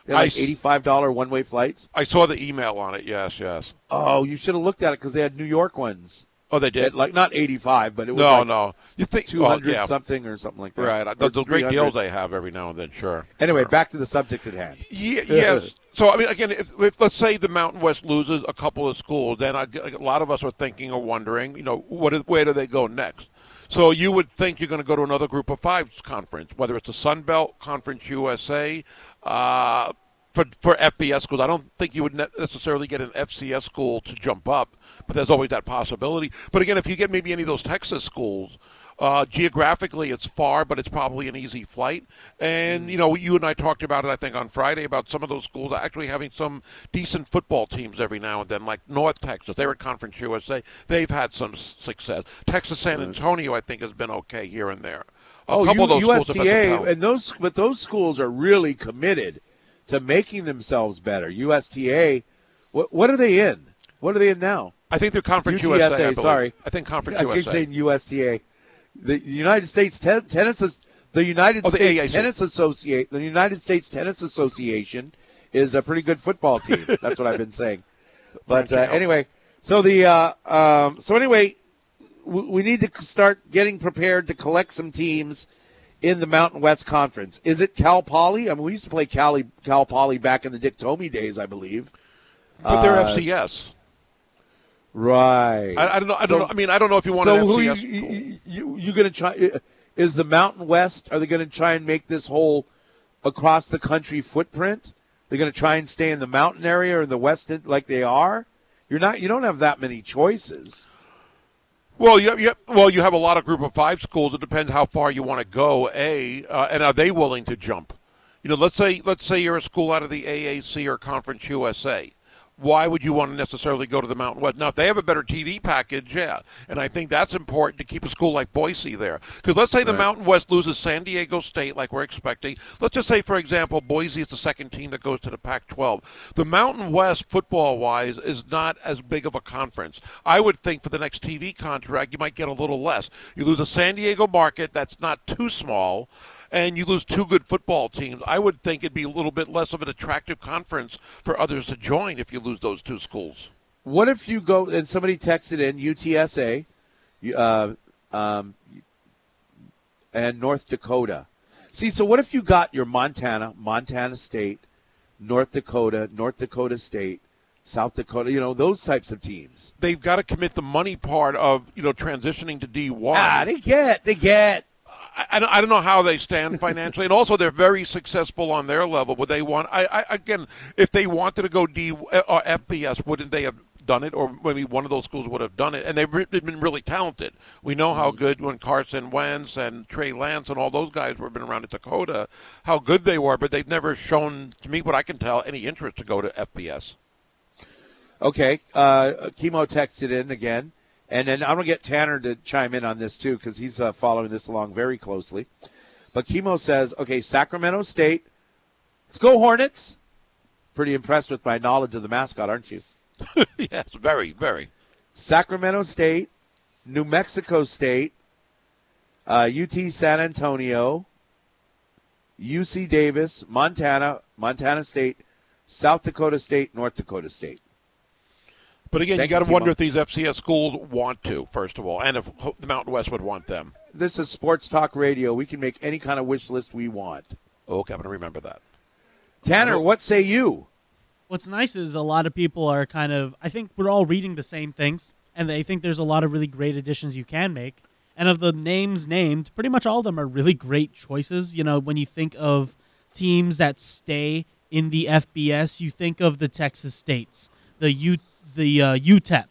They had like eighty-five dollar one-way flights. I saw the email on it. Yes, yes. Oh, you should have looked at it because they had New York ones. Oh, they did. At like not eighty-five, but it was no, like no. You think two oh, hundred yeah. something or something like that. Right. Those, great deals they have every now and then. Sure. Anyway, Sure. back to the subject at hand. Ye- yes. So I mean, again, if, if let's say the Mountain West loses a couple of schools, then I, a lot of us are thinking or wondering, you know, what is, where do they go next? So you would think you're going to go to another Group of Five conference, whether it's the Sun Belt Conference USA. Uh, for, for FBS schools, I don't think you would ne- necessarily get an FCS school to jump up, but there's always that possibility. But again, if you get maybe any of those Texas schools, uh, geographically, it's far, but it's probably an easy flight. And, you know, you and I talked about it, I think, on Friday about some of those schools actually having some decent football teams every now and then, like North Texas. They were at Conference USA. They've had some success. Texas San Antonio, I think, has been okay here and there. A oh, couple U- of those schools have had some USTA and those, but those schools are really committed to making themselves better. USTA, what what are they in? What are they in now? I think they're Conference UTSA, USA. I sorry. I think Conference I keep USA. saying USTA. The United States Ten- Tennis, As- the United Oh, the States. Tennis Associate, the United States Tennis Association is a pretty good football team. That's what I've been saying. But uh, anyway, so the uh, um, so anyway, we, we need to start getting prepared to collect some teams in the Mountain West Conference. Is it Cal Poly? I mean, we used to play Cal Cal Poly back in the Dick Tomey days, I believe. but they're uh, FCS. Right. I, I don't know. I don't know. I mean, I don't know if you want so who you, FCS. you, you, you going to try? Is the Mountain West? Are they going to try and make this whole across the country footprint? They're going to try and stay in the mountain area or the west like they are. You're not. You don't have that many choices. Well, you, you well you have a lot of group of five schools. It depends how far you want to go. A uh, and are they willing to jump? You know, let's say let's say you're a school out of the AAC or Conference USA. Why would you want to necessarily go to the Mountain West? Now, if they have a better TV package, yeah, and I think that's important to keep a school like Boise there. Because let's say the Mountain West loses San Diego State, like we're expecting. Let's just say, for example, Boise is the second team that goes to the Pac-12. The Mountain West, football-wise, is not as big of a conference. I would think for the next TV contract, you might get a little less. You lose a San Diego market that's not too small and you lose two good football teams, I would think it'd be a little bit less of an attractive conference for others to join if you lose those two schools. What if you go and somebody texted in UTSA, uh, um, and North Dakota? See, so what if you got your Montana, Montana State, North Dakota, North Dakota State, South Dakota, you know, those types of teams. They've got to commit the money part of you know transitioning to D one. Ah, they get, they get. I, I don't- know how they stand financially, and also they're very successful on their level. Would they want? I, I again, if they wanted to go D or FBS, wouldn't they have done it, or maybe one of those schools would have done it? And they've been really talented. We know how good when Carson Wentz and Trey Lance and all those guys were been around at Dakota, how good they were, but they've never shown to me what I can tell any interest to go to FBS. Okay, uh, Kimo texted in again, and then I'm gonna get Tanner to chime in on this too because he's uh, following this along very closely. But Kimo says, okay, Sacramento State, let's go Hornets. Pretty impressed with my knowledge of the mascot, aren't you? yes, very, very. Sacramento State, New Mexico State, uh, UT San Antonio, UC Davis, Montana, Montana State, South Dakota State, North Dakota State. But again, Thank you got to wonder Kimo. if these FCS schools want to, first of all, and if the Mountain West would want them. This is Sports Talk Radio. We can make any kind of wish list we want. Okay, I'm going to remember that. Tanner, what say you? What's nice is a lot of people are kind of. I think we're all reading the same things, and they think there's a lot of really great additions you can make. And of the names named, pretty much all of them are really great choices. You know, when you think of teams that stay in the FBS, you think of the Texas States, the U, the uh, UTEP,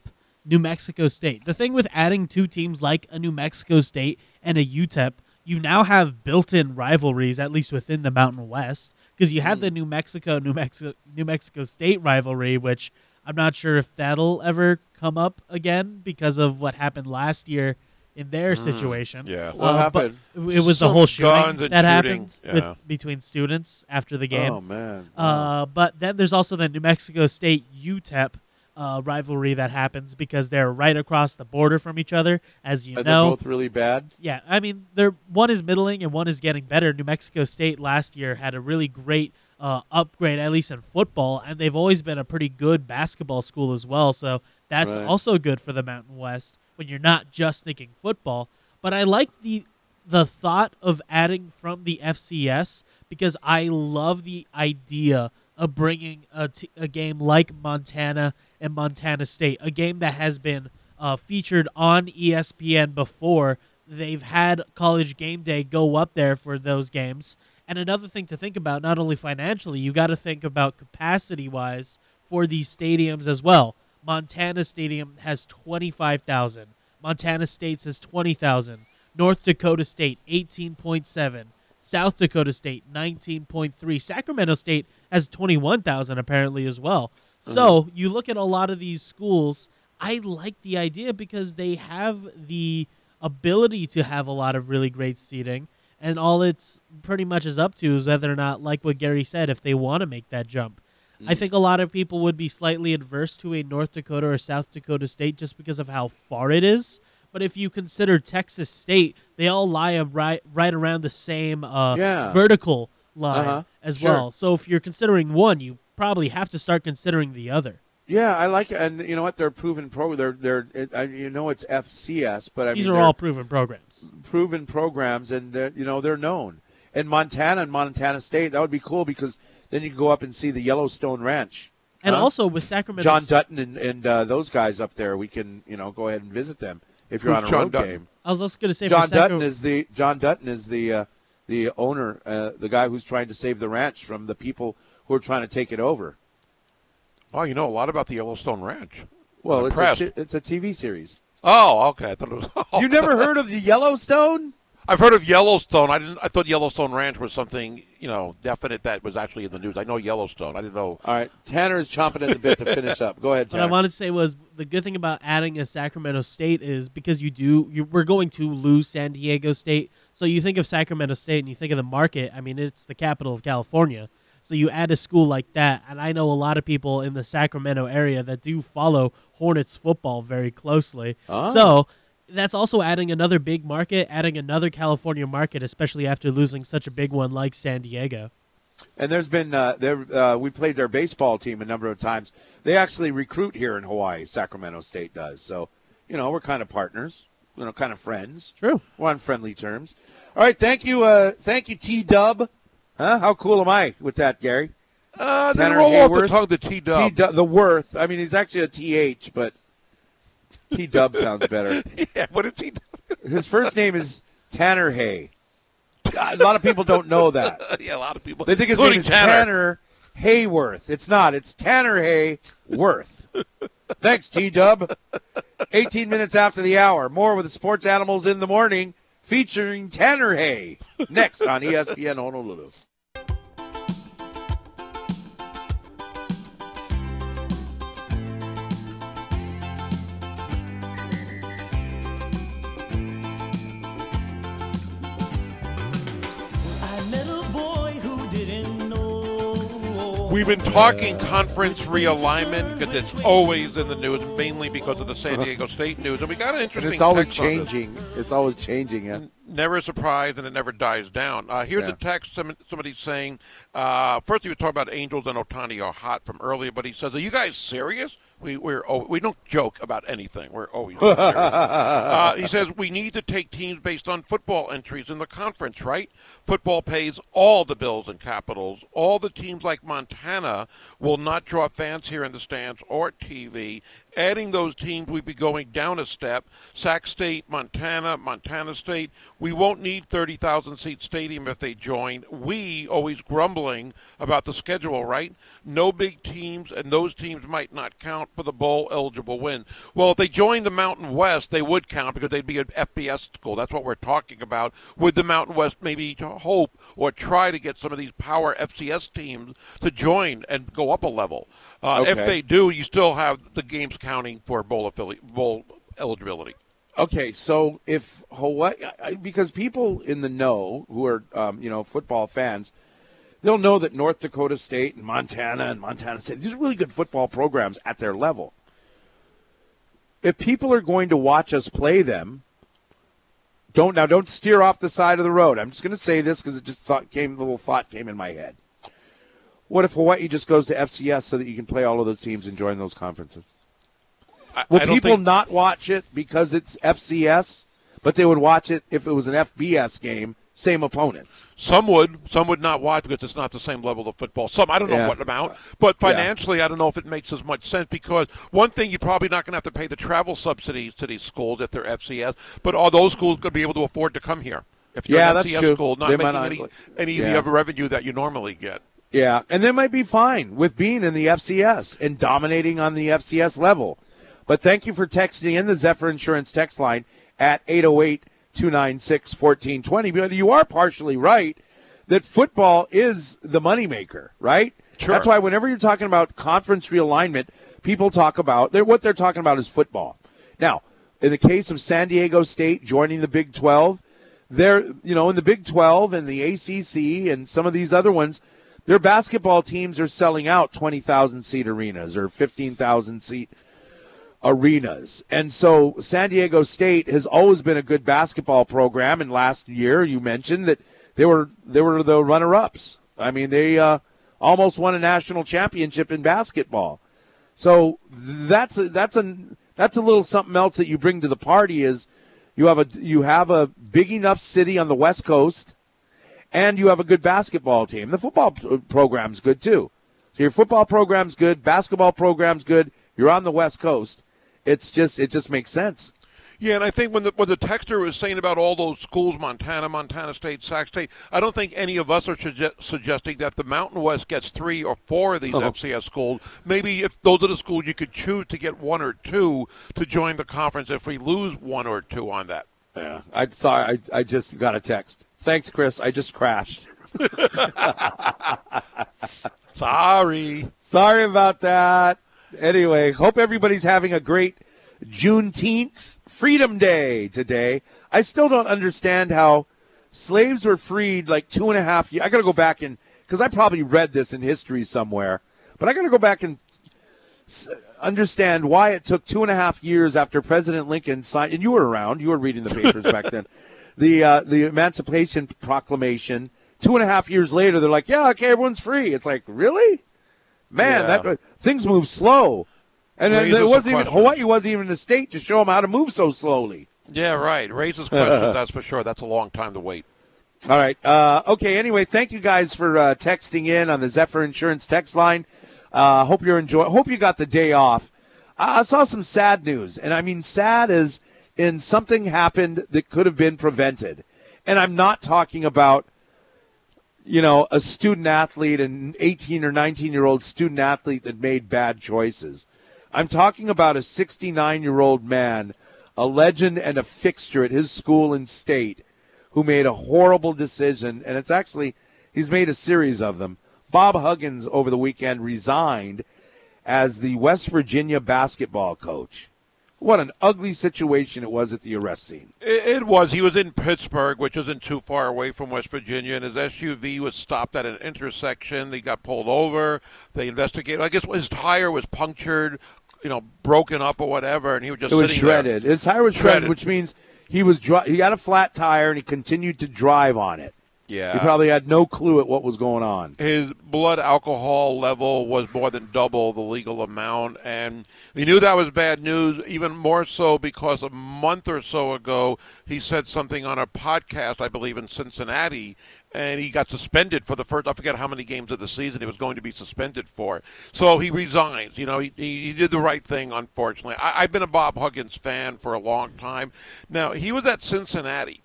New Mexico State. The thing with adding two teams like a New Mexico State and a UTEP, you now have built-in rivalries, at least within the Mountain West. because you have the New Mexico New Mexico New Mexico State rivalry, which I'm not sure if that'll ever come up again because of what happened last year in their situation. Yeah. What Uh, happened? It was the whole shooting that shooting, happened yeah. with, between students after the game. Oh man. Uh, but then there's also the New Mexico State UTEP uh, rivalry that happens because they're right across the border from each other, as you and know. they're both really bad. Yeah, I mean, they're one is middling and one is getting better. New Mexico State last year had a really great uh, upgrade, at least in football, and they've always been a pretty good basketball school as well. So that's Right. also good for the Mountain West when you're not just thinking football. But I like the the thought of adding from the FCS because I love the idea of bringing a, t- a game like Montana and Montana State, a game that has been uh, featured on ESPN before. They've had College Game Day go up there for those games. And another thing to think about, not only financially, you got to think about capacity wise for these stadiums as well. Montana Stadium has 25,000. Montana State has 20,000. North Dakota State 18.7. South Dakota State 19.3. Sacramento State has 21,000 apparently as well. So, you look at a lot of these schools, I like the idea because they have the ability to have a lot of really great seating and all it's pretty much is up to is whether or not like what Gary said if they want to make that jump. I think a lot of people would be slightly adverse to a North Dakota or South Dakota State just because of how far it is. But if you consider Texas State, they all lie right right around the same uh, Yeah. vertical line Uh-huh. as Sure. well. So if you're considering one, you probably have to start considering the other. Yeah, I like it. And you know what? They're proven pro. They're they're. It, I, you know it's FCS, but I These mean are they're all proven programs. proven programs, and they're, you know they're known. And Montana and Montana State, that would be cool because then you can go up and see the Yellowstone Ranch. And Huh? also with Sacramento John Dutton and, and uh, those guys up there, we can you know go ahead and visit them if you're Who's on a John road Dutton? game. I was also going to say John for Sacra- Dutton is the John Dutton is the uh, the owner, uh, the guy who's trying to save the ranch from the people who are trying to take it over. Oh, you know a lot about the Yellowstone Ranch. Well, it's a, Impressed. se- it's a TV series. Oh, okay. I thought it was. Oh. You never heard of the Yellowstone? I've heard of Yellowstone. I didn't. I thought Yellowstone Ranch was something you know definite that was actually in the news. I know Yellowstone. I didn't know. All right, Tanner is chomping at the bit to finish up. Go ahead, Tanner. What I wanted to say was the good thing about adding a Sacramento State is because you do you, we're going to lose San Diego State. So you think of Sacramento State and you think of the market. I mean, it's the capital of California. So you add a school like that, and I know a lot of people in the Sacramento area that do follow Hornets football very closely. Ah. So that's also adding another big market, adding another California market, especially after losing such a big one like San Diego. And there's been uh, there uh, we played their baseball team a number of times. They actually recruit here in Hawaii. Sacramento State does. So, you know, we're kind of partners. You know, kind of friends. True. We're on friendly terms. All right, thank you, uh, thank you, T Dub. Huh? How cool am I with that, Gary? Uh, they Tanner roll off the Hayworth? tongue the T T Dub. Dub, the worth. I mean, he's actually a TH, but T Dub sounds better. Yeah, what is he? His first name is Tanner Hay. God, a lot of people don't know that. yeah, a lot of people. They think his name is Tanner. Hayworth. It's not. It's Tanner Hay Worth. Thanks, T Dub. 18 minutes after the hour. More with the Sports Animals in the Morning featuring Tanner Hay. Next on ESPN Honolulu. We've been talking conference realignment because it's always in the news, mainly because of the San Diego State news, and we got an And interesting. it's always text on this. changing. It's always changing. Yeah. Never a surprise, and it never dies down. Uh, here's Yeah. a text. Some, somebody's saying, uh, first he was talking about Angels and Ohtani are hot from earlier, but he says, "Are you guys serious? We we're oh, we don't joke about anything. We're always serious." uh, he says we need to take teams based on football entries in the conference, right? Football pays all the bills and capitals. All the teams like Montana will not draw fans here in the stands or TV, Adding those teams, we'd be going down a step. Sac State, Montana, Montana State. We won't need 30,000 seat stadium if they join. We always grumbling about the schedule, right? No big teams, and those teams might not count for the bowl eligible win. Well, if they join the Mountain West, they would count because they'd be an FBS school. That's what we're talking about. Would the Mountain West maybe to hope or try to get some of these power FCS teams to join and go up a level? Uh, If they do, you still have the games counting for bowl bowl eligibility. Okay, so if Hawaii, because people in the know who are, um, you know, football fans, they'll know that North Dakota State and Montana and Montana State, these are really good football programs at their level. If people are going to watch us play them, don't now don't steer off the side of the road. I'm just going to say this because it just thought came little thought came in my head. What if Hawaii just goes to FCS so that you can play all of those teams and join those conferences? Will I people think, not watch it because it's FCS, but they would watch it if it was an FBS game, same opponents? some would, some would not watch because it's not the same level of football. Some I don't know Yeah. what amount, but Yeah. financially, I don't know if it makes as much sense because one thing you're probably not going to have to pay the travel subsidies to these schools if they're FCS, but are those schools going to be able to afford to come here? If you're Yeah, an FCS school, not They making not- any any yeah. of the revenue that you normally get. Yeah, and they might be fine with being in the FCS and dominating on the FCS level. But thank you for texting in the Zephyr Insurance text line at 808 296 1420. But you are partially right that football is the moneymaker, right? Sure. That's why whenever you're talking about conference realignment, people talk about they're, what they're talking about is football. Now, in the case of San Diego State joining the Big 12, they're you know in the Big 12 and the ACC and some of these other ones, their basketball teams are selling out 20,000 seat arenas or 15,000 seat arenas. And so San Diego State has always been a good basketball program and last year you mentioned that they were they were the runner-ups. I mean, they uh, almost won a national championship in basketball. So that's a, that's a that's a little something else that you bring to the party is you have a you have a big enough city on the West Coast and you have a good basketball team. The football program's good too. So your football program's good, basketball program's good. You're on the West Coast. It's just it just makes sense. Yeah, and I think when the when the texter was saying about all those schools, Montana, Montana State, Sac State, I don't think any of us are sugge- suggesting that the Mountain West gets three or four of these uh-huh. Oh. FCS schools. Maybe if those are the schools you could choose to get one or two to join the conference. If we lose one or two on that, Yeah, I sorry. I, I just got a text. Thanks, Chris. I just crashed. sorry. Sorry about that. Anyway, hope everybody's having a great Juneteenth Freedom Day today. I still don't understand how slaves were freed like two and a half years. I got to go back and because I probably read this in history somewhere, but I got to go back and understand why it took two and a half years after President Lincoln signed. And you were around; you were reading the papers back then. The uh, the Emancipation Proclamation. Two and a half years later, they're like, "Yeah, okay, everyone's free." It's like, really, man, Yeah. that things move slow. And it wasn't even question. Hawaii wasn't even a state to show them how to move so slowly. Yeah, right. Raises questions. that's for sure. That's a long time to wait. All right. Uh, okay. Anyway, thank you guys for uh, texting in on the Zephyr Insurance text line. Uh, hope you're enjoying. Hope you got the day off. I I saw some sad news, and I mean sad as in something happened that could have been prevented. And I'm not talking about, you know, a student athlete, an 18 or 19 year old student athlete that made bad choices. I'm talking about a 69 year old man, a legend and a fixture at his school and state, who made a horrible decision. And it's actually, he's made a series of them. Bob Huggins over the weekend resigned as the West Virginia basketball coach. What an ugly situation it was at the arrest scene. It, it was. He was in Pittsburgh, which isn't too far away from West Virginia, and his SUV was stopped at an intersection. He got pulled over. They investigated. I guess his tire was punctured, you know, broken up or whatever, and he was just It was sitting there. shredded. His tire was shredded, Shredded. which means he was dri- he got a flat tire and he continued to drive on it. Yeah. He probably had no clue at what was going on. his blood alcohol level was more than double the legal amount, and he knew that was bad news. Even more so because a month or so ago he said something on a podcast, I believe, in Cincinnati, and he got suspended for the first. I forget how many games of the season he was going to be suspended for. So he resigns. You know, he he, he did the right thing. Unfortunately, I, I've been a Bob Huggins fan for a long time. Now he was at Cincinnati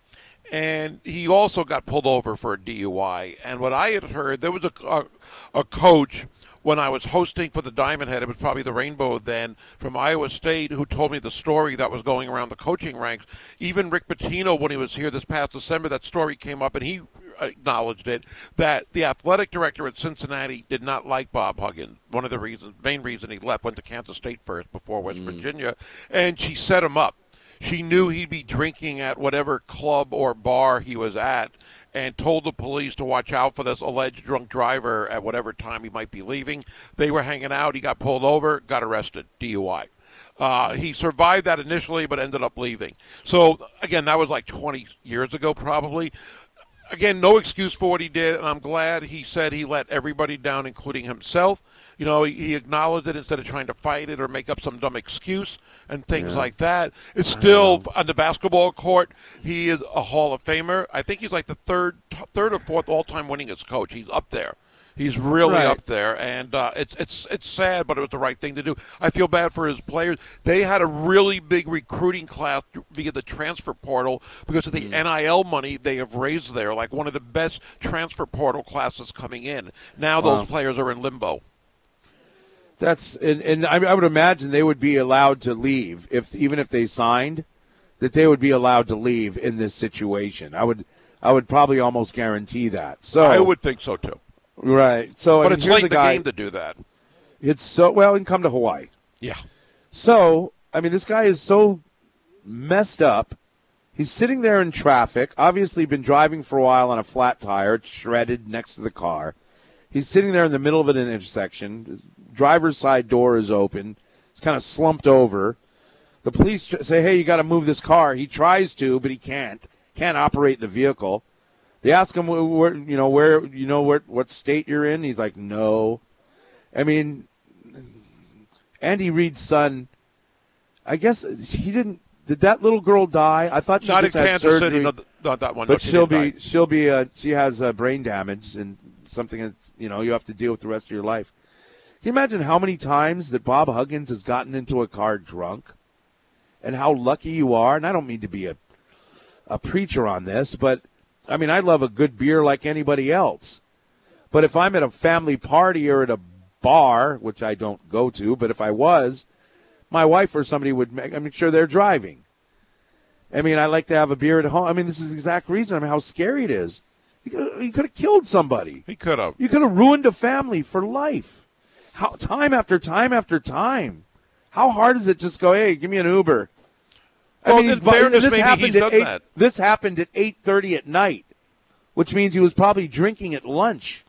and he also got pulled over for a DUI. And what I had heard, there was a, a, a coach when I was hosting for the Diamond Head, it was probably the Rainbow then, from Iowa State, who told me the story that was going around the coaching ranks. Even Rick Pitino, when he was here this past December, that story came up, and he acknowledged it that the athletic director at Cincinnati did not like Bob Huggins. One of the reasons, main reason he left, went to Kansas State first before West mm. Virginia, and she set him up she knew he'd be drinking at whatever club or bar he was at and told the police to watch out for this alleged drunk driver at whatever time he might be leaving. They were hanging out. He got pulled over, got arrested, DUI. Uh, he survived that initially, but ended up leaving. So, again, that was like 20 years ago, probably. Again, no excuse for what he did, and I'm glad he said he let everybody down, including himself. You know, he, he acknowledged it instead of trying to fight it or make up some dumb excuse and things like that. It's still on the basketball court. He is a Hall of Famer. I think he's like the third, third or fourth all-time winningest coach. He's up there. He's really Right. up there, and uh, it's it's it's sad, but it was the right thing to do. I feel bad for his players. They had a really big recruiting class via the transfer portal because of the NIL money they have raised there. Like one of the best transfer portal classes coming in. Now Wow. those players are in limbo. That's and, and I, I would imagine they would be allowed to leave if even if they signed, that they would be allowed to leave in this situation. I would I would probably almost guarantee that. So I would think so too. Right. So I But it's late the guy. game to do that. It's so well, and come to Hawaii. Yeah. So, I mean, this guy is so messed up. He's sitting there in traffic, obviously been driving for a while on a flat tire, shredded next to the car. He's sitting there in the middle of an intersection. His driver's side door is open. He's kind of slumped over. The police say, "Hey, you got to move this car." He tries to, but he can't. Can't operate the vehicle. They ask him, where, you know, where you know, where, what state you're in. He's like, "No." I mean, Andy Reid's son. I guess he didn't. Did that little girl die? I thought she Not in just had Kansas surgery, City, not, not that one. no, but she she'll didn't be die. she'll be uh, she has uh, brain damage and something that's you know you have to deal with the rest of your life. Can you imagine how many times that Bob Huggins has gotten into a car drunk, and how lucky you are? And I don't mean to be a a preacher on this, but I mean I love a good beer like anybody else. But if I'm at a family party or at a bar, which I don't go to, but if I was, my wife or somebody would make. I'm sure they're driving. I mean, I like to have a beer at home. I mean, this is the exact reason. I mean, how scary it is. You could, you could have killed somebody. He could have. You could have ruined a family for life. How time after time after time. How hard is it just go, hey, give me an Uber? Well, he's in fairness, this maybe happened at eight, that. This happened at eight thirty at night, which means he was probably drinking at lunch.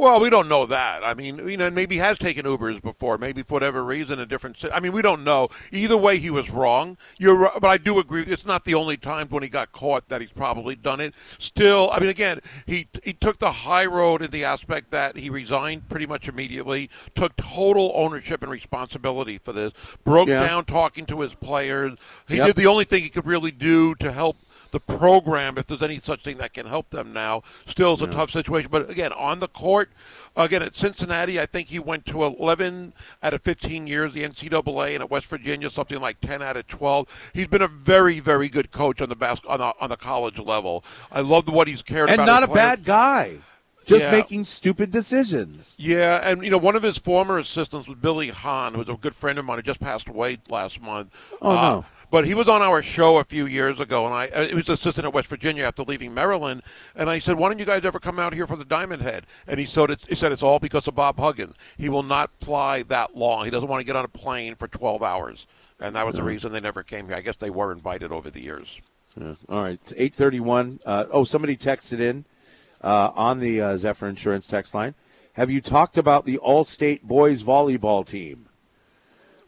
Well, we don't know that. I mean, you know, maybe he has taken Ubers before, maybe for whatever reason, a different. I mean, we don't know. Either way, he was wrong. You're, but I do agree. It's not the only time when he got caught that he's probably done it. Still, I mean, again, he he took the high road in the aspect that he resigned pretty much immediately, took total ownership and responsibility for this, broke Yeah. down talking to his players. He Yep. did the only thing he could really do to help the program, if there's any such thing that can help them now. Still, it's a tough situation. But again, on the court, again at Cincinnati, I think he went to 11 out of 15 years, the NCAA, and at West Virginia, something like 10 out of 12. He's been a very, very good coach on the bas- on the, on the college level. I love what he's cared And about. And not a players. bad guy. Just Yeah. making stupid decisions. Yeah, and you know, one of his former assistants was Billy Hahn, who was a good friend of mine who just passed away last month. Oh, Uh, no. But he was on our show a few years ago, and I uh, he was assistant at West Virginia after leaving Maryland. And I said, "Why don't you guys ever come out here for the Diamond Head?" And he said, "He said it's all because of Bob Huggins. He will not fly that long. He doesn't want to get on a plane for 12 hours." And that was the reason they never came here. I guess they were invited over the years. Yeah. All right, it's eight thirty-one. Uh, oh, somebody texted in uh, on the uh, Zephyr Insurance text line. Have you talked about the All-State boys volleyball team?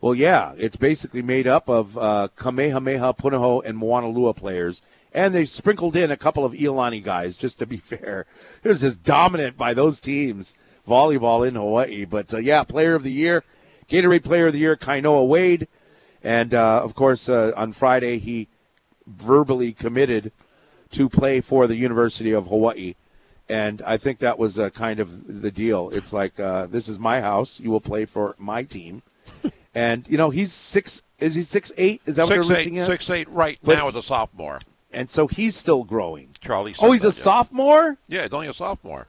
Well, yeah, it's basically made up of uh, Kamehameha, Punahou, and Moanalua players, And they sprinkled in a couple of Iolani guys, just to be fair. It was just dominant by those teams, volleyball in Hawaii. But uh, yeah, player of the year, Gatorade player of the year, Kainoa Wade. And uh, of course, uh, on Friday, he verbally committed to play for the University of Hawaii. And I think that was uh, kind of the deal. It's like, uh, this is my house. You will play for my team. And, you know, he's six. Is he six eight? Is that what Six they're eight, listing six eight right But- now as a sophomore. And so he's still growing. Charlie. Oh, he's a yeah. sophomore? Yeah, he's only a sophomore.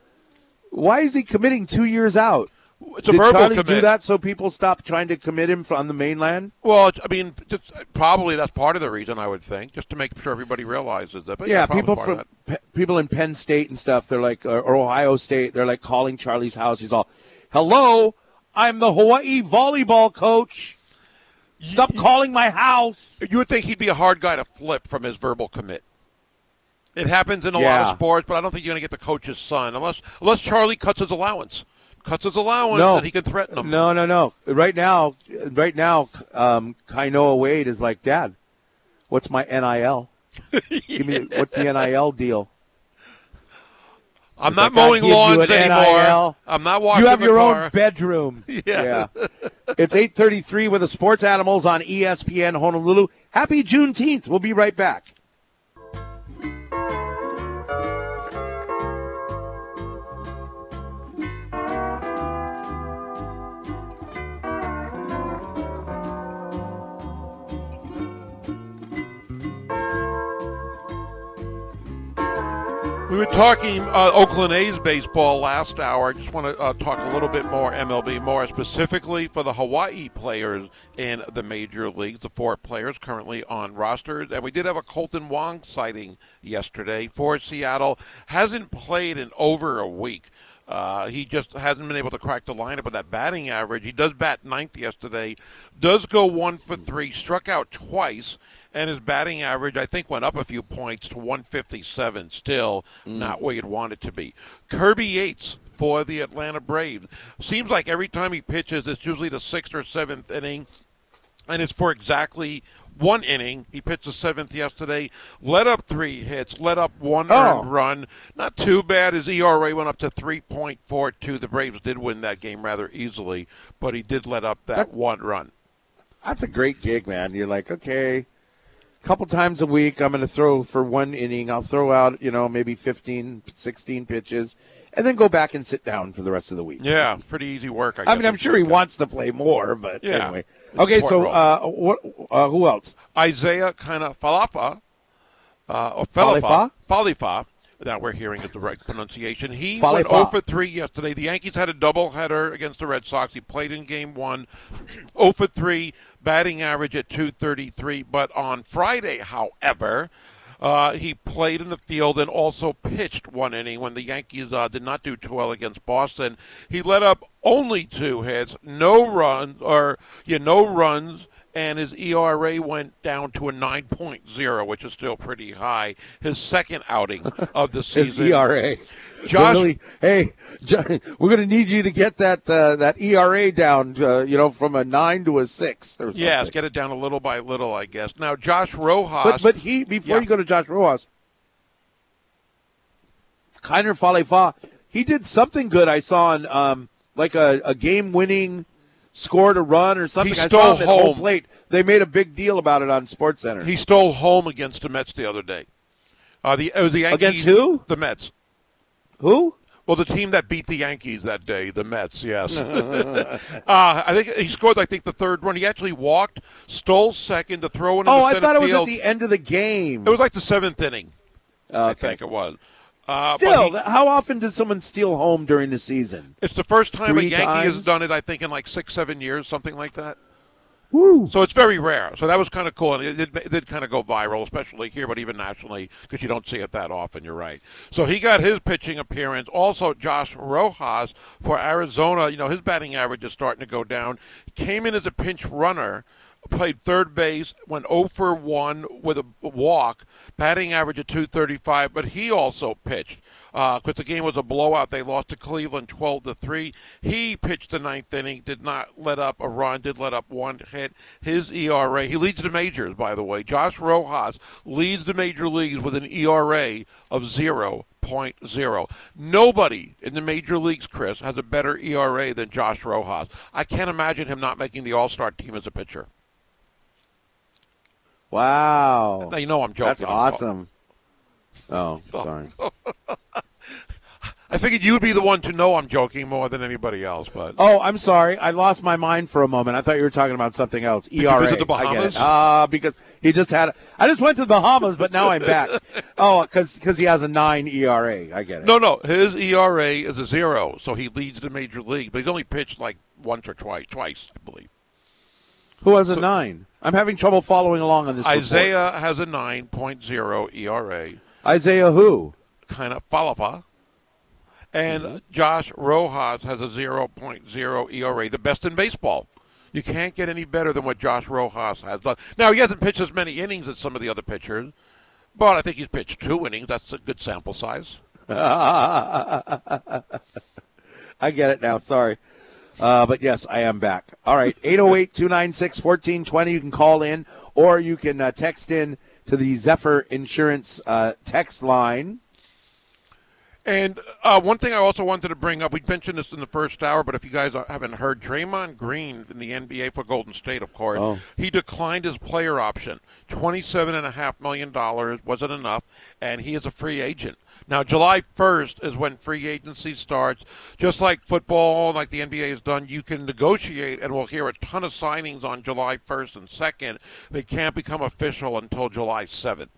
Why is he committing two years out? It's a Did verbal Charlie commit. do that so people stop trying to commit him on the mainland? Well, it's- I mean, just, probably that's part of the reason I would think, just to make sure everybody realizes that. But yeah, yeah, people from Pe- people in Penn State and stuff. They're like, uh, or Ohio State. They're like calling Charlie's house. He's all, "Hello, I'm the Hawaii volleyball coach. Stop calling my house." You would think he'd be a hard guy to flip from his verbal commit. It happens in a lot of sports, but I don't think you're going to get the coach's son unless unless Charlie cuts his allowance, cuts his allowance, No, and he can threaten him. No, no, no. Right now, right now, um, Kainoa Wade is like, Dad, what's my NIL? Give me what's the NIL deal? I'm not mowing lawns an anymore. NIL. I'm not washing You have your car. own bedroom. Yeah. it's 8:33 with the Sports Animals on ESPN Honolulu. Happy Juneteenth. We'll be right back. We were talking uh, Oakland A's baseball last hour. I just want to uh, talk a little bit more MLB, more specifically for the Hawaii players in the major leagues, the four players currently on rosters. And we did have a Kolten Wong sighting yesterday for Seattle. Hasn't played in over a week. Uh, he just hasn't been able to crack the lineup with that batting average. He does bat ninth yesterday, does go one for three, struck out twice, and his batting average, I think, went up a few points to 157. Still mm. not where you'd want it to be. Kirby Yates for the Atlanta Braves. Seems like every time he pitches, it's usually the sixth or seventh inning and it's for exactly one inning. He pitched the seventh yesterday, let up three hits, let up one Oh. earned run. Not too bad. His ERA went up to 3.42. The Braves did win that game rather easily, but he did let up that That- one run. That's a great gig, man. You're like, okay, couple times a week, I'm going to throw for one inning. I'll throw out, you know, maybe 15, 16 pitches, and then go back and sit down for the rest of the week. Yeah, pretty easy work. I, I mean, I'm sure he wants to play more, but Yeah. anyway. Okay, so uh, what? Uh, who else? Isiah kind of Falafa, uh, or? Falafa, Falifa. Now we're hearing it the right pronunciation. He went 0 for 3 yesterday. The Yankees had a doubleheader against the Red Sox. He played in game one, 0 for 3, batting average at 233. But on Friday, however, uh, he played in the field and also pitched one inning when the Yankees uh, did not do too well against Boston. He let up only two hits, no runs, or yeah, no runs, and his ERA went down to a 9.0, which is still pretty high. His second outing of the season. His. ERA. Josh- Really- hey, we're going to need you to get that uh, that ERA down, uh, you know, from a nine to a six or something. Yes, get it down a little by little, I guess. Now, Josh Rojas. But but he before Yeah. you go to Josh Rojas, Kiner Falefa, he did something good. I saw on um, like a, a game winning scored a run or something. He stole saw him at home plate. They made a big deal about it on Sports Center. he stole home against the Mets the other day. Uh, the, was the Yankees. Against who? The Mets. Who? Well, the team that beat the Yankees that day, the Mets, yes. uh, I think he scored. I think the third run. He actually walked, stole second to throw into Oh, I thought it was at the end of the game. It was like the seventh inning. I think it was. Uh, Still, he- how often does someone steal home during the season? it's the first time a three Yankee has done it. I think in like six, seven years, something like that. Woo. So it's very rare. So that was kind of cool, and it did, it did kind of go viral, especially here, but even nationally, because you don't see it that often. You're right. So he got his pitching appearance. Also, Josh Rojas for Arizona. You know his batting average is starting to go down. Came in as a pinch runner. played third base, went 0 for 1 with a walk, batting average of 235, but he also pitched because uh, the game was a blowout. They lost to Cleveland 12 to 3. He pitched the ninth inning, did not let up a run, did let up one hit. His ERA, he leads the majors, by the way. Josh Rojas leads the major leagues with an ERA of 0.0. Nobody in the major leagues, Chris, has a better ERA than Josh Rojas. I can't imagine him not making the All Star team as a pitcher. Wow. Now, you know I'm joking. That's awesome. Oh, sorry. I figured you would be the one to know I'm joking more than anybody else, but Oh, I'm sorry. I lost my mind for a moment. I thought you were talking about something else. you ERA. visit the I get it. Bahamas? Ah, because he just had. I just went to the Bahamas, but now I'm back. oh, because he has a nine ERA. I get it. no, no, his ERA is a zero, so he leads the major league, but he's only pitched like once or twice, twice, I believe. Who has a nine? I'm having trouble following along on this. report. Isiah has a 9.0 ERA, Isiah who? kind of falapa. And mm-hmm. Josh Rojas has a 0.0 ERA, the best in baseball. You can't get any better than what Josh Rojas has done. Now, he hasn't pitched as many innings as some of the other pitchers, but I think he's pitched two innings. That's a good sample size. I get it now. Sorry. Uh, but yes, I am back. All right. 808 296 1420. You can call in or you can uh, text in to the Zephyr Insurance uh, text line. And uh, one thing I also wanted to bring up, we mentioned this in the first hour, but if you guys haven't heard, Draymond Green in the NBA for Golden State, of course, Oh. he declined his player option. $27.5 million wasn't enough, and he is a free agent. Now, July 1st is when free agency starts. Just like football, like the NBA has done, you can negotiate, and we'll hear a ton of signings on July 1st and 2nd. They can't become official until July 7th.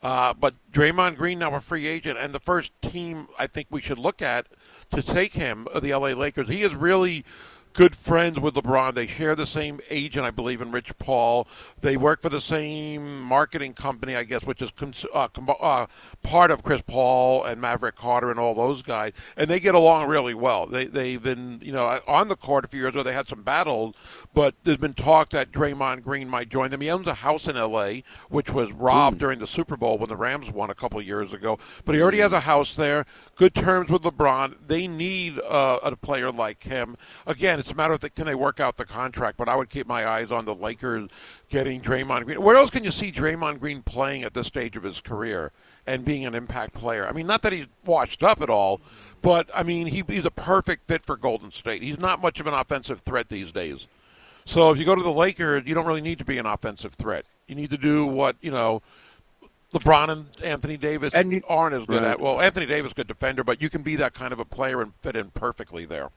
Uh, but Draymond Green now a free agent, and the first team I think we should look at to take him the LA Lakers. He is really good friends with LeBron. They share the same agent, I believe, in Rich Paul. They work for the same marketing company, I guess, which is uh, uh, part of Chris Paul and Maverick Carter and all those guys. And they get along really well. They they've been you know on the court a few years ago. They had some battles, but there's been talk that Draymond Green might join them. He owns a house in L.A., which was robbed during the Super Bowl when the Rams won a couple years ago. But he already has a house there. Good terms with LeBron. They need uh, a player like him. Again, it's a matter of the, can they work out the contract. But I would keep my eyes on the Lakers getting Draymond Green. Where else can you see Draymond Green playing at this stage of his career and being an impact player? I mean, not that he's washed up at all, but I mean, he, he's a perfect fit for Golden State. He's not much of an offensive threat these days. So if you go to the Lakers, you don't really need to be an offensive threat. You need to do what you know. LeBron and Anthony Davis And you- aren't as good Right. at. Well, Anthony Davis, good defender, but you can be that kind of a player and fit in perfectly there.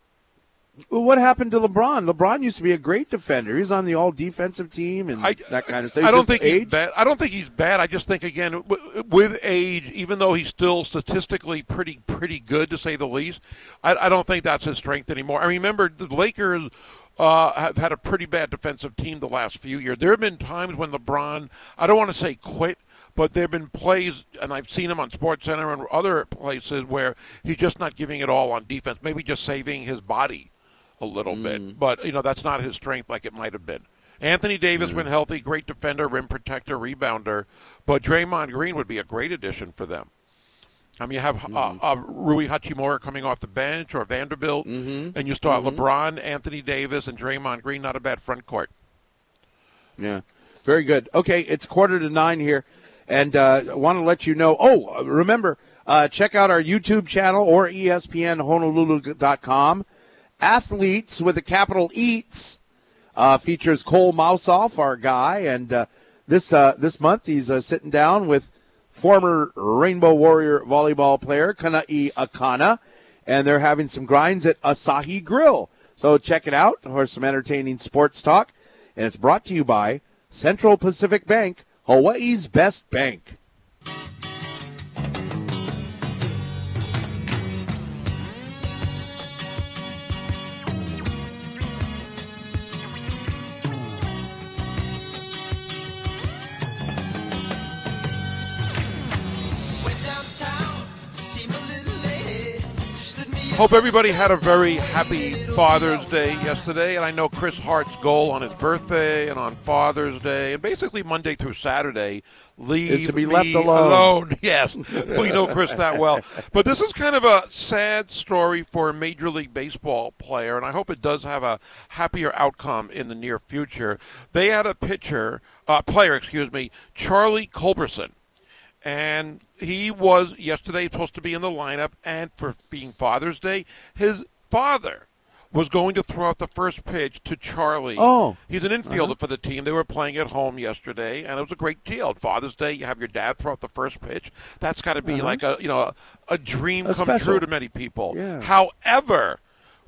Well, what happened to LeBron? LeBron used to be a great defender. He's on the all defensive team and I, that kind of stuff. I don't think he's bad. I don't think he's bad. I just think again w- with age, even though he's still statistically pretty pretty good to say the least, I, I don't think that's his strength anymore. I remember the Lakers. Uh, have had a pretty bad defensive team the last few years. There have been times when LeBron, I don't want to say quit, but there have been plays, and I've seen him on Sports Center and other places where he's just not giving it all on defense. Maybe just saving his body a little bit, mm. but you know that's not his strength like it might have been. Anthony Davis, when mm. healthy, great defender, rim protector, rebounder, but Draymond Green would be a great addition for them. I mean, you have uh, mm. uh, Rui Hachimura coming off the bench or Vanderbilt, mm-hmm. and you start mm-hmm. LeBron, Anthony Davis, and Draymond Green. Not a bad front court. Yeah, very good. Okay, it's quarter to nine here, and uh, I want to let you know. Oh, remember, uh, check out our YouTube channel or ESPNHonolulu.com. Athletes with a capital Eats uh, features Cole Mouseoff, our guy, and uh, this uh, this month he's uh, sitting down with former Rainbow Warrior volleyball player Kanai Akana, and they're having some grinds at Asahi Grill. So check it out for some entertaining sports talk, and it's brought to you by Central Pacific Bank, Hawaii's best bank. Hope everybody had a very happy Father's Day yesterday. And I know Chris Hart's goal on his birthday and on Father's Day, and basically Monday through Saturday, leave Is to be me left alone. Yes, we know Chris that well. But this is kind of a sad story for a Major League Baseball player, and I hope it does have a happier outcome in the near future. They had a pitcher, uh, player, excuse me, Charlie Culberson and he was yesterday supposed to be in the lineup and for being father's day his father was going to throw out the first pitch to charlie. Oh. he's an infielder uh-huh. for the team. They were playing at home yesterday and it was a great deal. Father's day you have your dad throw out the first pitch. That's got to be uh-huh. like a you know a, a dream That's come special. true to many people. Yeah. however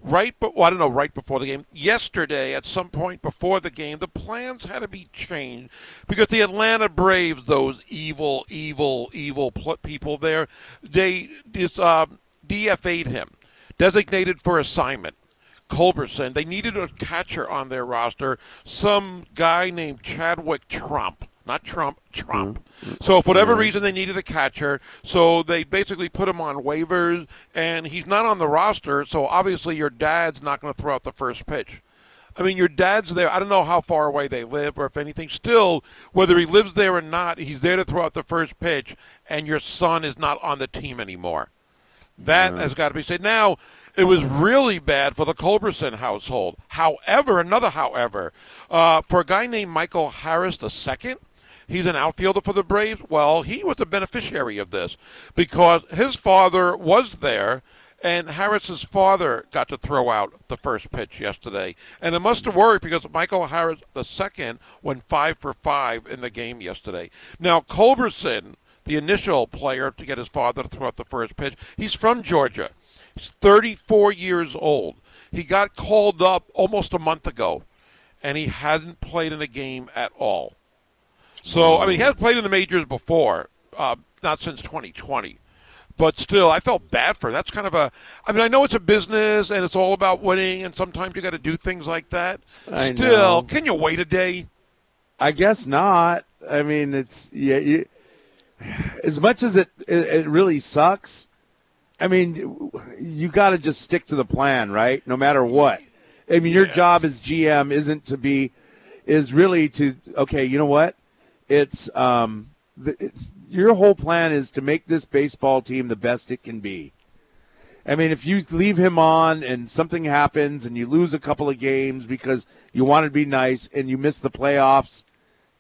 right but well, I don't know right before the game yesterday at some point before the game the plans had to be changed because the Atlanta Braves those evil evil evil pl- people there they dis, um, DFA'd him designated for assignment. Culberson they needed a catcher on their roster some guy named Chadwick Tromp not Trump Trump so for whatever reason they needed a catcher so they basically put him on waivers and he's not on the roster so obviously your dad's not going to throw out the first pitch I mean, your dad's there. I don't know how far away they live or if anything. Still, whether he lives there or not, he's there to throw out the first pitch, and your son is not on the team anymore. That has got to be said. Now, it was really bad for the Culberson household. However, another however, uh, for a guy named Michael Harris II, he's an outfielder for the Braves. Well, he was the beneficiary of this because his father was there. And Harris's father got to throw out the first pitch yesterday. And it must have worked because Michael Harris II went five for five in the game yesterday. Now, Culberson, the initial player to get his father to throw out the first pitch, he's from Georgia. He's 34 years old. He got called up almost a month ago, and he hadn't played in a game at all. So, I mean, he has played in the majors before, uh, not since 2020. But still, I felt bad for him. That's kind of a. I mean, I know it's a business and it's all about winning, and sometimes you got to do things like that. I still, know. can you wait a day? I guess not. I mean, it's yeah. You, as much as it, it it really sucks. I mean, you got to just stick to the plan, right? No matter what. I mean, your job as GM isn't to be, is really to okay. You know what? It's um, the, it, your whole plan is to make this baseball team the best it can be. I mean, if you leave him on and something happens and you lose a couple of games because you want to be nice and you miss the playoffs,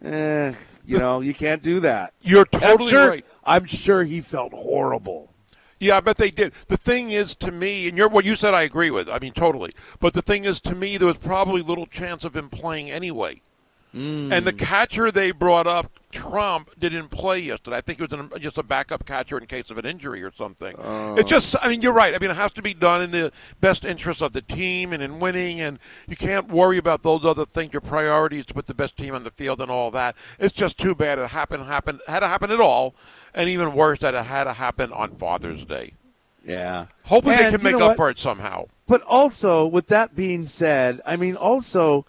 eh, you know, you can't do that. You're I'm totally sure, right. I'm sure he felt horrible. Yeah, I bet they did. The thing is, to me, and you're, what you said, I agree with. I mean, totally. But the thing is, to me, there was probably little chance of him playing anyway. And the catcher they brought up, Trump, didn't play yesterday. I think it was an, just a backup catcher in case of an injury or something. It's just, I mean, you're right. I mean, it has to be done in the best interest of the team and in winning, and you can't worry about those other things. Your priority is to put the best team on the field and all that. It's just too bad it happened, happened, had to happen at all, and even worse that it had to happen on Father's Day. Yeah. Hopefully they can make up what? for it somehow. But also, with that being said, I mean, also,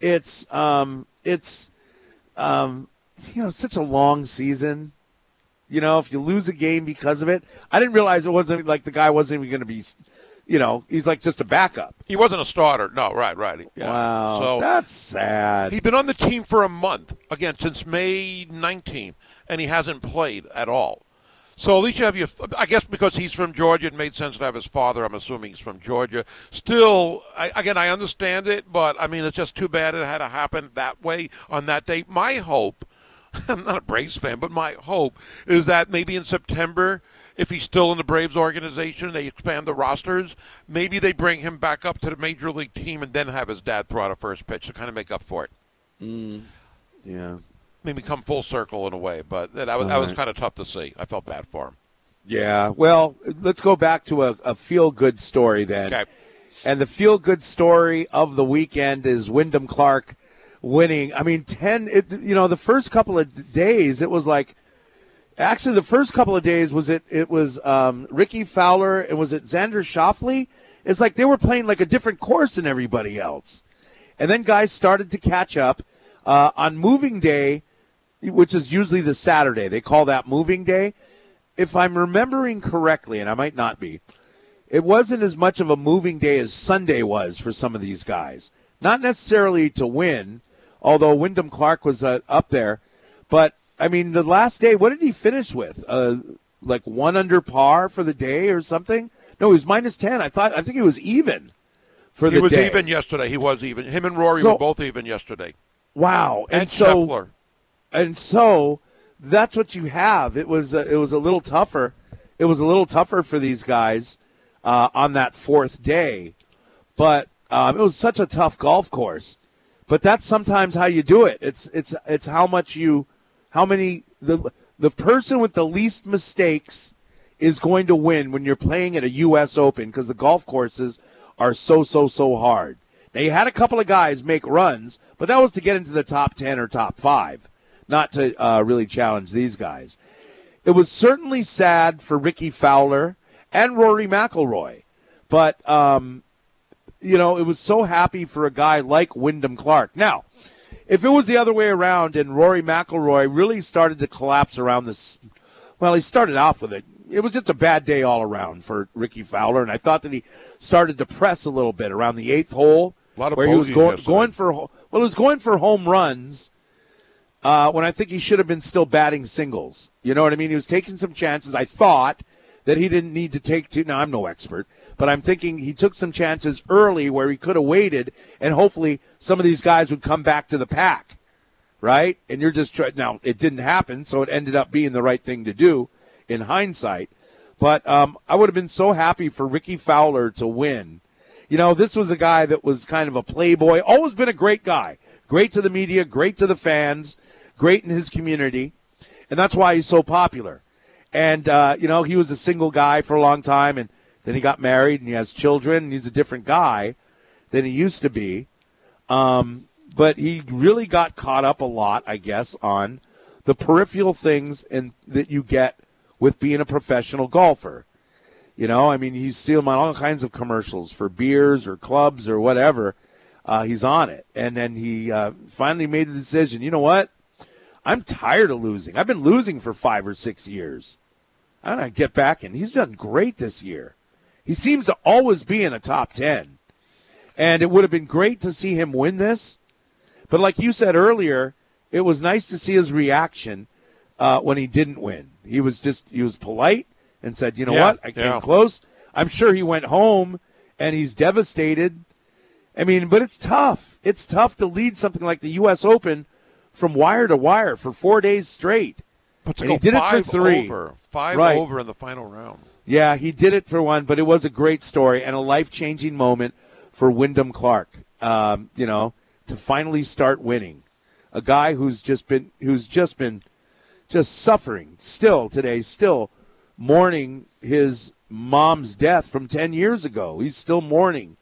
it's um, it's um, you know, such a long season. You know, if you lose a game because of it, I didn't realize it wasn't like the guy wasn't even going to be, you know, he's like just a backup. He wasn't a starter. No, right, right. Yeah. Wow, So that's sad. he'd been on the team for a month again since May 19th, and he hasn't played at all. So at least you have your. I guess because he's from Georgia, it made sense to have his father. I'm assuming he's from Georgia. Still, I, again, I understand it, but I mean, it's just too bad it had to happen that way on that date. My hope. I'm not a Braves fan, but my hope is that maybe in September, if he's still in the Braves organization, they expand the rosters. Maybe they bring him back up to the major league team and then have his dad throw out a first pitch to kind of make up for it. Mm, yeah, Maybe come full circle in a way, but that was, that was kind of tough to see. I felt bad for him. yeah. Well, let's go back to a, a feel good story then. Okay. And the feel good story of the weekend is Wyndham Clark winning. I mean, 10, it, you know, the first couple of days, it was like, actually, the first couple of days was it, it was um, Rickie Fowler and was it Xander Schauffele? It's like they were playing like a different course than everybody else. And then guys started to catch up. Uh, on moving day, which is usually the Saturday, they call that moving day. If I'm remembering correctly, and I might not be, it wasn't as much of a moving day as Sunday was for some of these guys. Not necessarily to win, although Wyndham Clark was uh, up there. But, I mean, the last day, what did he finish with? Uh, like one under par for the day or something? No, he was minus 10. I thought, I think he was even for He the was day. even yesterday. He was even. Him and Rory So- were both even yesterday. Wow. And, And, so, Scheffler. And so that's what you have. It was uh, it was a little tougher. It was a little tougher for these guys uh, on that fourth day, but um, it was such a tough golf course. But that's sometimes how you do it. It's it's it's how much you, how many the the person with the least mistakes is going to win when you're playing at a U.S. Open because the golf courses are so so so hard. Now you had a couple of guys make runs, but that was to get into the top ten or top five, not to uh, really challenge these guys. It was certainly sad for Rickie Fowler and Rory McIlroy, but um, you know it was so happy for a guy like Wyndham Clark. Now, if it was the other way around and Rory McIlroy really started to collapse around this, well, he started off with it. It was just a bad day all around for Rickie Fowler, and I thought that he started to press a little bit around the eighth hole, A lot of where he was going for well, he was going for home runs. Uh, when I think he should have been still batting singles. You know what I mean? He was taking some chances. I thought that he didn't need to take two. Now I'm no expert, but I'm thinking he took some chances early where he could have waited, and hopefully some of these guys would come back to the pack, right? And you're just trying. Now it didn't happen, so it ended up being the right thing to do in hindsight. But um, I would have been so happy for Rickie Fowler to win. You know, this was a guy that was kind of a playboy, always been a great guy, great to the media, great to the fans, great in his community, and that's why he's so popular. And uh, you know, he was a single guy for a long time, and then he got married and he has children, and he's a different guy than he used to be. Um, but he really got caught up a lot, I guess, on the peripheral things and that you get with being a professional golfer. You know, I mean, he's him on all kinds of commercials for beers or clubs or whatever. Uh, he's on it, and then he uh, finally made the decision. You know what? I'm tired of losing. I've been losing for five or six years. I to get back, and he's done great this year. He seems to always be in a top ten, and it would have been great to see him win this. But like you said earlier, it was nice to see his reaction uh, when he didn't win. He was just he was polite and said, "You know Yeah, what? I came yeah. close." I'm sure he went home and he's devastated. I mean, but it's tough. It's tough to lead something like the U.S. Open from wire to wire for four days straight. But And he did it for three. over, five Right. over in the final round. Yeah, he did it for one, but it was a great story and a life changing moment for Wyndham Clark. Um, you know, to finally start winning, a guy who's just been who's just been just suffering still today, still mourning his mom's death from ten years ago. He's still mourning,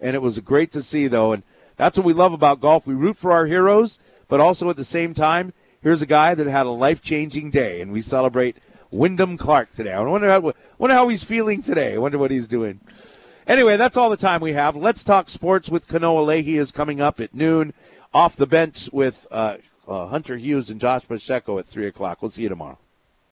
and it was great to see though, and that's what we love about golf. We root for our heroes, but also at the same time, here's a guy that had a life changing day, and we celebrate Wyndham Clark today. I wonder how wonder how he's feeling today. I wonder what he's doing. Anyway, that's all the time we have. Let's talk sports with Kanoa Leahy is coming up at noon. Off the bench with uh, uh, Hunter Hughes and Josh Pacheco at three o'clock. We'll see you tomorrow.